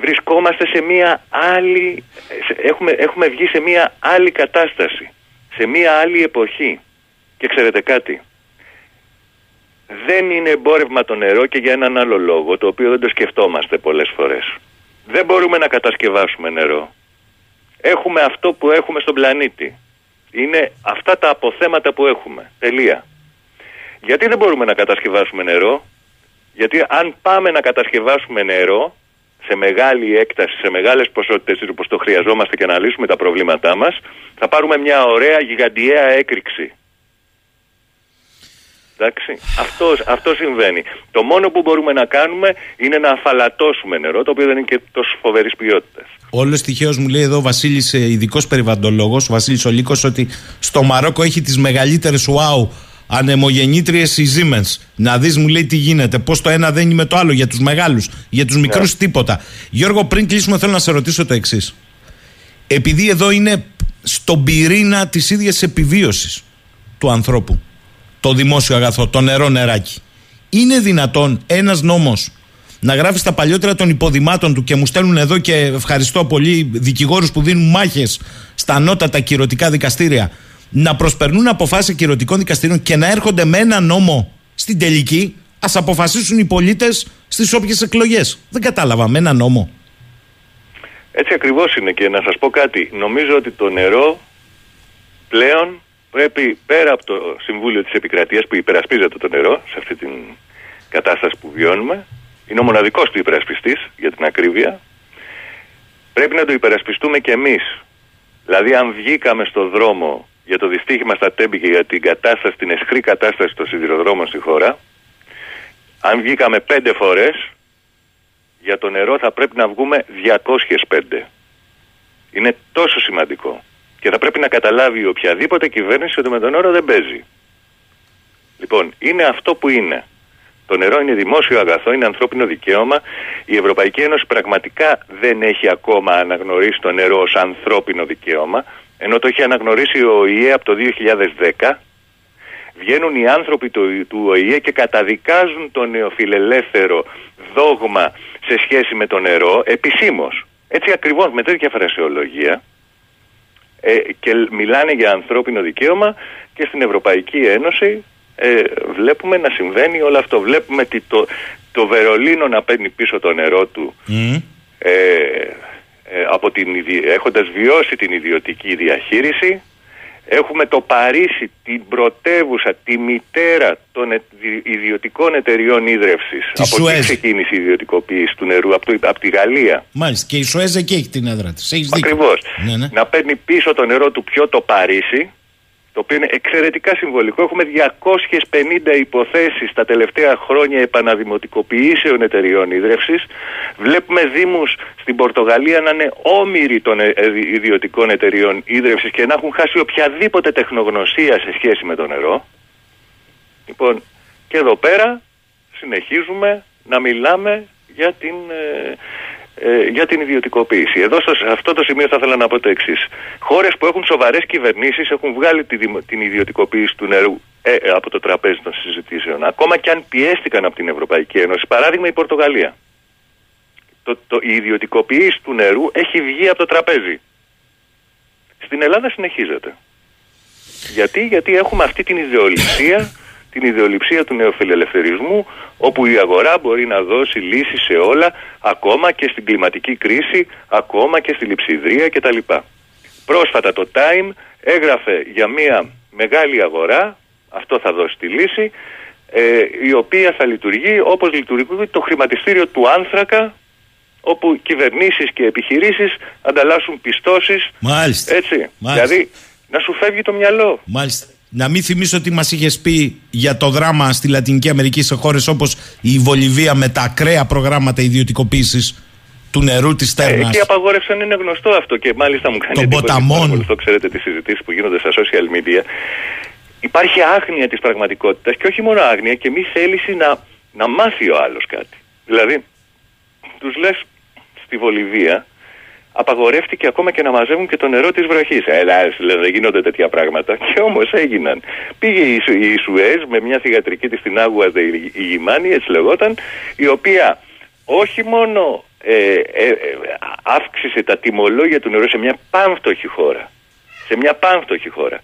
βρισκόμαστε σε μια άλλη, σε- έχουμε, έχουμε βγει σε μια άλλη κατάσταση, σε μια άλλη εποχή. Και ξέρετε κάτι, δεν είναι εμπόρευμα το νερό και για έναν άλλο λόγο, το οποίο δεν το σκεφτόμαστε πολλές φορές. Δεν μπορούμε να κατασκευάσουμε νερό. Έχουμε αυτό που έχουμε στον πλανήτη. Είναι αυτά τα αποθέματα που έχουμε. Τελεία. Γιατί δεν μπορούμε να κατασκευάσουμε νερό; Γιατί αν πάμε να κατασκευάσουμε νερό σε μεγάλη έκταση, σε μεγάλες ποσότητες όπως το χρειαζόμαστε και να λύσουμε τα προβλήματά μας, θα πάρουμε μια ωραία γιγαντιαία έκρηξη. Εντάξει, αυτό, αυτό συμβαίνει. Το μόνο που μπορούμε να κάνουμε είναι να αφαλατώσουμε νερό, το οποίο δεν είναι και τόσο φοβερής ποιότητας. Όλο τυχαίω μου λέει εδώ ο Βασίλης, ειδικός περιβαλλοντολόγο, ο Βασίλης Ολίκος, ότι στο Μαρόκο έχει τις μεγαλύτερες wow ανεμογεννήτριες η Siemens. Να δεις, μου λέει τι γίνεται. Πώς το ένα δεν είναι με το άλλο για τους μεγάλους. Για τους μικρούς τίποτα. Γιώργο, πριν κλείσουμε, θέλω να σε ρωτήσω το εξής. Επειδή εδώ είναι στον πυρήνα της ίδιας επιβίωσης του ανθρώπου το δημόσιο αγαθό, το νερό νεράκι. Είναι δυνατόν ένας νόμος να γράφει στα παλιότερα των υποδημάτων του και μου στέλνουν εδώ και ευχαριστώ πολύ δικηγόρους που δίνουν μάχες στα ανώτατα κυρωτικά δικαστήρια να προσπερνούν αποφάσεις κυρωτικών δικαστήριων και να έρχονται με ένα νόμο στην τελική ας αποφασίσουν οι πολίτες στις όποιες εκλογές. Δεν κατάλαβα με ένα νόμο. Έτσι ακριβώς είναι και να σας πω κάτι. Νομίζω ότι το νερό πλέον πρέπει πέρα από το Συμβούλιο της Επικρατείας που υπερασπίζεται το νερό σε αυτή την κατάσταση που βιώνουμε, είναι ο μοναδικός του υπερασπιστής για την ακρίβεια, πρέπει να το υπερασπιστούμε και εμείς. Δηλαδή αν βγήκαμε στο δρόμο για το δυστύχημα στα Τέμπη και για την κατάσταση, την εσχρή κατάσταση των σιδηροδρόμων στη χώρα, Αν βγήκαμε πέντε φορές, για το νερό θα πρέπει να βγούμε 205. Είναι τόσο σημαντικό. Και θα πρέπει να καταλάβει οποιαδήποτε κυβέρνηση ότι με τον νερό δεν παίζει. Λοιπόν, είναι αυτό που είναι. Το νερό είναι δημόσιο αγαθό, είναι ανθρώπινο δικαίωμα. Η Ευρωπαϊκή Ένωση πραγματικά δεν έχει ακόμα αναγνωρίσει το νερό ως ανθρώπινο δικαίωμα, ενώ το έχει αναγνωρίσει ο ΟΗΕ από το 2010. Βγαίνουν οι άνθρωποι του, του ΟΗΕ και καταδικάζουν το νεοφιλελεύθερο δόγμα σε σχέση με το νερό επισήμως. Έτσι ακριβώς με τέτοια φρασιολογία ε, και μιλάνε για ανθρώπινο δικαίωμα και στην Ευρωπαϊκή Ένωση ε, βλέπουμε να συμβαίνει όλο αυτό. Βλέπουμε το, το Βερολίνο να παίρνει πίσω το νερό του ε, ε, από την, έχοντας βιώσει την ιδιωτική διαχείριση. Έχουμε το Παρίσι, την πρωτεύουσα, τη μητέρα των ιδιωτικών εταιριών ίδρυυσης. Από εκεί ξεκίνησε η ιδιωτικοποίηση του νερού, από, το, από τη Γαλλία. Μάλιστα. Και η Σουέζ εκεί έχει την έδρα της. Ακριβώς. Ναι, ναι. Να παίρνει πίσω το νερό του πιο το Παρίσι, το οποίο είναι εξαιρετικά συμβολικό. Έχουμε 250 υποθέσεις τα τελευταία χρόνια επαναδημοτικοποιήσεων εταιριών ίδρυυσης. Βλέπουμε δήμους στην Πορτογαλία να είναι όμοιροι των ε, ιδιωτικών εταιριών ίδρυυσης και να έχουν χάσει οποιαδήποτε τεχνογνωσία σε σχέση με το νερό. Λοιπόν, και εδώ πέρα συνεχίζουμε να μιλάμε για την ε, ε, για την ιδιωτικοποίηση. Εδώ σε αυτό το σημείο θα ήθελα να πω το εξής. Χώρες που έχουν σοβαρές κυβερνήσεις έχουν βγάλει τη, την ιδιωτικοποίηση του νερού ε, ε, από το τραπέζι των συζητήσεων. Ακόμα και αν πιέστηκαν από την Ευρωπαϊκή Ένωση. Παράδειγμα η Πορτογαλία. Το, το, η ιδιωτικοποίηση του νερού έχει βγει από το τραπέζι. Στην Ελλάδα συνεχίζεται. Γιατί, Γιατί έχουμε αυτή την ιδεολειψία την ιδεολειψία του νεοφιλελευθερισμού όπου η αγορά μπορεί να δώσει λύσεις σε όλα ακόμα και στην κλιματική κρίση, ακόμα και στη λειψιδρία κτλ. Πρόσφατα το Time έγραφε για μια μεγάλη αγορά, αυτό θα δώσει τη λύση, ε, η οποία θα λειτουργεί όπως λειτουργεί το χρηματιστήριο του άνθρακα όπου κυβερνήσεις και επιχειρήσεις ανταλλάσσουν πιστώσεις. Μάλιστα. Έτσι. Δηλαδή να σου φεύγει το μυαλό. Μάλιστα. Να μην θυμίσω ότι μας είχες πει για το δράμα στη Λατινική Αμερική σε χώρες όπως η Βολιβία με τα ακραία προγράμματα ιδιωτικοποίησης του νερού της Τέρνας. Ε, εκεί απαγόρευσαν, είναι γνωστό αυτό και μάλιστα μου κάνει Τον ποταμών. Το ξέρετε τις συζητήσεις που γίνονται στα social media. Υπάρχει άγνοια της πραγματικότητας και όχι μόνο άγνοια και μη θέληση να, να μάθει ο άλλος κάτι. Δηλαδή, τους λες στη Βολιβία απαγορεύτηκε ακόμα και να μαζεύουν και το νερό της βροχής. Έλα, δεν γίνονται τέτοια πράγματα. Και όμως έγιναν. Πήγε η, η Σουέζ με μια θηγατρική της στην Άγουα η Γημάνη, έτσι λεγόταν, η οποία όχι μόνο ε, ε, ε, αύξησε τα τιμολόγια του νερού σε μια πάμφτωχη χώρα. Σε μια πάμφτωχη χώρα.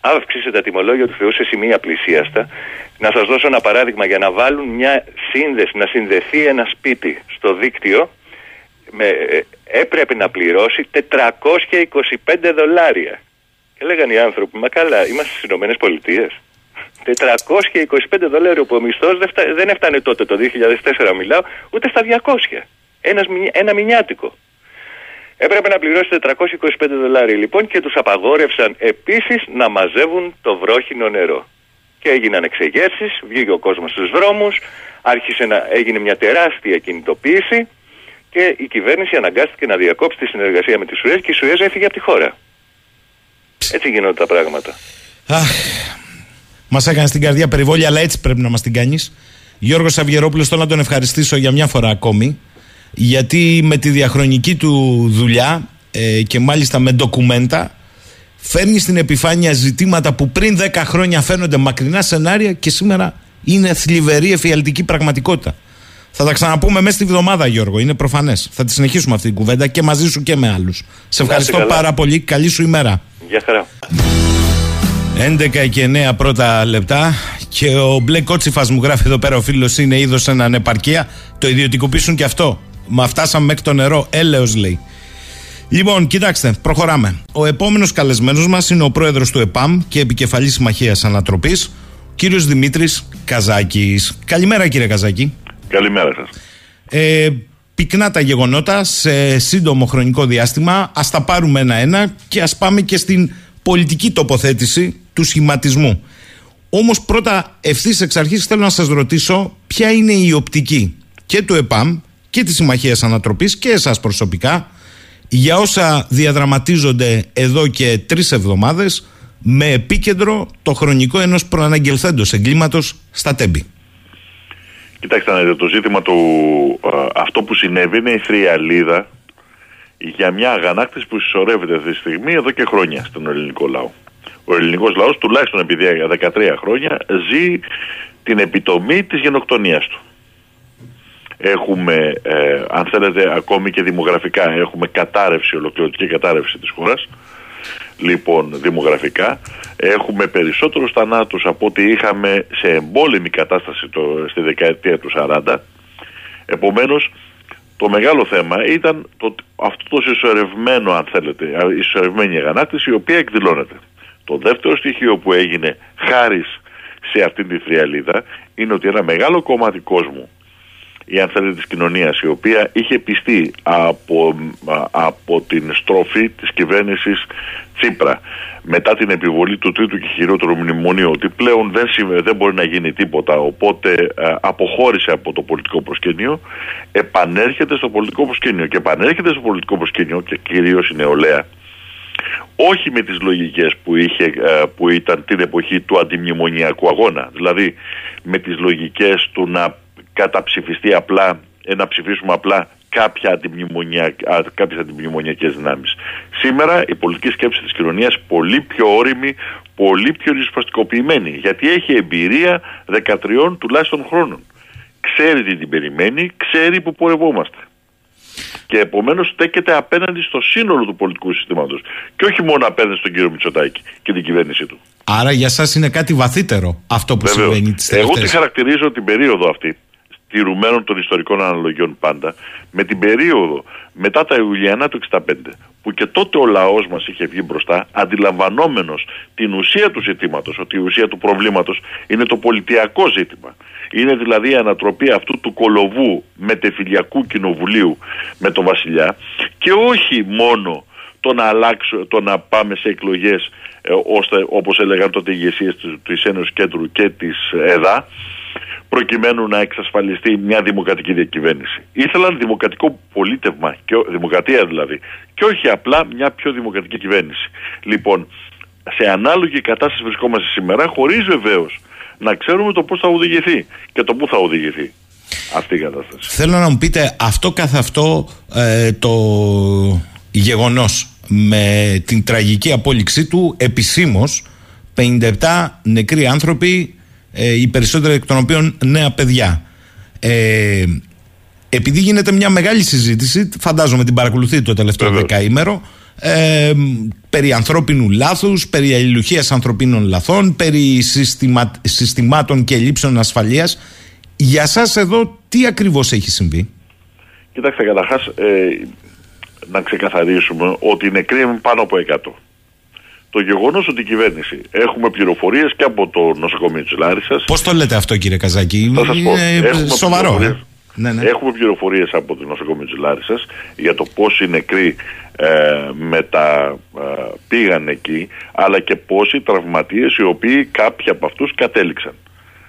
Αύξησε τα τιμολόγια του Θεού σε σημεία πλησίαστα. Να σας δώσω ένα παράδειγμα για να βάλουν μια σύνδεση, να συνδεθεί ένα σπίτι στο δίκτυο με, ε, έπρεπε να πληρώσει 425 δολάρια. Και λέγανε οι άνθρωποι, μα καλά, είμαστε στις Ηνωμένες Πολιτείες. 425 δολάρια που ο μισθός δεν έφτανε τότε, το 2004 μιλάω, ούτε στα 200. Ένας, ένα μηνιάτικο. Έπρεπε να πληρώσει 425 δολάρια λοιπόν και τους απαγόρευσαν επίσης να μαζεύουν το βρόχινο νερό. Και έγιναν εξεγέρσεις, βγήκε ο κόσμος στους δρόμους, άρχισε να έγινε μια τεράστια κινητοποίηση και η κυβέρνηση αναγκάστηκε να διακόψει τη συνεργασία με τη Σουέζ και η Σουέζ έφυγε από τη χώρα. Έτσι γίνονται τα πράγματα. Αχ, μας έκανε στην καρδιά περιβόλια, αλλά έτσι πρέπει να μας την κάνεις. Γιώργος Σαβγερόπουλος, θέλω να τον ευχαριστήσω για μια φορά ακόμη, γιατί με τη διαχρονική του δουλειά ε, και μάλιστα με ντοκουμέντα, φέρνει στην επιφάνεια ζητήματα που πριν 10 χρόνια φαίνονται μακρινά σενάρια και σήμερα είναι θλιβερή εφιαλτική πραγματικότητα. Θα τα ξαναπούμε μέσα στη βδομάδα, Γιώργο. Είναι προφανές. Θα τη συνεχίσουμε αυτή την κουβέντα και μαζί σου και με άλλους. Σε ευχαριστώ πάρα πολύ. Καλή σου ημέρα. Γεια χαρά. 11 και 9 πρώτα λεπτά και ο μπλε κότσιφας μου γράφει εδώ πέρα ο φίλος είναι είδος σε ανεπαρκεία. Το ιδιωτικοποιήσουν και αυτό. Μα φτάσαμε μέχρι το νερό. Έλεος λέει. Λοιπόν, κοιτάξτε, προχωράμε. Ο επόμενος καλεσμένος μας είναι ο πρόεδρος του ΕΠΑΜ και επικεφαλής συμμαχίας Ανατροπής, κύριος Δημήτρης Καζάκης. Καλημέρα, κύριε Καζάκη. Καλημέρα σας. Ε, πυκνά τα γεγονότα σε σύντομο χρονικό διάστημα. Ας τα πάρουμε ένα-ένα και ας πάμε και στην πολιτική τοποθέτηση του σχηματισμού. Όμως πρώτα ευθύς εξ αρχής θέλω να σας ρωτήσω ποια είναι η οπτική και του ΕΠΑΜ και της Συμμαχίας Ανατροπής και εσάς προσωπικά για όσα διαδραματίζονται εδώ και τρεις εβδομάδες με επίκεντρο το χρονικό ενός προαναγγελθέντος εγκλήματος στα Τέμπη. Κοιτάξτε, το ζήτημα του αυτό που συνέβη είναι η θριαλίδα για μια αγανάκτηση που συσσωρεύεται αυτή τη στιγμή εδώ και χρόνια στον ελληνικό λαό. Ο ελληνικός λαός τουλάχιστον επειδή για 13 χρόνια ζει την επιτομή της γενοκτονίας του. Έχουμε, ε, αν θέλετε, ακόμη και δημογραφικά, έχουμε κατάρρευση, ολοκληρωτική κατάρρευση της χώρας. Λοιπόν, δημογραφικά, έχουμε περισσότερους θανάτους από ό,τι είχαμε σε εμπόλεμη κατάσταση το, στη δεκαετία του 40. Επομένως, το μεγάλο θέμα ήταν το, αυτό το συσσωρευμένο, αν θέλετε, η συσσωρευμένη αγανάκτηση, η οποία εκδηλώνεται. Το δεύτερο στοιχείο που έγινε χάρη σε αυτήν τη θριαλίδα είναι ότι ένα μεγάλο κομμάτι κόσμου ή αν θέλετε της κοινωνίας η οποία είχε πιστεί από, από την στροφή της κυβέρνησης Τσίπρα. Μετά την επιβολή του τρίτου και χειρότερου μνημονίου ότι πλέον δεν, δεν μπορεί να γίνει τίποτα οπότε αποχώρησε από το πολιτικό προσκήνιο επανέρχεται στο πολιτικό προσκήνιο. Και επανέρχεται στο πολιτικό προσκήνιο και κυρίως η νεολαία όχι με τις λογικές που, είχε, που ήταν την εποχή του αντιμνημονιακού αγώνα. Δηλαδή με τις λογικές του να καταψηφιστεί απλά, ε, να ψηφίσουμε απλά κάποια αντιμνημονιακ, κάποιες αντιμνημονιακές δυνάμεις. Σήμερα η πολιτική σκέψη της κοινωνίας πολύ πιο όρημη, πολύ πιο ρισπαστικοποιημένη, γιατί έχει εμπειρία 13 τουλάχιστον χρόνων. Ξέρει τι την περιμένει, ξέρει που πορευόμαστε. Και επομένως στέκεται απέναντι στο σύνολο του πολιτικού συστήματος. Και όχι μόνο απέναντι στον κύριο Μητσοτάκη και την κυβέρνησή του. Άρα για σας είναι κάτι βαθύτερο αυτό που Βεβαίως. συμβαίνει τις Εγώ τη χαρακτηρίζω την περίοδο αυτή τηρουμένων των ιστορικών αναλογιών πάντα, με την περίοδο μετά τα Ιουλιανά του 65, που και τότε ο λαός μας είχε βγει μπροστά, αντιλαμβανόμενος την ουσία του ζητήματος, ότι η ουσία του προβλήματος είναι το πολιτιακό ζήτημα. Είναι δηλαδή η ανατροπή αυτού του κολοβού μετεφιλιακού κοινοβουλίου με τον βασιλιά και όχι μόνο το να, αλλάξω, το να πάμε σε εκλογές ε, ώστε όπως έλεγαν τότε οι ηγεσίες της Ένωσης Κέντρου και της ΕΔΑ προκειμένου να εξασφαλιστεί μια δημοκρατική διακυβέρνηση. Ήθελαν δημοκρατικό πολίτευμα, και, δημοκρατία δηλαδή, και όχι απλά μια πιο δημοκρατική κυβέρνηση. Λοιπόν, σε ανάλογη κατάσταση βρισκόμαστε σήμερα, χωρίς βεβαίως να ξέρουμε το πώς θα οδηγηθεί και το πού θα οδηγηθεί αυτή η κατάσταση. Θέλω να μου πείτε αυτό καθ' αυτό ε, το γεγονός με την τραγική απόλυξή του επισήμως 57 νεκροί άνθρωποι ε, οι περισσότεροι εκ των οποίων νέα παιδιά. Ε, επειδή γίνεται μια μεγάλη συζήτηση, φαντάζομαι την παρακολουθείτε το τελευταίο δεκαήμερο, ε, περί ανθρώπινου λάθους, περί αλληλουχίας ανθρωπίνων λαθών, περί συστημα, συστημάτων και λήψεων ασφαλείας. Για σας εδώ τι ακριβώς έχει συμβεί; Κοιτάξτε, καταρχάς ε, να ξεκαθαρίσουμε ότι οι νεκροί είναι πάνω από 100 το γεγονός ότι η κυβέρνηση έχουμε πληροφορίες και από το νοσοκομείο της Λάρισας. Πώς το λέτε αυτό, κύριε Καζάκη, θα σας πω. έχουμε σοβαρό. Ε; Ναι, ναι. Έχουμε πληροφορίες από το νοσοκομείο της Λάρισας για το πόσοι νεκροί ε, μετα, ε, πήγαν εκεί, αλλά και πόσοι τραυματίες οι οποίοι κάποιοι από αυτούς κατέληξαν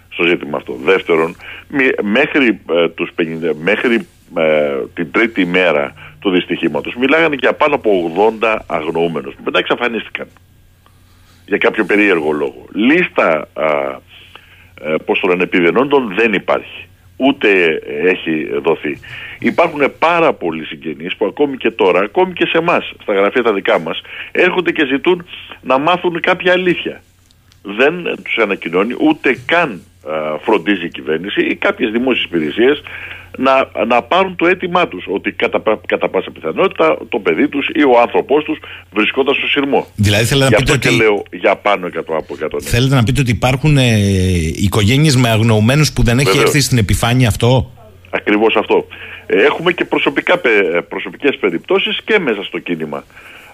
στο ζήτημα αυτό. Δεύτερον, μέχρι, ε, τους 50, μέχρι ε, την τρίτη μέρα του δυστυχήματος μιλάγανε για πάνω από 80 αγνοούμενους. Μετά εξαφανίστηκαν για κάποιο περίεργο λόγο. Λίστα, α, ε, πώς το λένε, επιδενόντων δεν υπάρχει. Ούτε έχει δοθεί. Υπάρχουν πάρα πολλοί συγγενείς που ακόμη και τώρα, ακόμη και σε εμάς, στα γραφεία τα δικά μας, έρχονται και ζητούν να μάθουν κάποια αλήθεια. Δεν τους ανακοινώνει ούτε καν φροντίζει η κυβέρνηση ή κάποιες δημόσιες υπηρεσίες να, να πάρουν το αίτημά τους ότι κατά, κατά πάσα πιθανότητα το παιδί τους ή ο άνθρωπός τους βρισκόταν στο σειρμό. Δηλαδή θέλετε να πείτε ότι... και λέω για πάνω εκατό από 100. Θέλετε να πείτε ότι υπάρχουν ε, οικογένειες με αγνοωμένους που δεν έχει Βεβαίως. έρθει στην επιφάνεια αυτό; Ακριβώς αυτό. Ε, έχουμε και προσωπικά, προσωπικές περιπτώσεις και μέσα στο κίνημα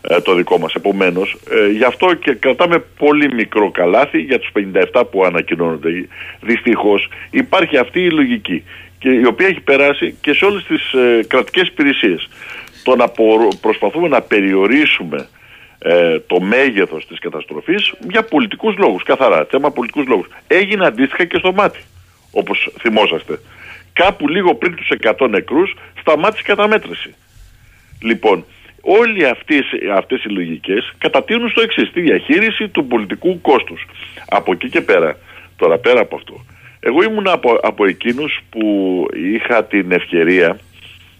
ε, το δικό μας. Επομένως, ε, γι' αυτό και κρατάμε πολύ μικρό καλάθι για τους 57 που ανακοινώνονται. Δυστυχώς υπάρχει αυτή η λογική και η οποία έχει περάσει και σε όλες τις ε, κρατικές υπηρεσίες. Το να προσπαθούμε να περιορίσουμε ε, το μέγεθος της καταστροφής για πολιτικούς λόγους, καθαρά, θέμα πολιτικούς λόγους. Έγινε αντίστοιχα και στο μάτι. όπως θυμόσαστε. Κάπου λίγο πριν τους 100 νεκρούς σταμάτησε η καταμέτρηση. Λοιπόν, όλοι αυτές, αυτές οι λογικές κατατείνουν στο εξής, τη διαχείριση του πολιτικού κόστους. Από εκεί και πέρα, τώρα πέρα από αυτό, εγώ ήμουν από, από εκείνους που είχα την ευκαιρία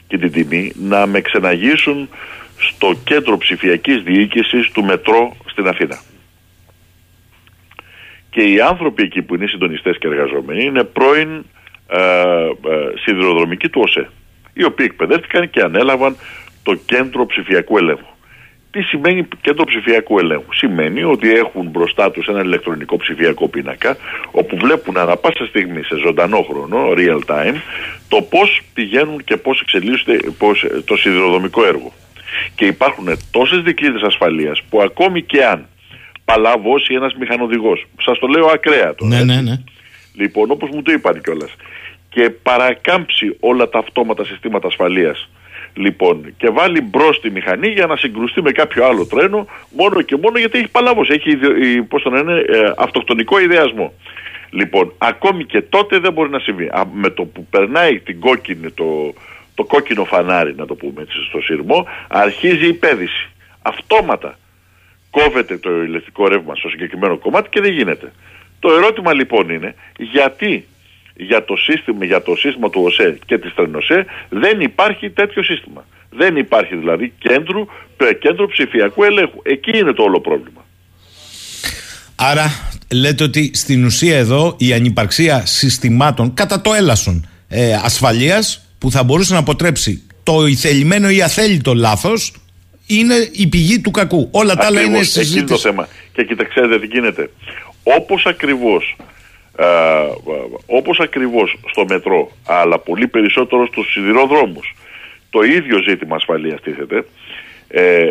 και την τιμή να με ξεναγήσουν στο κέντρο ψηφιακής διοίκησης του μετρό στην Αθήνα. Και οι άνθρωποι εκεί που είναι συντονιστές και εργαζόμενοι είναι πρώην ε, ε, σιδηροδρομικοί του ΟΣΕ, οι οποίοι εκπαιδεύτηκαν και ανέλαβαν το κέντρο ψηφιακού ελέγχου. Τι σημαίνει κέντρο ψηφιακού ελέγχου. Σημαίνει ότι έχουν μπροστά τους ένα ηλεκτρονικό ψηφιακό πίνακα όπου βλέπουν ανά πάσα στιγμή σε ζωντανό χρόνο, real time, το πώς πηγαίνουν και πώς εξελίσσονται πώς, το σιδηροδρομικό έργο. Και υπάρχουν τόσες δικλείδες ασφαλείας που ακόμη και αν παλαβώσει ένας μηχανοδηγός, σας το λέω ακραία τώρα, Ναι, ναι, ναι. λοιπόν όπως μου το είπαν κιόλας. και παρακάμψει όλα τα αυτόματα συστήματα ασφαλείας Λοιπόν, και βάλει μπρος τη μηχανή για να συγκρουστεί με κάποιο άλλο τρένο, μόνο και μόνο γιατί έχει παλάβωση, έχει πώς το λένε, ε, αυτοκτονικό ιδεασμό. Λοιπόν, ακόμη και τότε δεν μπορεί να συμβεί. Α, με το που περνάει την κόκκινη, το, το κόκκινο φανάρι, να το πούμε έτσι, στο σειρμό, αρχίζει η πέδηση. Αυτόματα κόβεται το ηλεκτρικό ρεύμα στο συγκεκριμένο κομμάτι και δεν γίνεται. Το ερώτημα λοιπόν είναι γιατί για το σύστημα, για το σύστημα του ΟΣΕ και της Τρενοσέ δεν υπάρχει τέτοιο σύστημα. Δεν υπάρχει δηλαδή κέντρο, κέντρο ψηφιακού ελέγχου. Εκεί είναι το όλο πρόβλημα. Άρα λέτε ότι στην ουσία εδώ η ανυπαρξία συστημάτων κατά το έλασον ε, ασφαλείας που θα μπορούσε να αποτρέψει το ηθελημένο ή αθέλητο λάθος είναι η πηγή του κακού. Όλα τα άλλα είναι συζήτηση. Εκεί το θέμα. Και κοιτάξτε τι γίνεται. Όπως ακριβώς ε, όπως ακριβώς στο μετρό αλλά πολύ περισσότερο στους σιδηροδρόμους το ίδιο ζήτημα ασφαλείας τίθεται ε,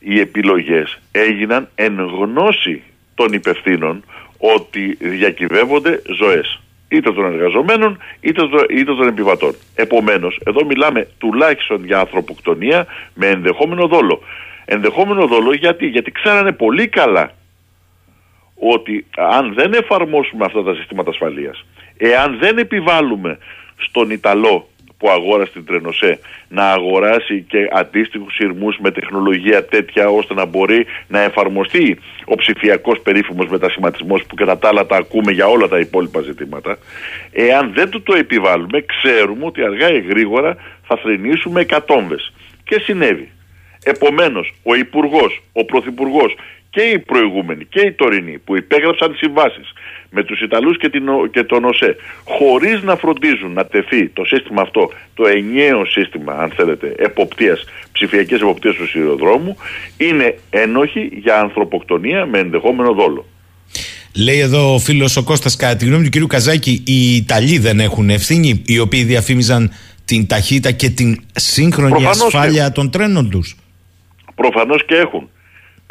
οι επιλογές έγιναν εν γνώση των υπευθύνων ότι διακυβεύονται ζωές είτε των εργαζομένων είτε, είτε των επιβατών. Επομένως, εδώ μιλάμε τουλάχιστον για ανθρωποκτονία με ενδεχόμενο δόλο. Ενδεχόμενο δόλο γιατί, γιατί ξέρανε πολύ καλά ότι αν δεν εφαρμόσουμε αυτά τα συστήματα ασφαλείας, εάν δεν επιβάλλουμε στον Ιταλό που αγόρασε την Τρενοσέ να αγοράσει και αντίστοιχους σειρμούς με τεχνολογία τέτοια ώστε να μπορεί να εφαρμοστεί ο ψηφιακός περίφημος μετασχηματισμός που κατά τα άλλα τα ακούμε για όλα τα υπόλοιπα ζητήματα εάν δεν του το επιβάλλουμε ξέρουμε ότι αργά ή γρήγορα θα θρυνήσουμε εκατόμβες. Και συνέβη. Επομένως, ο Υπουργός, ο Πρωθυπουργός και οι προηγούμενοι και οι τωρινοί που υπέγραψαν συμβάσεις με τους Ιταλούς και, την, και τον ΟΣΕ χωρίς να φροντίζουν να τεθεί το σύστημα αυτό, το ενιαίο σύστημα αν θέλετε εποπτείας, ψηφιακής εποπτείας του σιδηροδρόμου είναι ένοχοι για ανθρωποκτονία με ενδεχόμενο δόλο. Λέει εδώ ο φίλος ο Κώστας, κατά τη γνώμη του κ. Καζάκη, οι Ιταλοί δεν έχουν ευθύνη, οι οποίοι διαφήμιζαν την ταχύτητα και την σύγχρονη ασφάλεια των τρένων τους. Προφανώς και έχουν.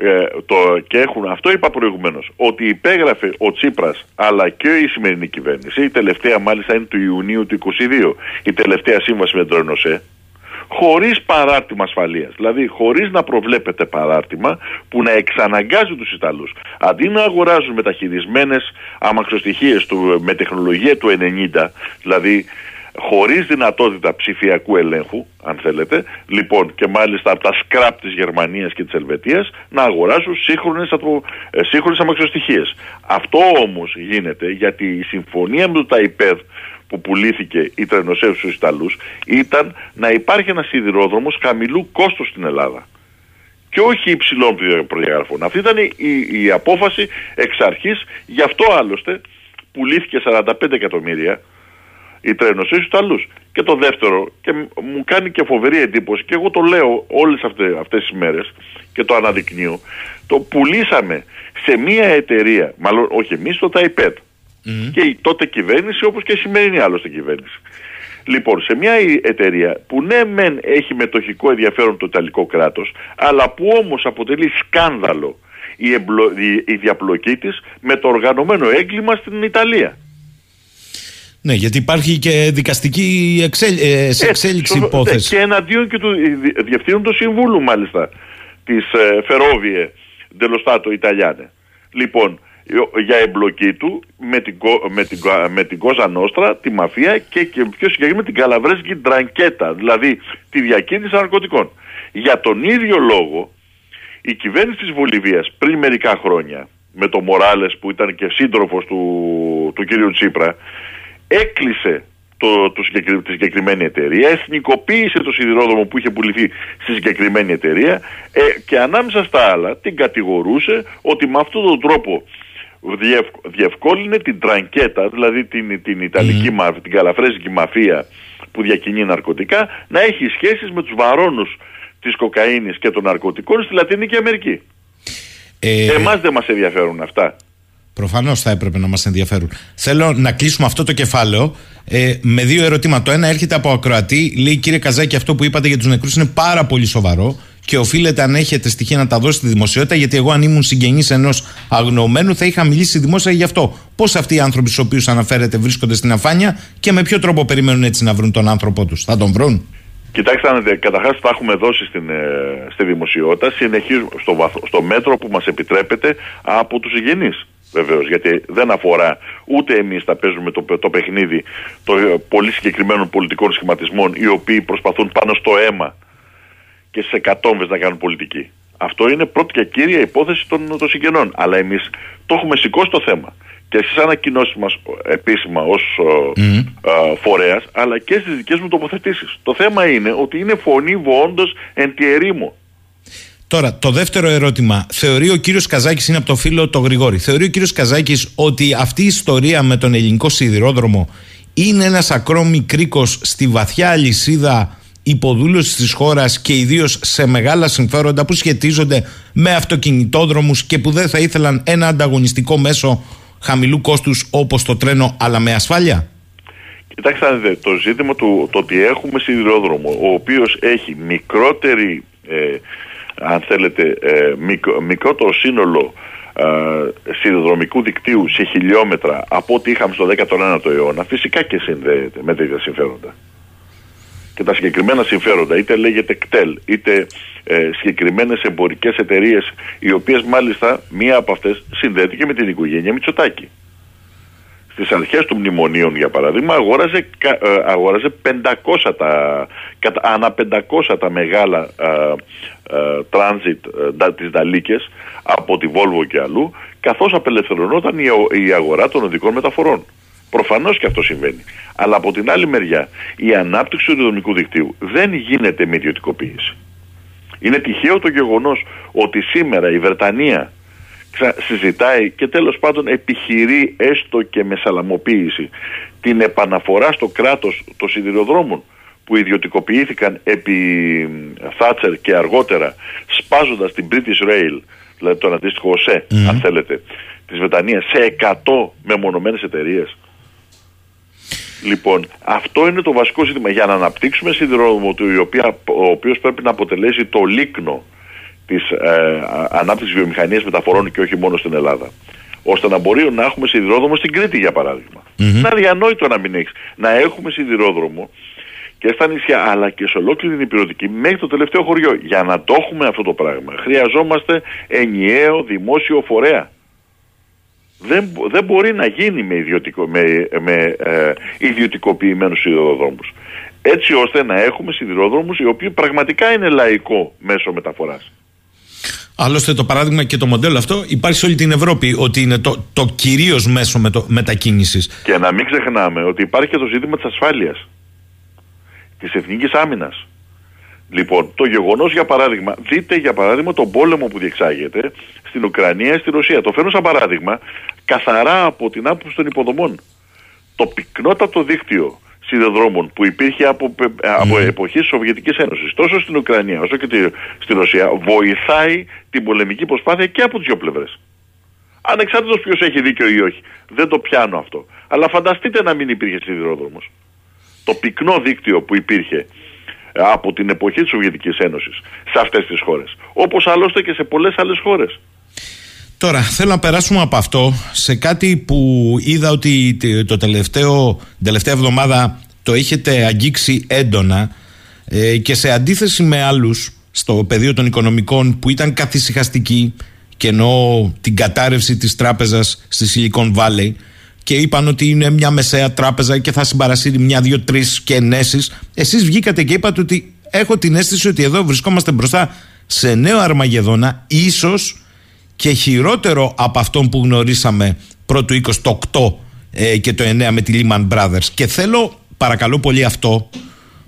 Ε, το, και έχουν, αυτό είπα προηγουμένως, ότι υπέγραφε ο Τσίπρας αλλά και η σημερινή κυβέρνηση, η τελευταία μάλιστα είναι του Ιουνίου του 22, η τελευταία σύμβαση με τον ΕΝΟΣΕ, χωρίς παράρτημα ασφαλείας, δηλαδή χωρίς να προβλέπεται παράρτημα που να εξαναγκάζει τους Ιταλούς. Αντί να αγοράζουν μεταχειρισμένες αμαξοστοιχίες του, με τεχνολογία του 90, δηλαδή χωρίς δυνατότητα ψηφιακού ελέγχου, αν θέλετε, λοιπόν και μάλιστα από τα σκράπ της Γερμανίας και της Ελβετίας, να αγοράσουν σύγχρονες, ε, σύγχρονες αμαξοστοιχίες. Αυτό όμως γίνεται γιατί η συμφωνία με το ΤΑΙΠΕΔ που πουλήθηκε η τρενοσέους στους Ιταλούς ήταν να υπάρχει ένας σιδηρόδρομος χαμηλού κόστος στην Ελλάδα και όχι υψηλών προδιαγραφών. Αυτή ήταν η, η απόφαση εξ αρχής, γι' αυτό άλλωστε πουλήθηκε 45 εκατομμύρια η τρένωση στους Ιταλούς. Και το δεύτερο, και μου κάνει και φοβερή εντύπωση, και εγώ το λέω όλες αυτές, αυτές τις μέρες και το αναδεικνύω, το πουλήσαμε σε μια εταιρεία, μάλλον όχι εμείς, το ΤΑΙΠΕΤ. Και η τότε κυβέρνηση όπως και η σημερινή άλλωστε κυβέρνηση. Λοιπόν, σε μια εταιρεία που ναι μεν έχει μετοχικό ενδιαφέρον το Ιταλικό κράτος, αλλά που όμως αποτελεί σκάνδαλο η, εμπλο, η, η διαπλοκή της με το οργανωμένο έγκλημα στην Ιταλία. Ναι, γιατί υπάρχει και δικαστική εξέλ, ε, σε εξέλιξη υπόθεση. Και εναντίον και του διευθύνοντος συμβούλου μάλιστα της ε, Φερόβιε Ντελοστάτο Ιταλιάνε. Λοιπόν, για εμπλοκή του με την, με την, με την Κόζα Νόστρα, τη μαφία και, και πιο συγκεκριμένα την Καλαβρέσκη Ντρανκέτα, δηλαδή τη διακίνηση ναρκωτικών. Για τον ίδιο λόγο, η κυβέρνηση της Βολιβίας πριν μερικά χρόνια, με τον Μοράλες που ήταν και σύντροφος του, του κύριου Τσίπρα, έκλεισε το, το, τη συγκεκριμένη εταιρεία, εθνικοποίησε το σιδηρόδρομο που είχε πουληθεί στη συγκεκριμένη εταιρεία ε, και ανάμεσα στα άλλα την κατηγορούσε ότι με αυτόν τον τρόπο διευ, διευκόλυνε την τραγκέτα, δηλαδή την, την Ιταλική μαφία, την καλαφρέζικη μαφία που διακινεί ναρκωτικά, να έχει σχέσεις με τους βαρόνους της κοκαίνης και των ναρκωτικών στη Λατινική Αμερική. Ε... Εμάς δεν μας ενδιαφέρουν αυτά. Προφανώς θα έπρεπε να μας ενδιαφέρουν. Θέλω να κλείσουμε αυτό το κεφάλαιο ε, με δύο ερωτήματα. Το ένα έρχεται από ακροατή. Λέει, κύριε Καζάκη, αυτό που είπατε για τους νεκρούς είναι πάρα πολύ σοβαρό και οφείλετε, αν έχετε στοιχεία, να τα δώσετε στη δημοσιότητα. Γιατί εγώ, αν ήμουν συγγενής ενός αγνοωμένου, θα είχα μιλήσει δημόσια γι' αυτό. Πώς αυτοί οι άνθρωποι στους οποίους αναφέρετε βρίσκονται στην αφάνεια και με ποιο τρόπο περιμένουν έτσι να βρουν τον άνθρωπό τους. Θα τον βρουν; Κοιτάξτε, καταρχάς τα έχουμε δώσει στην, ε, στη δημοσιότητα. Συνεχίζουμε στο, στο μέτρο που μας επιτρέπεται από τους συγγενείς. Βεβαίως, γιατί δεν αφορά ούτε εμείς θα παίζουμε το, το παιχνίδι των ε, πολύ συγκεκριμένων πολιτικών σχηματισμών οι οποίοι προσπαθούν πάνω στο αίμα και σε εκατόμβε να κάνουν πολιτική. Αυτό είναι πρώτη και κύρια υπόθεση των, των συγγενών. Αλλά εμείς το έχουμε σηκώσει το θέμα και στις ανακοινώσεις μας επίσημα ως mm. φορέας, αλλά και στις δικές μου τοποθετήσεις. Το θέμα είναι ότι είναι φωνή βοόντο εν τη ερήμο. Τώρα, το δεύτερο ερώτημα. Θεωρεί ο κύριος Καζάκης, είναι από το φίλο το Γρηγόρη, θεωρεί ο κύριος Καζάκης ότι αυτή η ιστορία με τον ελληνικό σιδηρόδρομο είναι ένας ακρόμη κρίκος στη βαθιά αλυσίδα υποδούλωσης της χώρας και ιδίως σε μεγάλα συμφέροντα που σχετίζονται με αυτοκινητόδρομους και που δεν θα ήθελαν ένα ανταγωνιστικό μέσο χαμηλού κόστους όπως το τρένο, αλλά με ασφάλεια; Κοιτάξτε, το ζήτημα του το ότι έχουμε σιδηρόδρομο, ο οποίος έχει μικρότερη ε, αν θέλετε, ε, μικρότερο σύνολο ε, σιδηροδρομικού δικτύου σε χιλιόμετρα από ό,τι είχαμε στο 19ο αιώνα, φυσικά και συνδέεται με τέτοια συμφέροντα. Και τα συγκεκριμένα συμφέροντα, είτε λέγεται κτέλ, είτε ε, συγκεκριμένες εμπορικές εταιρείες, οι οποίες μάλιστα μία από αυτές συνδέεται και με την οικογένεια Μητσοτάκη. Στις αρχές του μνημονίων, για παράδειγμα, αγόραζε, ε, αγόραζε 500 τα, ανά 500 τα μεγάλα τράνζιτ ε, τις Δαλίκες από τη Βόλβο και αλλού καθώς απελευθερωνόταν η αγορά των οδικών μεταφορών. Προφανώς και αυτό συμβαίνει. Αλλά από την άλλη μεριά η ανάπτυξη του ιδεονομικού δικτύου δεν γίνεται με ιδιωτικοποίηση. Είναι τυχαίο το γεγονός ότι σήμερα η Βρετανία συζητάει και τέλος πάντων επιχειρεί έστω και με σαλαμοποίηση την επαναφορά στο κράτος των σιδηροδρόμων που ιδιωτικοποιήθηκαν επί Θάτσερ και αργότερα σπάζοντας την British Rail, δηλαδή τον αντίστοιχο ΟΣΕ, αν θέλετε, της Βρετανίας σε 100 μεμονωμένες εταιρείες. Λοιπόν, αυτό είναι το βασικό ζήτημα για να αναπτύξουμε σιδηρόδρομο ο οποίος πρέπει να αποτελέσει το λίκνο της ε, ανάπτυξης βιομηχανίας μεταφορών και όχι μόνο στην Ελλάδα ώστε να μπορεί να έχουμε σιδηρόδρομο στην Κρήτη για παράδειγμα. Mm-hmm. Είναι αδιανόητο να μην έχεις. Να έχουμε σιδηρόδρομο και στα νησιά αλλά και σε ολόκληρη την υπηρετική μέχρι το τελευταίο χωριό. Για να το έχουμε αυτό το πράγμα χρειαζόμαστε ενιαίο δημόσιο φορέα. Δεν, δεν μπορεί να γίνει με, ιδιωτικο, με, με ε, ιδιωτικοποιημένους σιδηροδρόμους. Έτσι ώστε να έχουμε σιδηρόδρομους οι οποίοι πραγματικά είναι λαϊκό μέσο μεταφοράς. Άλλωστε το παράδειγμα και το μοντέλο αυτό υπάρχει σε όλη την Ευρώπη ότι είναι το, το κυρίως μέσο μετακίνησης. Και να μην ξεχνάμε ότι υπάρχει και το ζήτημα της ασφάλειας της εθνικής άμυνας. Λοιπόν, το γεγονός για παράδειγμα, δείτε για παράδειγμα τον πόλεμο που διεξάγεται στην Ουκρανία και στη Ρωσία. Το φέρνω σαν παράδειγμα καθαρά από την άποψη των υποδομών. Το πυκνότατο δίκτυο σιδεδρόμων που υπήρχε από, από mm. εποχή της Σοβιετικής Ένωσης τόσο στην Ουκρανία όσο και στη Ρωσία βοηθάει την πολεμική προσπάθεια και από τις δύο πλευρές. Ανεξάρτητος ποιος έχει δίκιο ή όχι. Δεν το πιάνω αυτό. Αλλά φανταστείτε να μην υπήρχε σιδηρόδρομος το πυκνό δίκτυο που υπήρχε ε, από την εποχή της Σοβιετικής Ένωσης σε αυτές τις χώρες. Όπως άλλωστε και σε πολλές άλλες χώρες. Τώρα θέλω να περάσουμε από αυτό σε κάτι που είδα ότι το τελευταίο, τελευταία εβδομάδα το έχετε αγγίξει έντονα ε, και σε αντίθεση με άλλους στο πεδίο των οικονομικών που ήταν καθησυχαστικοί και εννοώ την κατάρρευση της τράπεζας στη Silicon Valley και είπαν ότι είναι μια μεσαία τράπεζα και θα συμπαρασύρει μια, δύο, τρεις και ενέσεις εσείς βγήκατε και είπατε ότι έχω την αίσθηση ότι εδώ βρισκόμαστε μπροστά σε νέο Αρμαγεδόνα ίσως και χειρότερο από αυτόν που γνωρίσαμε πρώτου 20 το 8 ε, και το 9 με τη Lehman Brothers και θέλω παρακαλώ πολύ αυτό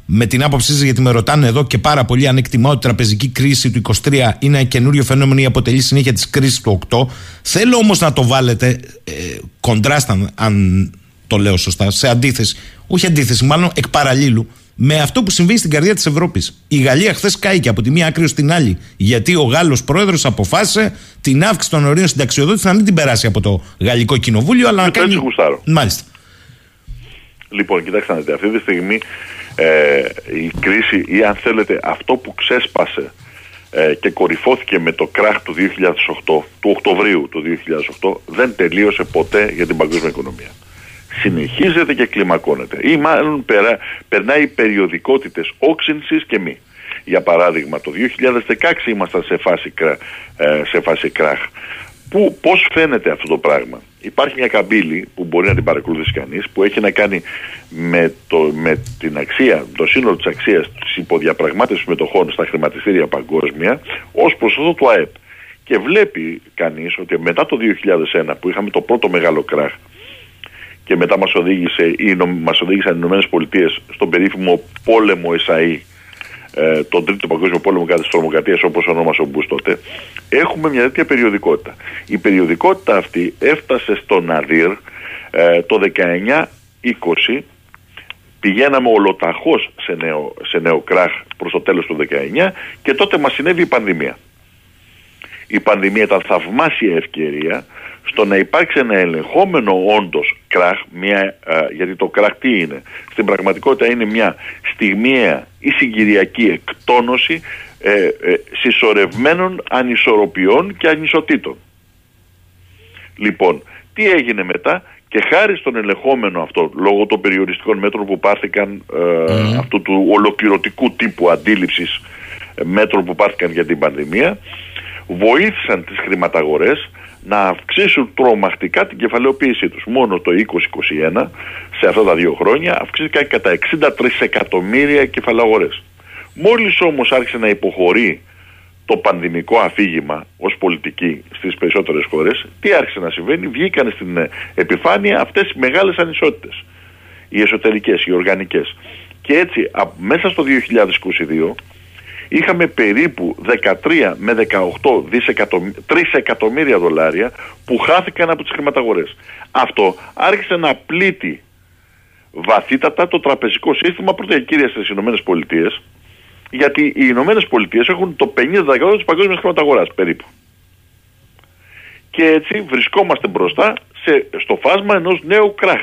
με την άποψή σας, γιατί με ρωτάνε εδώ και πάρα πολύ αν εκτιμάω ότι η τραπεζική κρίση του 23 είναι ένα καινούριο φαινόμενο ή αποτελεί συνέχεια της κρίσης του 8. Θέλω όμως να το βάλετε ε, κοντράστα, αν το λέω σωστά, σε αντίθεση, όχι αντίθεση, μάλλον εκ παραλίλου, με αυτό που συμβαίνει στην καρδιά της Ευρώπης. Η Γαλλία χθες κάηκε από τη μία άκρη στην άλλη. Γιατί ο Γάλλος πρόεδρος αποφάσισε την αύξηση των ορίων συνταξιοδότησης να μην την περάσει από το Γαλλικό Κοινοβούλιο, αλλά να κάνει. Μάλιστα. Λοιπόν, κοιτάξτε, αυτή τη στιγμή ε, η κρίση ή αν θέλετε αυτό που ξέσπασε ε, και κορυφώθηκε με το κράχ του 2008, του Οκτωβρίου του 2008 δεν τελείωσε ποτέ για την παγκόσμια οικονομία. Συνεχίζεται και κλιμακώνεται ή μάλλον περά, περνάει περιοδικότητες όξυνσης και μη. Για παράδειγμα το 2016 ήμασταν σε φάση, ε, σε φάση κράχ. Πού, πώς φαίνεται αυτό το πράγμα; Υπάρχει μια καμπύλη που μπορεί να την παρακολουθήσει κανείς που έχει να κάνει με, το, με την αξία, το σύνολο της αξίας της υποδιαπραγμάτευσης μετοχών στα χρηματιστήρια παγκόσμια ως προς αυτό του ΑΕΠ. Και βλέπει κανείς ότι μετά το 2001 που είχαμε το πρώτο μεγάλο κράχ και μετά μας, οδήγησε, ή, μας οδήγησαν οι Ηνωμένες Πολιτείες στον περίφημο πόλεμο ΕΣΑΗ ε, τον τρίτο παγκόσμιο πόλεμο κατά της τρομοκρατίας, όπως ονόμασε ο Μπούς τότε, έχουμε μια τέτοια περιοδικότητα. Η περιοδικότητα αυτή έφτασε στο Ναδύρ ε, το 19-20. Πηγαίναμε ολοταχώς σε νέο, σε νέο κράχ προς το τέλος του 19 και τότε μας συνέβη η πανδημία. Η πανδημία ήταν θαυμάσια ευκαιρία στο να υπάρξει ένα ελεγχόμενο όντως κράχ, μια, γιατί το κράχ τι είναι, στην πραγματικότητα είναι μια στιγμιαία ή συγκυριακή εκτόνωση ε, ε, συσσωρευμένων ανισορροπιών και ανισοτήτων. Λοιπόν, τι έγινε μετά; Και χάρη στον ελεγχόμενο αυτό, λόγω των περιοριστικών μέτρων που πάρθηκαν ε, αυτού του ολοκληρωτικού τύπου αντίληψης ε, μέτρων που πάρθηκαν για την πανδημία, βοήθησαν τις χρηματαγορές να αυξήσουν τρομακτικά την κεφαλαιοποίησή τους. Μόνο το 2021, σε αυτά τα δύο χρόνια, αυξήθηκαν κατά 63 εκατομμύρια κεφαλαγορές. Μόλις όμως άρχισε να υποχωρεί το πανδημικό αφήγημα ως πολιτική στις περισσότερες χώρες, τι άρχισε να συμβαίνει, βγήκαν στην επιφάνεια αυτές οι μεγάλες ανισότητες. Οι εσωτερικές, οι οργανικές. Και έτσι μέσα στο 2022 είχαμε περίπου 13 με 18 δισεκατομμύρια, 3 εκατομμύρια δολάρια που χάθηκαν από τις χρηματαγορές. Αυτό άρχισε να πλήττει βαθύτατα το τραπεζικό σύστημα πρώτα και κύρια στις Ηνωμένες Πολιτείες γιατί οι Ηνωμένες Πολιτείες έχουν το 50% της παγκόσμιας χρηματαγοράς περίπου. Και έτσι βρισκόμαστε μπροστά σε, στο φάσμα ενός νέου κράχ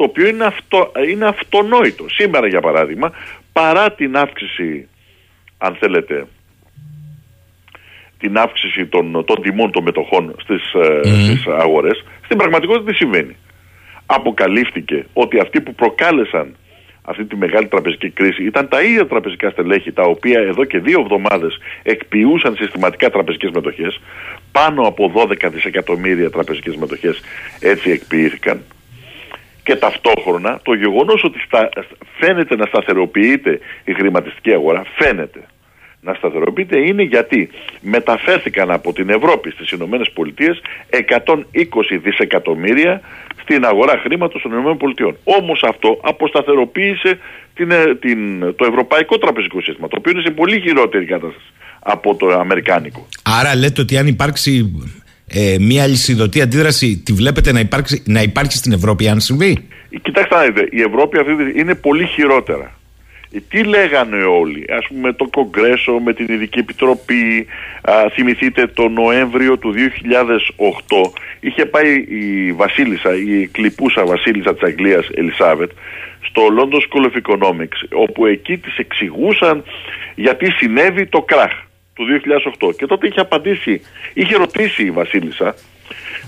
το οποίο είναι, αυτο, είναι αυτονόητο. Σήμερα για παράδειγμα, παρά την αύξηση, αν θέλετε, την αύξηση των, των τιμών των μετοχών στις, mm. στις αγορές, στην πραγματικότητα τι συμβαίνει; Αποκαλύφθηκε ότι αυτοί που προκάλεσαν αυτή τη μεγάλη τραπεζική κρίση ήταν τα ίδια τραπεζικά στελέχη τα οποία εδώ και δύο εβδομάδες εκποιούσαν συστηματικά τραπεζικές μετοχές πάνω από 12 δισεκατομμύρια τραπεζικές μετοχές έτσι εκποιήθηκαν και ταυτόχρονα το γεγονός ότι στα, φαίνεται να σταθεροποιείται η χρηματιστική αγορά, φαίνεται να σταθεροποιείται είναι γιατί μεταφέρθηκαν από την Ευρώπη στις Ηνωμένες Πολιτείες 120 δισεκατομμύρια στην αγορά χρήματος των Ηνωμένων Πολιτειών. Όμως αυτό αποσταθεροποίησε την, ε, την, το ευρωπαϊκό τραπεζικό σύστημα, το οποίο είναι σε πολύ χειρότερη κατάσταση από το αμερικάνικο. Άρα λέτε ότι αν υπάρξει ε, μια λυσιδωτή αντίδραση τη βλέπετε να, υπάρξει, να υπάρχει στην Ευρώπη αν συμβεί; Κοιτάξτε να δείτε, η Ευρώπη αυτή είναι πολύ χειρότερα. Ε, τι λέγανε όλοι, ας πούμε το Κογκρέσο με την Ειδική Επιτροπή, α, θυμηθείτε το Νοέμβριο του 2008 είχε πάει η Βασίλισσα, η κλειπούσα Βασίλισσα της Αγγλίας Ελισάβετ στο London School of Economics όπου εκεί της εξηγούσαν γιατί συνέβη το κράχ του 2008 και τότε είχε απαντήσει, είχε ρωτήσει η Βασίλισσα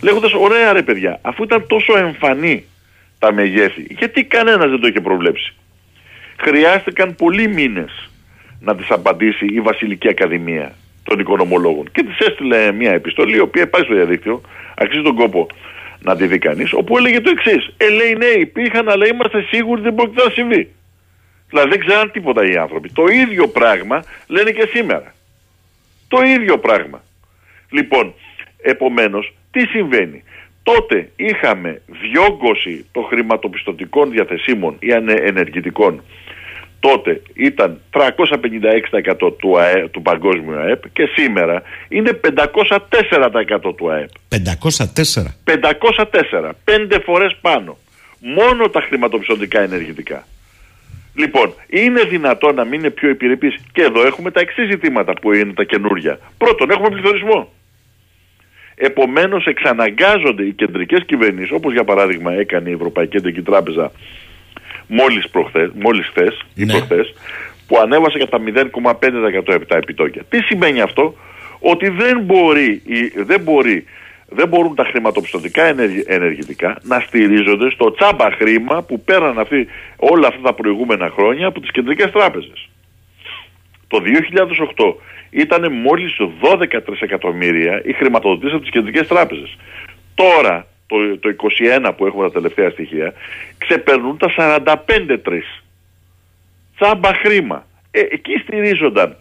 λέγοντας ωραία ρε παιδιά αφού ήταν τόσο εμφανή τα μεγέθη γιατί κανένας δεν το είχε προβλέψει χρειάστηκαν πολλοί μήνες να τις απαντήσει η Βασιλική Ακαδημία το των οικονομολόγων και της έστειλε μια επιστολή, η οποία υπάρχει στο διαδίκτυο, αξίζει τον κόπο να τη δει κανείς, όπου έλεγε το εξής. Ε, λέει ναι, υπήρχαν, αλλά είμαστε σίγουροι δεν πρόκειται να συμβεί. Δηλαδή δεν ξέραν τίποτα οι άνθρωποι. Το ίδιο πράγμα λένε και σήμερα. Το ίδιο πράγμα. Λοιπόν, επομένως, τι συμβαίνει; Τότε είχαμε διόγκωση των χρηματοπιστωτικών διαθεσίμων ή ενεργητικών τότε ήταν 356% του, ΑΕ, του παγκόσμιου ΑΕΠ και σήμερα είναι 504% του ΑΕΠ. 504. 504. Πέντε φορές πάνω. Μόνο τα χρηματοπιστωτικά ενεργητικά. Λοιπόν, είναι δυνατό να μην είναι πιο επιρρεπής και εδώ έχουμε τα εξής ζητήματα που είναι τα καινούρια. Πρώτον, έχουμε πληθωρισμό. Επομένως εξαναγκάζονται οι κεντρικές κυβερνήσεις, όπως για παράδειγμα έκανε η Ευρωπαϊκή Κεντρική Τράπεζα μόλις, προχθές, μόλις χθες, ή ναι. προχθές, που ανέβασε κατά 0,5% τα επιτόκια. Τι σημαίνει αυτό; Ότι δεν μπορεί, δεν μπορεί δεν μπορούν τα χρηματοπιστωτικά ενεργητικά να στηρίζονται στο τσάμπα χρήμα που πέραν αυτή, όλα αυτά τα προηγούμενα χρόνια από τις κεντρικές τράπεζες. Το 2008 ήταν μόλις 12 τρισεκατομμύρια οι χρηματοδοτήσεις από τις κεντρικές τράπεζες. Τώρα το, το 21 που έχουμε τα τελευταία στοιχεία, ξεπερνούν τα 45 τρεις. Τσάμπα χρήμα. Ε, εκεί στηρίζονταν,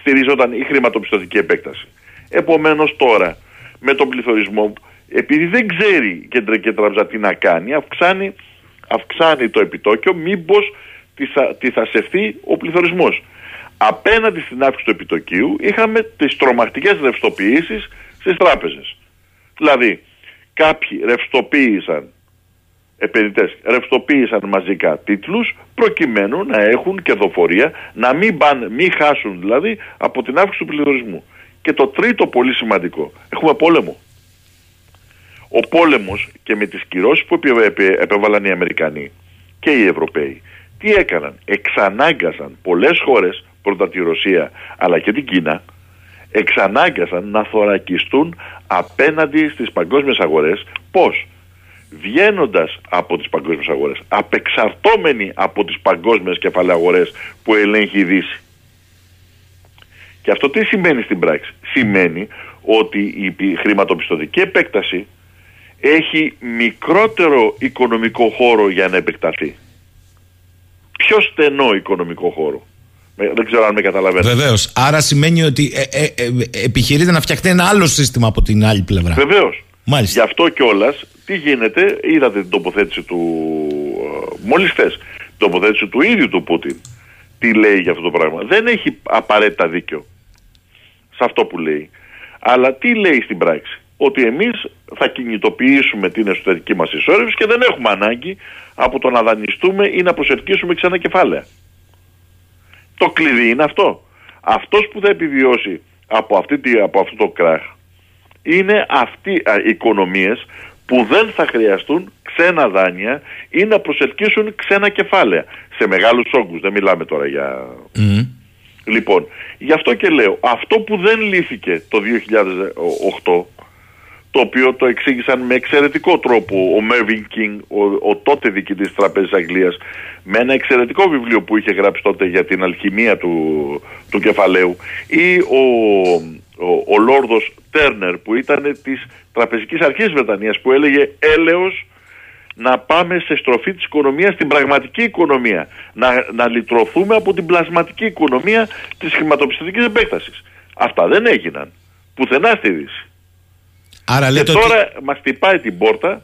στηρίζονταν η χρηματοπιστωτική επέκταση. Επομένως τώρα, με τον πληθωρισμό, επειδή δεν ξέρει η κεντρική τράπεζα τι να κάνει, αυξάνει, αυξάνει το επιτόκιο, μήπως τι θα, τι θα σευθεί ο πληθωρισμός. Απέναντι στην αύξηση του επιτοκίου είχαμε τις τρομακτικές ρευστοποιήσεις στις τράπεζες. Δηλαδή, κάποιοι ρευστοποίησαν επενδυτές ρευστοποίησαν μαζικά τίτλους προκειμένου να έχουν κερδοφορία, να μην, πάνε, μην χάσουν δηλαδή από την αύξηση του πληθωρισμού. Και το τρίτο πολύ σημαντικό, έχουμε πόλεμο. Ο πόλεμος και με τις κυρώσεις που επέβαλαν οι Αμερικανοί και οι Ευρωπαίοι, τι έκαναν, εξανάγκασαν πολλές χώρες, πρώτα τη Ρωσία αλλά και την Κίνα, εξανάγκασαν να θωρακιστούν απέναντι στις παγκόσμιες αγορές. Πώς; Βγαίνοντας από τις παγκόσμιες αγορές, απεξαρτώμενοι από τις παγκόσμιες κεφαλαίες αγορές που ελέγχει η Δύση. Και αυτό τι σημαίνει στην πράξη; Σημαίνει ότι η χρηματοπιστωτική επέκταση έχει μικρότερο οικονομικό χώρο για να επεκταθεί. Πιο στενό οικονομικό χώρο. Δεν ξέρω αν με καταλαβαίνετε. Βεβαίως. Άρα σημαίνει ότι ε, ε, ε, επιχειρείται να φτιαχτεί ένα άλλο σύστημα από την άλλη πλευρά. Βεβαίως. Γι' αυτό κιόλας, τι γίνεται, είδατε την τοποθέτηση του. Μόλις θε, την τοποθέτηση του ίδιου του Πούτιν. Τι λέει για αυτό το πράγμα; Δεν έχει απαραίτητα δίκιο σε αυτό που λέει. Αλλά τι λέει στην πράξη; Ότι εμείς θα κινητοποιήσουμε την εσωτερική μας ισόρρευση και δεν έχουμε ανάγκη από το να δανειστούμε ή να προσελκύσουμε ξανά κεφάλαια. Το κλειδί είναι αυτό. Αυτός που θα επιβιώσει από, αυτή, από αυτό το κράχ είναι αυτοί οι οικονομίες που δεν θα χρειαστούν ξένα δάνεια ή να προσελκύσουν ξένα κεφάλαια. Σε μεγάλους όγκους, δεν μιλάμε τώρα για... Λοιπόν, γι' αυτό και λέω, αυτό που δεν λύθηκε το 2008 το οποίο το εξήγησαν με εξαιρετικό τρόπο ο Μέρβιν Κίνγκ, ο, ο τότε διοικητής της Τραπέζης Αγγλίας, με ένα εξαιρετικό βιβλίο που είχε γράψει τότε για την αλχημία του, του κεφαλαίου ή ο, ο, ο Λόρδος Τέρνερ που ήταν της Τραπεζικής Αρχής Βρετανίας που έλεγε έλεος να πάμε σε στροφή της οικονομίας στην πραγματική οικονομία. Να, να λυτρωθούμε από την πλασματική οικονομία της χρηματοπιστωτικής επέκτασης. Αυτά δεν έγιναν. Πουθενά στη Δύση. Άρα και τώρα ότι... μας τυπάει την πόρτα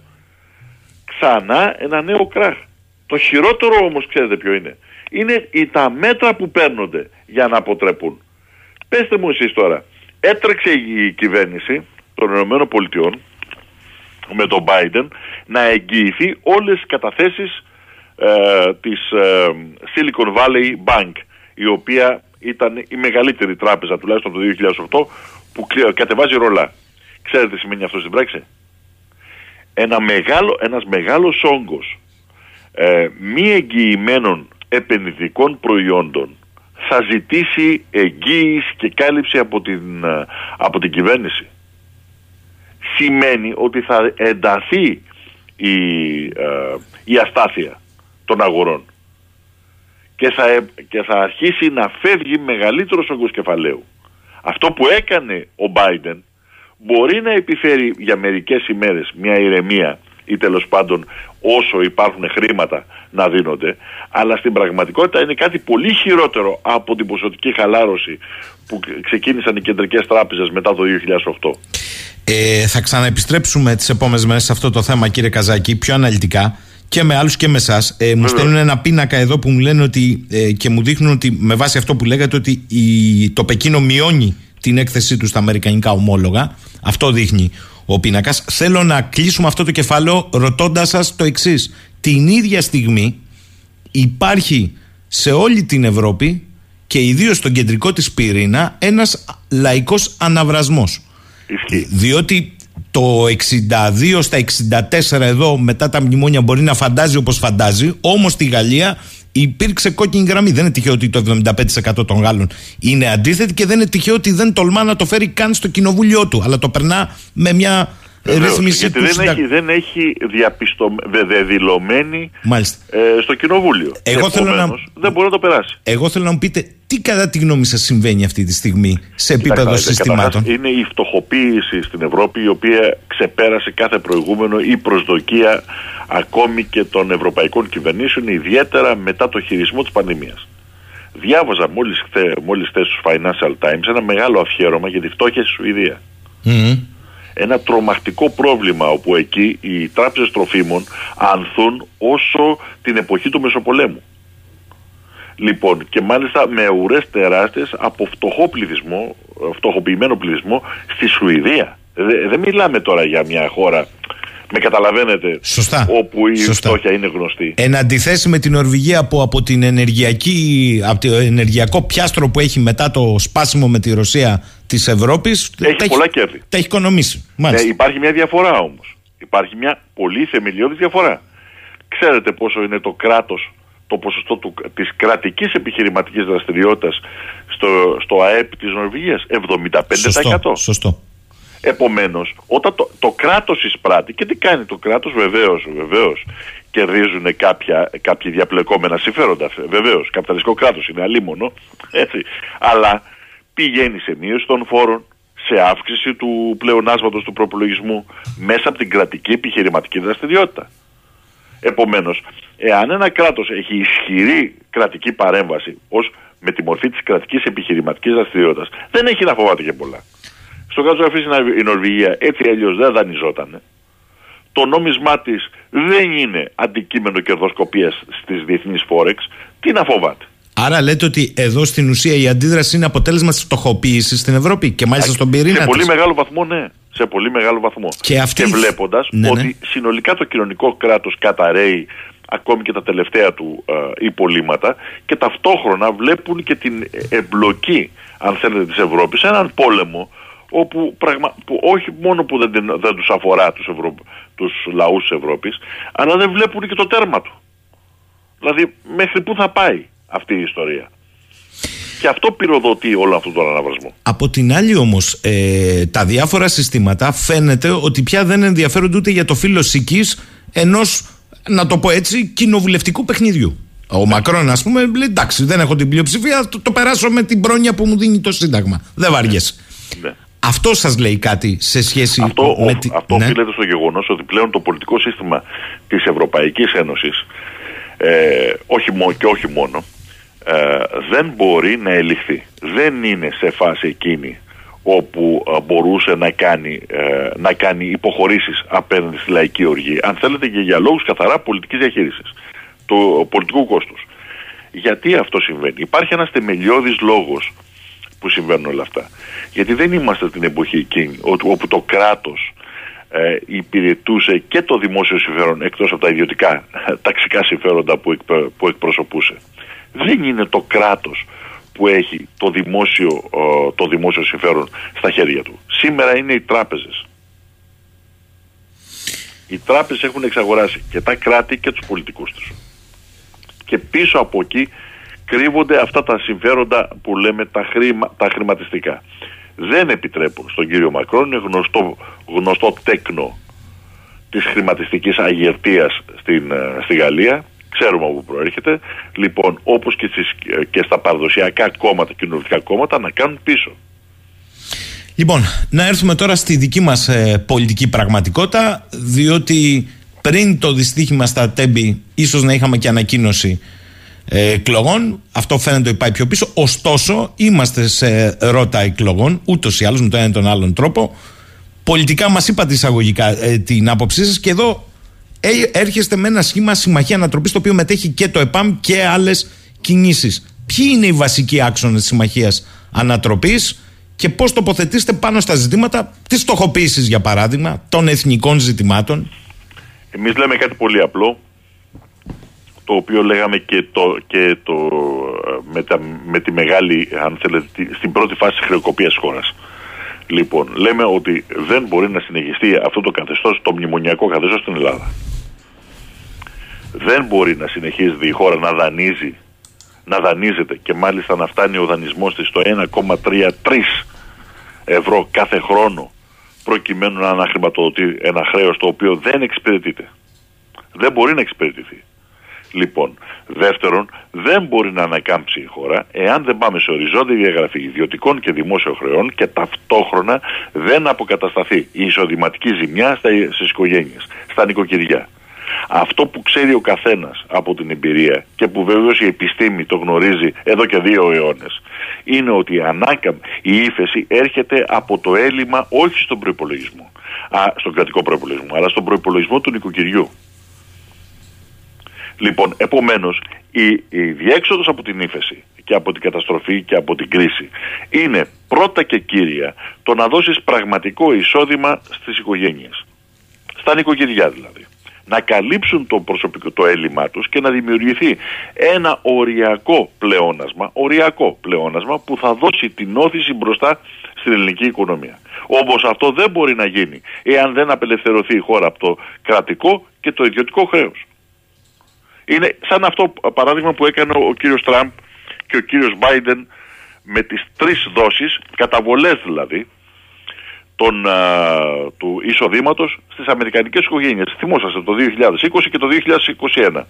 ξανά ένα νέο κράχ. Το χειρότερο όμως ξέρετε ποιο είναι. Είναι τα μέτρα που παίρνονται για να αποτρέπουν. Πεςτε μου εσείς τώρα. Έτρεξε η κυβέρνηση των Ηνωμένων Πολιτειών με τον Biden να εγγυηθεί όλες τις καταθέσεις ε, της ε, Silicon Valley Bank η οποία ήταν η μεγαλύτερη τράπεζα τουλάχιστον το 2008 που κατεβάζει ρολά. Ξέρετε τι σημαίνει αυτό στην πράξη; Ένα μεγάλο, ένας μεγάλος όγκος ε, μη εγγυημένων επενδυτικών προϊόντων θα ζητήσει εγγύηση και κάλυψη από την, ε, από την κυβέρνηση. Σημαίνει ότι θα ενταθεί η, ε, η αστάθεια των αγορών και θα, και θα αρχίσει να φεύγει μεγαλύτερος όγκος κεφαλαίου. Αυτό που έκανε ο Biden μπορεί να επιφέρει για μερικές ημέρες μια ηρεμία ή τέλος πάντων όσο υπάρχουν χρήματα να δίνονται, αλλά στην πραγματικότητα είναι κάτι πολύ χειρότερο από την ποσοτική χαλάρωση που ξεκίνησαν οι κεντρικές τράπεζες μετά το 2008. Ε, θα ξαναεπιστρέψουμε τις επόμενες μέρες σε αυτό το θέμα κύριε Καζάκη πιο αναλυτικά και με άλλους και με εσάς. Ε, μου στέλνουν ένα πίνακα εδώ που μου λένε ότι ε, και μου δείχνουν ότι με βάση αυτό που λέγατε ότι η, το Πεκίνο μειώνει την έκθεσή του στα αμερικανικά ομόλογα. Αυτό δείχνει ο πίνακας. Θέλω να κλείσουμε αυτό το κεφάλαιο ρωτώντας σας το εξής. Την ίδια στιγμή υπάρχει σε όλη την Ευρώπη και ιδίως στον κεντρικό της πυρήνα ένας λαϊκός αναβρασμός. Διότι το 62 στα 64 εδώ μετά τα μνημόνια μπορεί να φαντάζει όπως φαντάζει όμως στη Γαλλία υπήρξε κόκκινη γραμμή. Δεν είναι τυχαίο ότι το 75% των Γάλλων είναι αντίθετη και δεν είναι τυχαίο ότι δεν τολμά να το φέρει καν στο κοινοβούλιο του. Αλλά το περνά με μια ρύθμιση γιατί του δεν, έχει, δεν έχει διαπιστω... δεδηλωμένη ε, στο κοινοβούλιο. Εγώ θέλω να... δεν μπορεί να το περάσει. Εγώ θέλω να μου πείτε τι κατά τη γνώμη σας συμβαίνει αυτή τη στιγμή σε επίπεδο Κοιτάξτε, συστημάτων; Είναι η φτωχοποίηση στην Ευρώπη η οποία ξεπέρασε κάθε προηγούμενο ή προσδοκία ακόμη και των ευρωπαϊκών κυβερνήσεων ιδιαίτερα μετά το χειρισμό της πανδημίας. Διάβαζα μόλις, χθε, μόλις χθες στους Financial Times ένα μεγάλο αφιέρωμα για τη φτώχεια στη Σουηδία. Ένα τρομακτικό πρόβλημα όπου εκεί οι τράπεζες τροφίμων ανθούν όσο την εποχή του Μεσοπολέμου. Λοιπόν, και μάλιστα με ουρές τεράστιες από φτωχό πληθυσμό, φτωχοποιημένο πληθυσμό στη Σουηδία. Δε- Δεν μιλάμε τώρα για μια χώρα, με καταλαβαίνετε, Σωστά. όπου η Σωστά. φτώχεια είναι γνωστή. Εν αντιθέσει με την Νορβηγία που από, την ενεργειακή, από το ενεργειακό πιάστρο που έχει μετά το σπάσιμο με τη Ρωσία της Ευρώπης Έχει πολλά κέρδη. τα έχει οικονομήσει. Ε, Μάλιστα. υπάρχει μια διαφορά όμως. Υπάρχει μια πολύ θεμελιώδης διαφορά. Ξέρετε πόσο είναι το κράτος, το ποσοστό του, της κρατικής επιχειρηματικής δραστηριότητας στο, στο ΑΕΠ της Νορβηγίας; 75%. Σωστό. Σωστό. Επομένως, όταν το, το κράτος εισπράττει και τι κάνει το κράτος βεβαίως, βεβαίως κερδίζουν κάποια, κάποια διαπλεκόμενα συμφέροντα. Βεβαίως, καπιταλιστικό κράτος είναι αλίμονο, έτσι. Αλλά πηγαίνει σε μείωση των φόρων, σε αύξηση του πλεονάσματος του προπολογισμού μέσα από την κρατική επιχειρηματική δραστηριότητα. Επομένως, εάν ένα κράτος έχει ισχυρή κρατική παρέμβαση ως με τη μορφή της κρατικής επιχειρηματικής δραστηριότητας, δεν έχει να φοβάται και πολλά. Στο κάτω αφήσει η Νορβηγία έτσι αλλιώς δεν δανειζόταν. Το νόμισμά της δεν είναι αντικείμενο κερδοσκοπίας στις διεθνείς φόρεξ. Τι να φοβάται. Άρα λέτε ότι εδώ στην ουσία η αντίδραση είναι αποτέλεσμα της φτωχοποίησης στην Ευρώπη και μάλιστα στον πυρήνα Σε πολύ της. μεγάλο βαθμό, ναι. Σε πολύ μεγάλο βαθμό. Και αυτή η- βλέποντας Ναι, ναι. ότι συνολικά το κοινωνικό κράτος καταραίει ακόμη και τα τελευταία του ε, υπολείμματα και ταυτόχρονα βλέπουν και την εμπλοκή, αν θέλετε, της Ευρώπης σε έναν πόλεμο όπου πραγμα... που όχι μόνο που δεν, την- δεν τους αφορά τους, Ευρω... τους λαούς της Ευρώπης, αλλά δεν βλέπουν και το τέρμα του. Δηλαδή μέχρι πού θα πάει αυτή η ιστορία. Και αυτό πυροδοτεί όλο αυτόν τον αναβρασμό. Από την άλλη όμως ε, τα διάφορα συστήματα φαίνεται ότι πια δεν ενδιαφέρονται ούτε για το φύλλο σικής ενός να το πω έτσι κοινοβουλευτικού παιχνιδιού. Ο Μακρόν, ας πούμε, λέει εντάξει, δεν έχω την πλειοψηφία, το, το περάσω με την πρόνοια που μου δίνει το Σύνταγμα. Δεν βαριέσαι. Ναι. Αυτό σας λέει κάτι σε σχέση Αυτό, με ο- τη. αυτό ναι. οφείλεται στο γεγονός ότι πλέον το πολιτικό σύστημα της Ευρωπαϊκής Ένωσης, ε, όχι μό- και όχι μόνο, ε, δεν μπορεί να ελιχθεί. Δεν είναι σε φάση εκείνη όπου ε, μπορούσε να κάνει, ε, να κάνει υποχωρήσεις απέναντι στη λαϊκή οργή. Αν θέλετε και για λόγους καθαρά πολιτικής διαχείρισης του πολιτικού κόστους. Γιατί αυτό συμβαίνει; Υπάρχει ένας θεμελιώδης λόγος που συμβαίνουν όλα αυτά. Γιατί δεν είμαστε την εποχή εκείνη όπου όπου το κράτος ε, υπηρετούσε και το δημόσιο συμφέρον εκτός από τα ιδιωτικά ταξικά συμφέροντα που, εκπε- που εκπροσωπούσε. Δεν είναι το κράτος που έχει το δημόσιο, ε, το δημόσιο συμφέρον στα χέρια του. Σήμερα είναι οι τράπεζες. Οι τράπεζες έχουν εξαγοράσει και τα κράτη και τους πολιτικούς τους. Και πίσω από εκεί κρύβονται αυτά τα συμφέροντα που λέμε τα, χρημα, τα χρηματιστικά. Δεν επιτρέπουν στον κύριο Μακρόν, είναι γνωστό, γνωστό τέκνο της χρηματιστικής αγερτίας στην, ε, στη Γαλλία, ξέρουμε από πού προέρχεται, λοιπόν όπως και, στις, και στα παραδοσιακά κόμματα, κοινωνικά κόμματα να κάνουν πίσω. Λοιπόν, να έρθουμε τώρα στη δική μας ε, πολιτική πραγματικότητα, διότι πριν το δυστύχημα στα Τέμπη ίσως να είχαμε και ανακοίνωση ε, εκλογών. Αυτό φαίνεται ότι πάει πιο πίσω. Ωστόσο, είμαστε σε ρότα εκλογών, ούτως ή άλλως με τον ένα ή τον άλλον τρόπο. Πολιτικά μας είπατε εισαγωγικά ε, την άποψή σας και εδώ ε, έρχεστε με ένα σχήμα συμμαχία ανατροπής το οποίο μετέχει και το ΕΠΑΜ και άλλες κινήσεις. Ποιοι είναι οι βασικοί άξονες της συμμαχίας ανατροπής και πώς τοποθετήσετε πάνω στα ζητήματα της στοχοποίησης, για παράδειγμα, των εθνικών ζητημάτων; Εμείς λέμε κάτι πολύ απλό το οποίο λέγαμε και, το, και το, με, τα, με τη μεγάλη, αν θέλετε, στην πρώτη φάση της χρεοκοπίας χώρας. Λοιπόν, λέμε ότι δεν μπορεί να συνεχιστεί αυτό το καθεστώς, το μνημονιακό καθεστώς στην Ελλάδα. Δεν μπορεί να συνεχίζεται η χώρα να δανείζει, να δανείζεται και μάλιστα να φτάνει ο δανεισμός της στο 1,33 ευρώ κάθε χρόνο προκειμένου να αναχρηματοδοτεί ένα χρέος το οποίο δεν εξυπηρετείται. Δεν μπορεί να εξυπηρετηθεί. Λοιπόν, δεύτερον, δεν μπορεί να ανακάμψει η χώρα εάν δεν πάμε σε οριζόντια διαγραφή ιδιωτικών και δημόσιων χρεών και ταυτόχρονα δεν αποκατασταθεί η εισοδηματική ζημιά στις οικογένειες, στα νοικοκυριά. Αυτό που ξέρει ο καθένας από την εμπειρία και που βεβαίως η επιστήμη το γνωρίζει εδώ και δύο αιώνες, είναι ότι η ανάκαμ, η ύφεση έρχεται από το έλλειμμα όχι στον προπολογισμό, στον κρατικό προπολογισμό, αλλά στον προπολογισμό του νοικοκυριού. Λοιπόν, επομένως, η, η διέξοδος από την ύφεση και από την καταστροφή και από την κρίση είναι πρώτα και κύρια το να δώσεις πραγματικό εισόδημα στις οικογένειες. Στα νοικοκυριά δηλαδή. Να καλύψουν το προσωπικό το έλλειμμά τους και να δημιουργηθεί ένα οριακό πλεόνασμα, οριακό πλεόνασμα που θα δώσει την όθηση μπροστά στην ελληνική οικονομία. Όμως αυτό δεν μπορεί να γίνει εάν δεν απελευθερωθεί η χώρα από το κρατικό και το ιδιωτικό χρέος. Είναι σαν αυτό παράδειγμα που έκανε ο κύριος Τραμπ και ο κύριος Μπάιντεν με τις τρεις δόσεις, καταβολές δηλαδή, των, του εισοδήματος στις αμερικανικές οικογένειες. Θυμόσαστε το 2020 και το 2021.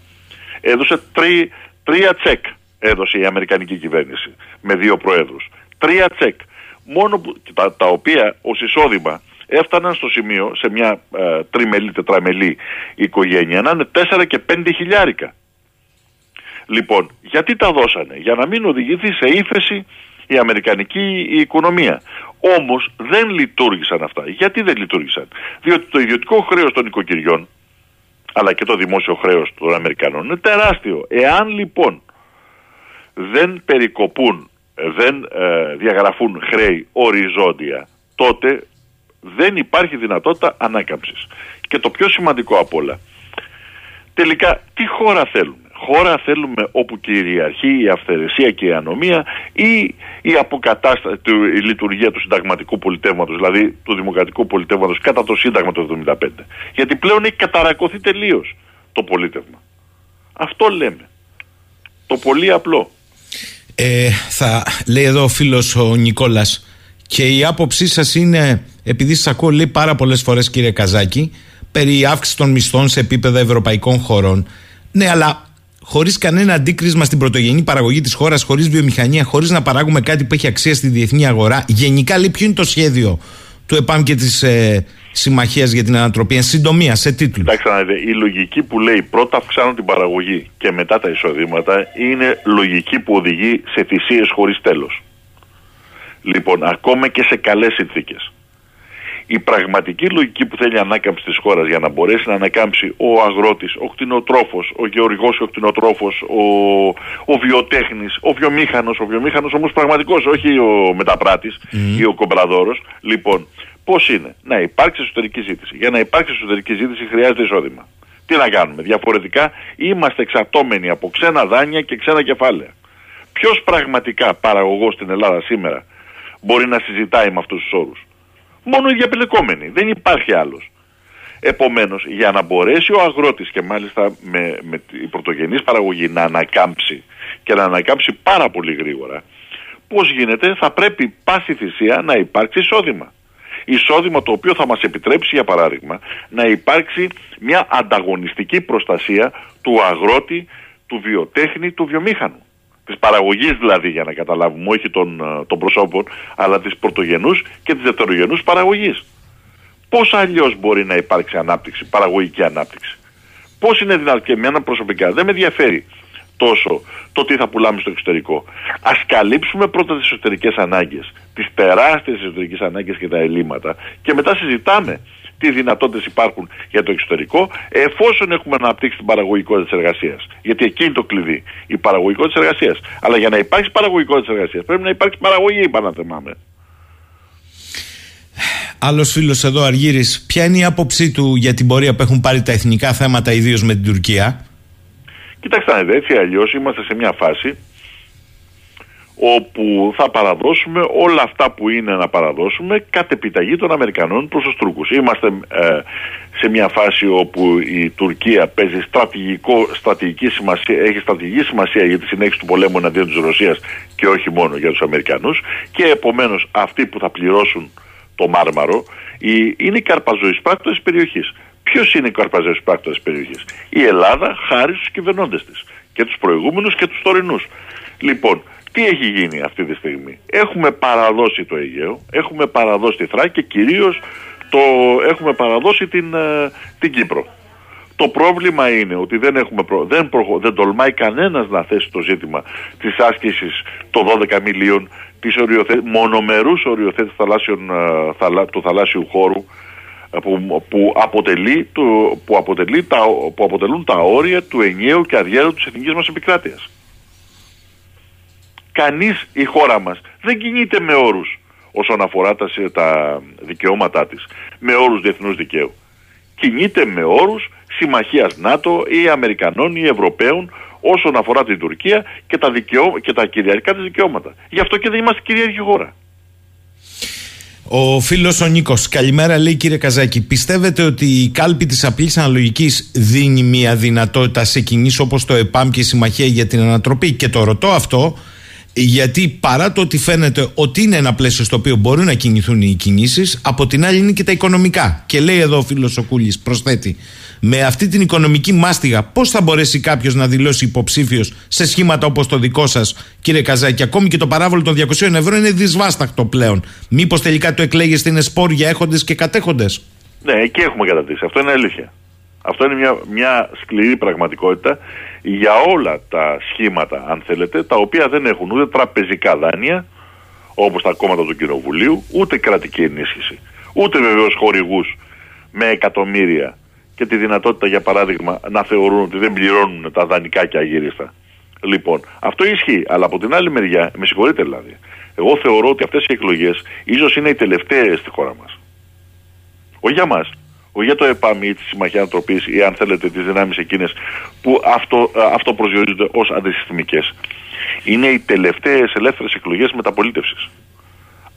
Έδωσε τρί, τρία τσεκ έδωσε η αμερικανική κυβέρνηση με δύο προέδρους. Τρία τσεκ. Μόνο που, τα, τα οποία ως εισόδημα έφταναν στο σημείο σε μια ε, τριμελή, τετραμελή οικογένεια να είναι 4 και 5 χιλιάρικα. Λοιπόν, γιατί τα δώσανε, για να μην οδηγηθεί σε ύφεση η αμερικανική οικονομία. Όμως δεν λειτουργήσαν αυτά. Γιατί δεν λειτουργήσαν; Διότι το ιδιωτικό χρέος των οικοκυριών, αλλά και το δημόσιο χρέος των Αμερικανών είναι τεράστιο. Εάν λοιπόν δεν περικοπούν, δεν ε, διαγραφούν χρέη οριζόντια, τότε δεν υπάρχει δυνατότητα ανάκαμψης. Και το πιο σημαντικό απ' όλα, τελικά τι χώρα θέλουμε; Χώρα θέλουμε όπου κυριαρχεί η αυθαιρεσία και η ανομία ή η αποκατάσταση, η λειτουργία του συνταγματικού πολιτεύματος, δηλαδή του δημοκρατικού πολιτεύματος κατά το Σύνταγμα του 1975. Γιατί πλέον έχει καταρακωθεί τελείως το πολίτευμα. Αυτό λέμε. Το πολύ απλό. Ε, θα λέει εδώ ο φίλος ο Νικόλας και η άποψή σας είναι επειδή σα ακούω λέει πάρα πολλές φορές, κύριε Καζάκη, περί αύξησης των μισθών σε επίπεδα ευρωπαϊκών χωρών. Ναι, αλλά χωρίς κανένα αντίκρισμα στην πρωτογενή παραγωγή της χώρας, χωρίς βιομηχανία, χωρίς να παράγουμε κάτι που έχει αξία στη διεθνή αγορά. Γενικά, λέει, ποιο είναι το σχέδιο του ΕΠΑΜ και της ε, Συμμαχίας για την Ανατροπή, εν συντομία, σε τίτλους. Κοιτάξτε, η λογική που λέει πρώτα αυξάνω την παραγωγή και μετά τα εισοδήματα είναι λογική που οδηγεί σε θυσίες χωρίς τέλος. Λοιπόν, ακόμα και σε καλές συνθήκες η πραγματική λογική που θέλει ανάκαμψη της χώρας για να μπορέσει να ανακάμψει ο αγρότης, ο κτηνοτρόφος, ο γεωργό και ο κτηνοτρόφος, ο, ο βιοτέχνης, ο βιομήχανος, ο βιομήχανος όμως πραγματικός, όχι ο μεταπράτης ή ο κομπραδόρος. Λοιπόν, πώς είναι να υπάρξει εσωτερική ζήτηση; Για να υπάρξει εσωτερική ζήτηση χρειάζεται εισόδημα. Τι να κάνουμε, διαφορετικά είμαστε εξαρτώμενοι από ξένα δάνεια και ξένα κεφάλαια. Ποιος πραγματικά παραγωγός στην Ελλάδα σήμερα μπορεί να συζητάει με αυτούς τους όρους; Μόνο οι διαπηλεκόμενοι. Δεν υπάρχει άλλος. Επομένως, για να μπορέσει ο αγρότης και μάλιστα με, με η πρωτογενής παραγωγή να ανακάμψει και να ανακάμψει πάρα πολύ γρήγορα, πώς γίνεται, θα πρέπει πάση θυσία να υπάρξει εισόδημα. Εισόδημα το οποίο θα μας επιτρέψει, για παράδειγμα, να υπάρξει μια ανταγωνιστική προστασία του αγρότη, του βιοτέχνη, του βιομήχανου. Της παραγωγής δηλαδή για να καταλάβουμε, όχι των, ε, των προσώπων, αλλά της πρωτογενούς και της δευτερογενούς παραγωγής. Πώς αλλιώς μπορεί να υπάρξει ανάπτυξη, παραγωγική ανάπτυξη; Πώς είναι δυνατόν και εμένα προσωπικά δεν με ενδιαφέρει τόσο το τι θα πουλάμε στο εξωτερικό. Ας καλύψουμε πρώτα τις εσωτερικές ανάγκες, τις τεράστιες εσωτερικές ανάγκες και τα ελλείμματα και μετά συζητάμε τι δυνατότητες υπάρχουν για το εξωτερικό εφόσον έχουμε αναπτύξει την παραγωγικότητα της εργασίας. Γιατί εκεί είναι το κλειδί, η παραγωγικότητα της εργασίας. Αλλά για να υπάρξει παραγωγικότητα της εργασίας πρέπει να υπάρξει παραγωγή, είπα να θεμάμε. Άλλος φίλος εδώ, Αργύρης, ποια είναι η άποψή του για την πορεία που έχουν πάρει τα εθνικά θέματα, ιδίως με την Τουρκία; Κοιτάξτε, αν έτσι αλλιώς είμαστε σε μια φάση όπου θα παραδώσουμε όλα αυτά που είναι να παραδώσουμε κατ' επιταγή των Αμερικανών προς τους Τούρκους. Είμαστε ε, σε μια φάση όπου η Τουρκία παίζει στρατηγικό, στρατηγική σημασία, έχει στρατηγική σημασία για τη συνέχιση του πολέμου εναντίον της Ρωσίας και όχι μόνο για τους Αμερικανούς και επομένως αυτοί που θα πληρώσουν το Μάρμαρο είναι οι καρπαζοεισπράκτορες της περιοχής. Ποιος είναι οι καρπαζοεισπράκτορες της περιοχής; Η Ελλάδα χάρη στους κυβερνώντες της και τους προηγούμενους και τους τωρινούς. Λοιπόν, τι έχει γίνει αυτή τη στιγμή; Έχουμε παραδώσει το Αιγαίο, έχουμε παραδώσει τη Θράκη και κυρίως το έχουμε παραδώσει την, ε, την Κύπρο. Το πρόβλημα είναι ότι δεν, έχουμε δεν, δεν τολμάει κανένας να θέσει το ζήτημα της άσκησης των 12 μιλίων της οριοθε... μονομερούς οριοθέτης ε, του θαλάσσιου χώρου ε, που, που, αποτελεί, που, αποτελεί τα, που αποτελούν τα όρια του ενιαίου και αδιέρετου της εθνικής μας επικράτειας κανείς η χώρα μας δεν κινείται με όρους όσον αφορά τα, τα δικαιώματά της, με όρους διεθνούς δικαίου. Κινείται με όρους συμμαχίας ΝΑΤΟ ή Αμερικανών ή Ευρωπαίων όσον αφορά την Τουρκία και τα, δικαιώ... και τα κυριαρχικά της δικαιώματα. Γι' αυτό και δεν είμαστε κυρίαρχη χώρα. Ο φίλος ο Νίκος, καλημέρα, λέει κύριε Καζάκη. Πιστεύετε ότι η κάλπη της απλής αναλογικής δίνει μια δυνατότητα σε κινήσεις όπως το ΕΠΑΜ και η Συμμαχία για την Ανατροπή; Και το ρωτώ αυτό γιατί παρά το ότι φαίνεται ότι είναι ένα πλαίσιο στο οποίο μπορούν να κινηθούν οι κινήσεις, από την άλλη είναι και τα οικονομικά. Και λέει εδώ ο φίλος ο Κούλης, προσθέτει, με αυτή την οικονομική μάστιγα, πώς θα μπορέσει κάποιος να δηλώσει υποψήφιος σε σχήματα όπως το δικό σας, κύριε Καζάκη, ακόμη και το παράβολο των 200 ευρώ είναι δυσβάσταχτο πλέον. Μήπως τελικά το εκλέγεστε είναι σπόρ για έχοντες και κατέχοντες; Ναι, εκεί έχουμε κατατήσει. Αυτό είναι αλήθεια. Αυτό είναι μια, μια σκληρή πραγματικότητα για όλα τα σχήματα, αν θέλετε, τα οποία δεν έχουν ούτε τραπεζικά δάνεια, όπως τα κόμματα του Κοινοβουλίου, ούτε κρατική ενίσχυση, ούτε βεβαίως χορηγούς με εκατομμύρια και τη δυνατότητα, για παράδειγμα, να θεωρούν ότι δεν πληρώνουν τα δανεικά και αγύριστα. Λοιπόν, αυτό ισχύει, αλλά από την άλλη μεριά, με συγχωρείτε δηλαδή, εγώ θεωρώ ότι αυτές οι εκλογές ίσως είναι οι τελευταίες στη χώρα μας. Όχι για μας, όχι για το ΕΠΑΜ ή τη Συμμαχία Ανθρωπή ή αν θέλετε τις δυνάμεις εκείνες που αυτό, ε, αυτό προσδιορίζονται ως αντισυστημικές. Είναι οι τελευταίες ελεύθερες εκλογές μεταπολίτευσης.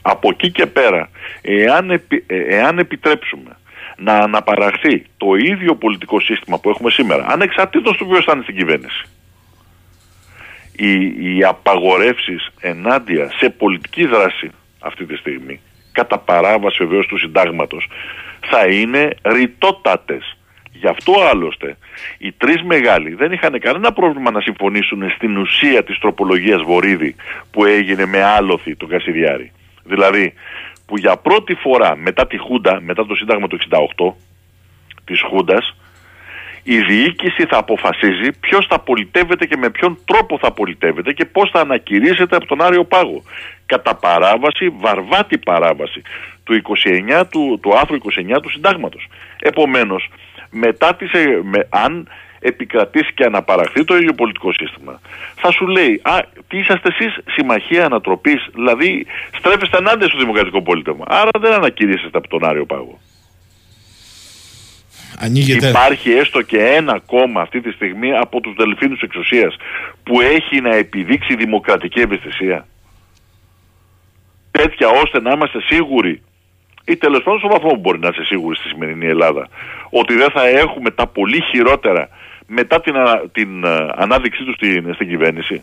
Από εκεί και πέρα, εάν, ε, εάν επιτρέψουμε να αναπαραχθεί το ίδιο πολιτικό σύστημα που έχουμε σήμερα, ανεξαρτήτως του ποιος θα είναι στην κυβέρνηση, οι, οι απαγορεύσεις ενάντια σε πολιτική δράση αυτή τη στιγμή, κατά παράβαση βεβαίως του συντάγματος, θα είναι ρητότατες. Γι' αυτό άλλωστε οι τρεις μεγάλοι δεν είχαν κανένα πρόβλημα να συμφωνήσουν στην ουσία της τροπολογίας Βορύδη που έγινε με άλοθη τον Κασιδιάρη. Δηλαδή που για πρώτη φορά μετά τη Χούντα, μετά το Σύνταγμα του 68 της Χούντας η διοίκηση θα αποφασίζει ποιος θα πολιτεύεται και με ποιον τρόπο θα πολιτεύεται και πώς θα ανακηρύσσεται από τον Άριο Πάγο. Κατά παράβαση, βαρβάτη παράβαση του, 29, του, του άρθρου 29 του συντάγματος. Επομένως, μετά τις, ε, με, αν επικρατήσει και αναπαραχθεί το ίδιο πολιτικό σύστημα, θα σου λέει, Α, τι είσαστε εσείς, συμμαχία ανατροπής, δηλαδή στρέφεστε ενάντια στο δημοκρατικό πολίτευμα. Άρα δεν ανακηρύσσεστε από τον Άριο Πάγο. Ανοίγεται... Υπάρχει έστω και ένα κόμμα αυτή τη στιγμή από τους δελφίνους εξουσίας που έχει να επιδείξει δημοκρατική ευαισθησία. Τέτοια ώστε να είμαστε σίγουροι ή τέλος πάντων στο βαθμό που μπορεί να είσαι σίγουροι στη σημερινή Ελλάδα ότι δεν θα έχουμε τα πολύ χειρότερα μετά την, την ε, ανάδειξή τους στην, στην κυβέρνηση.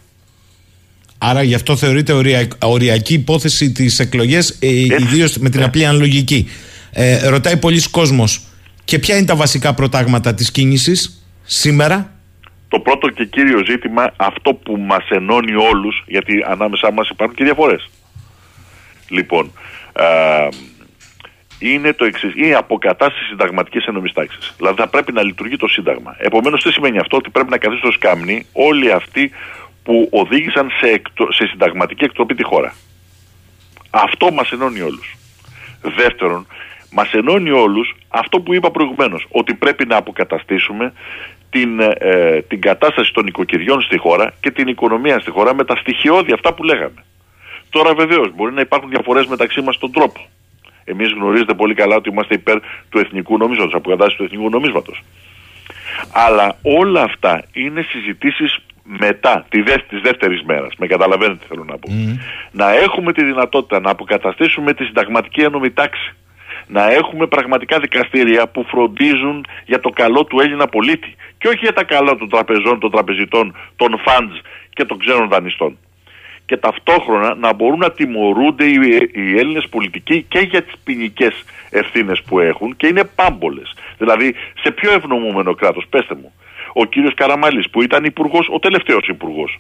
Άρα γι' αυτό θεωρείται οριακή υπόθεση τις εκλογές, ε, ιδίως με την ναι. απλή αναλογική. Ε, ρωτάει πολλοί κόσμος, και ποια είναι τα βασικά προτάγματα της κίνησης σήμερα; το πρώτο και κύριο ζήτημα, αυτό που μας ενώνει όλους, γιατί ανάμεσά μας υπάρχουν και διαφορές. Λοιπόν, ε, είναι το εξής. Είναι η αποκατάσταση συνταγματικής ενόμης τάξης. Δηλαδή θα πρέπει να λειτουργεί το Σύνταγμα. Επομένως, τι σημαίνει αυτό, ότι πρέπει να καθίσουν στο σκάμνη όλοι αυτοί που οδήγησαν σε, εκτο... σε συνταγματική εκτροπή τη χώρα. Αυτό μας ενώνει όλους. Δεύτερον, μας ενώνει όλους αυτό που είπα προηγουμένως, ότι πρέπει να αποκαταστήσουμε την, ε, την κατάσταση των οικοκυριών στη χώρα και την οικονομία στη χώρα με τα στοιχειώδη αυτά που λέγαμε. Τώρα βεβαίως μπορεί να υπάρχουν διαφορές μεταξύ μας στον τρόπο. Εμείς γνωρίζετε πολύ καλά ότι είμαστε υπέρ του εθνικού νομίσματος, αποκατάσταση του εθνικού νομίσματος. Αλλά όλα αυτά είναι συζητήσεις μετά τη δε, της δεύτερης μέρας, με καταλαβαίνετε τι θέλω να πω, να έχουμε τη δυνατότητα να αποκαταστήσουμε τη συνταγματική ένωμη τάξη. Να έχουμε πραγματικά δικαστήρια που φροντίζουν για το καλό του Έλληνα πολίτη. Και όχι για τα καλά των τραπεζών, των τραπεζιτών, των funds και των ξένων δανειστών και ταυτόχρονα να μπορούν να τιμωρούνται οι, οι Έλληνες πολιτικοί και για τις ποινικές ευθύνες που έχουν και είναι πάμπολες. Δηλαδή σε πιο ευνομούμενο κράτος, πέστε μου, ο κύριος Καραμαλής που ήταν υπουργός, ο τελευταίος υπουργός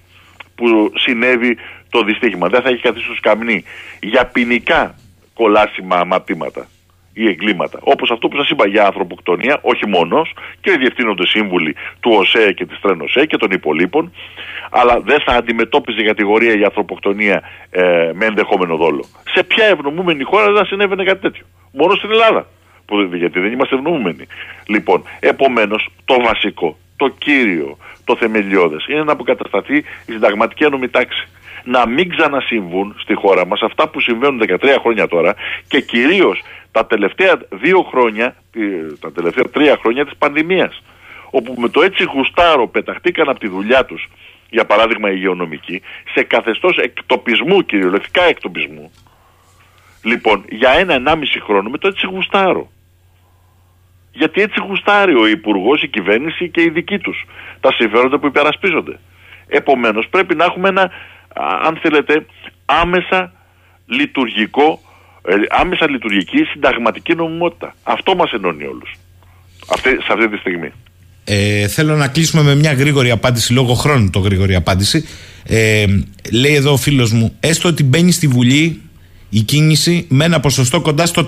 που συνέβη το δυστύχημα, δεν θα έχει καθίσει στο σκαμνί για ποινικά κολάσιμα αματήματα ή εγκλήματα. Όπως αυτό που σας είπα για ανθρωποκτονία, όχι μόνος, και οι διευθύνοντες σύμβουλοι του ΟΣΕ και της ΤΡΕΝΟΣΕ και των υπολείπων, αλλά δεν θα αντιμετώπιζε κατηγορία για ανθρωποκτονία ε, με ενδεχόμενο δόλο. Σε ποια ευνομούμενη χώρα δεν θα συνέβαινε κάτι τέτοιο. Μόνο στην Ελλάδα. Που, γιατί δεν είμαστε ευνομούμενοι. Λοιπόν, επομένως, το βασικό, το κύριο, το θεμελιώδες είναι να αποκατασταθεί η συνταγματική ένωμη τάξη να μην ξανασυμβούν στη χώρα μας αυτά που συμβαίνουν 13 χρόνια τώρα και κυρίως τα τελευταία δύο χρόνια, τα τελευταία τρία χρόνια της πανδημίας όπου με το έτσι γουστάρο πεταχτήκαν από τη δουλειά τους για παράδειγμα οι υγειονομικοί σε καθεστώς εκτοπισμού κυριολεκτικά εκτοπισμού. Λοιπόν για ένα ενάμιση χρόνο με το έτσι γουστάρο. Γιατί έτσι γουστάρει ο Υπουργός, η κυβέρνηση και οι δικοί τους τα συμφέροντα που υπερασπίζονται. Επομένως πρέπει να έχουμε ένα αν θέλετε, άμεσα λειτουργικό, ε, άμεσα λειτουργική συνταγματική νομιμότητα. Αυτό μας ενώνει όλους αυτή, σε αυτή τη στιγμή. Ε, θέλω να κλείσουμε με μια γρήγορη απάντηση, λόγω χρόνου το γρήγορη απάντηση. Ε, λέει εδώ ο φίλος μου, έστω ότι μπαίνει στη Βουλή η κίνηση με ένα ποσοστό κοντά στο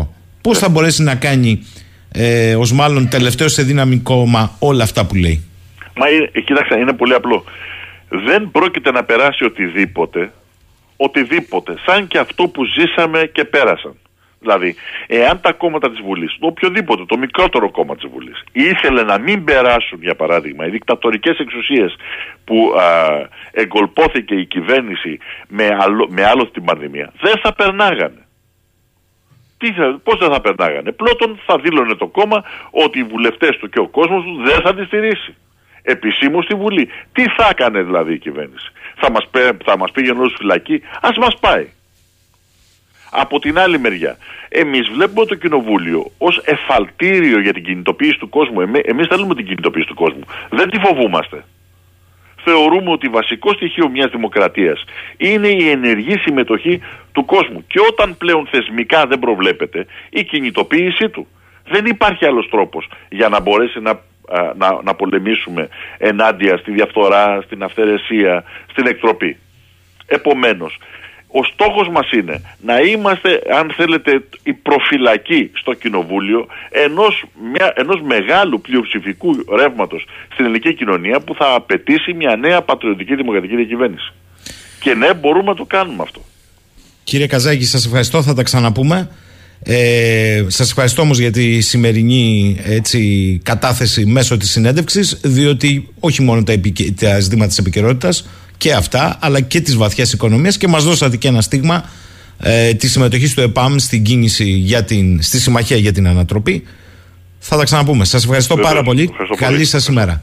4%. Πώς θα μπορέσει να κάνει ε, ως μάλλον τελευταίο σε δύναμη κόμμα όλα αυτά που λέει; Μα ε, κοίταξε, είναι πολύ απλό δεν πρόκειται να περάσει οτιδήποτε, οτιδήποτε, σαν και αυτό που ζήσαμε και πέρασαν. Δηλαδή, εάν τα κόμματα της Βουλής, το οποιοδήποτε, το μικρότερο κόμμα της Βουλής, ήθελε να μην περάσουν, για παράδειγμα, οι δικτατορικές εξουσίες που α, εγκολπώθηκε η κυβέρνηση με, άλλο, με άλλο την πανδημία, δεν θα περνάγανε. Τι θα, πώς δεν θα περνάγανε; Πρώτον θα δήλωνε το κόμμα ότι οι βουλευτές του και ο κόσμος τους δεν θα τη στηρίσει επισήμω στη Βουλή. Τι θα έκανε δηλαδή η κυβέρνηση; Θα μας, θα μας πήγαινε όλους φυλακή. Ας μας πάει. Από την άλλη μεριά, εμείς βλέπουμε το κοινοβούλιο ως εφαλτήριο για την κινητοποίηση του κόσμου. Εμείς θέλουμε την κινητοποίηση του κόσμου. Δεν τη φοβούμαστε. Θεωρούμε ότι βασικό στοιχείο μιας δημοκρατίας είναι η ενεργή συμμετοχή του κόσμου. Και όταν πλέον θεσμικά δεν προβλέπεται, η κινητοποίησή του. Δεν υπάρχει άλλος τρόπος για να μπορέσει να να, να πολεμήσουμε ενάντια στη διαφθορά, στην αυθαιρεσία, στην εκτροπή. Επομένως, ο στόχος μας είναι να είμαστε, αν θέλετε, η προφυλακή στο Κοινοβούλιο ενός, μια, ενός μεγάλου πλειοψηφικού ρεύματος στην ελληνική κοινωνία που θα απαιτήσει μια νέα πατριωτική δημοκρατική διακυβέρνηση. Και ναι, μπορούμε να το κάνουμε αυτό. Κύριε Καζάκη, σας ευχαριστώ. Θα τα ξαναπούμε. Ε, σας ευχαριστώ όμως για τη σημερινή έτσι, κατάθεση μέσω της συνέντευξης διότι όχι μόνο τα, επικε... τα ζητήματα της επικαιρότητας και αυτά αλλά και της βαθιάς οικονομίας και μας δώσατε και ένα στίγμα ε, της συμμετοχής του ΕΠΑΜ στην κίνηση για την, στη Συμμαχία για την Ανατροπή θα τα ξαναπούμε. Σας ευχαριστώ πάρα πολύ. Καλή σας ημέρα.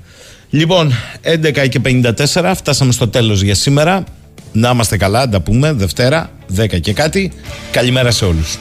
Λοιπόν, 11 και 54 φτάσαμε στο τέλος για σήμερα. Να είμαστε καλά, τα πούμε Δευτέρα, 10 και κάτι. Καλημέρα σε όλους.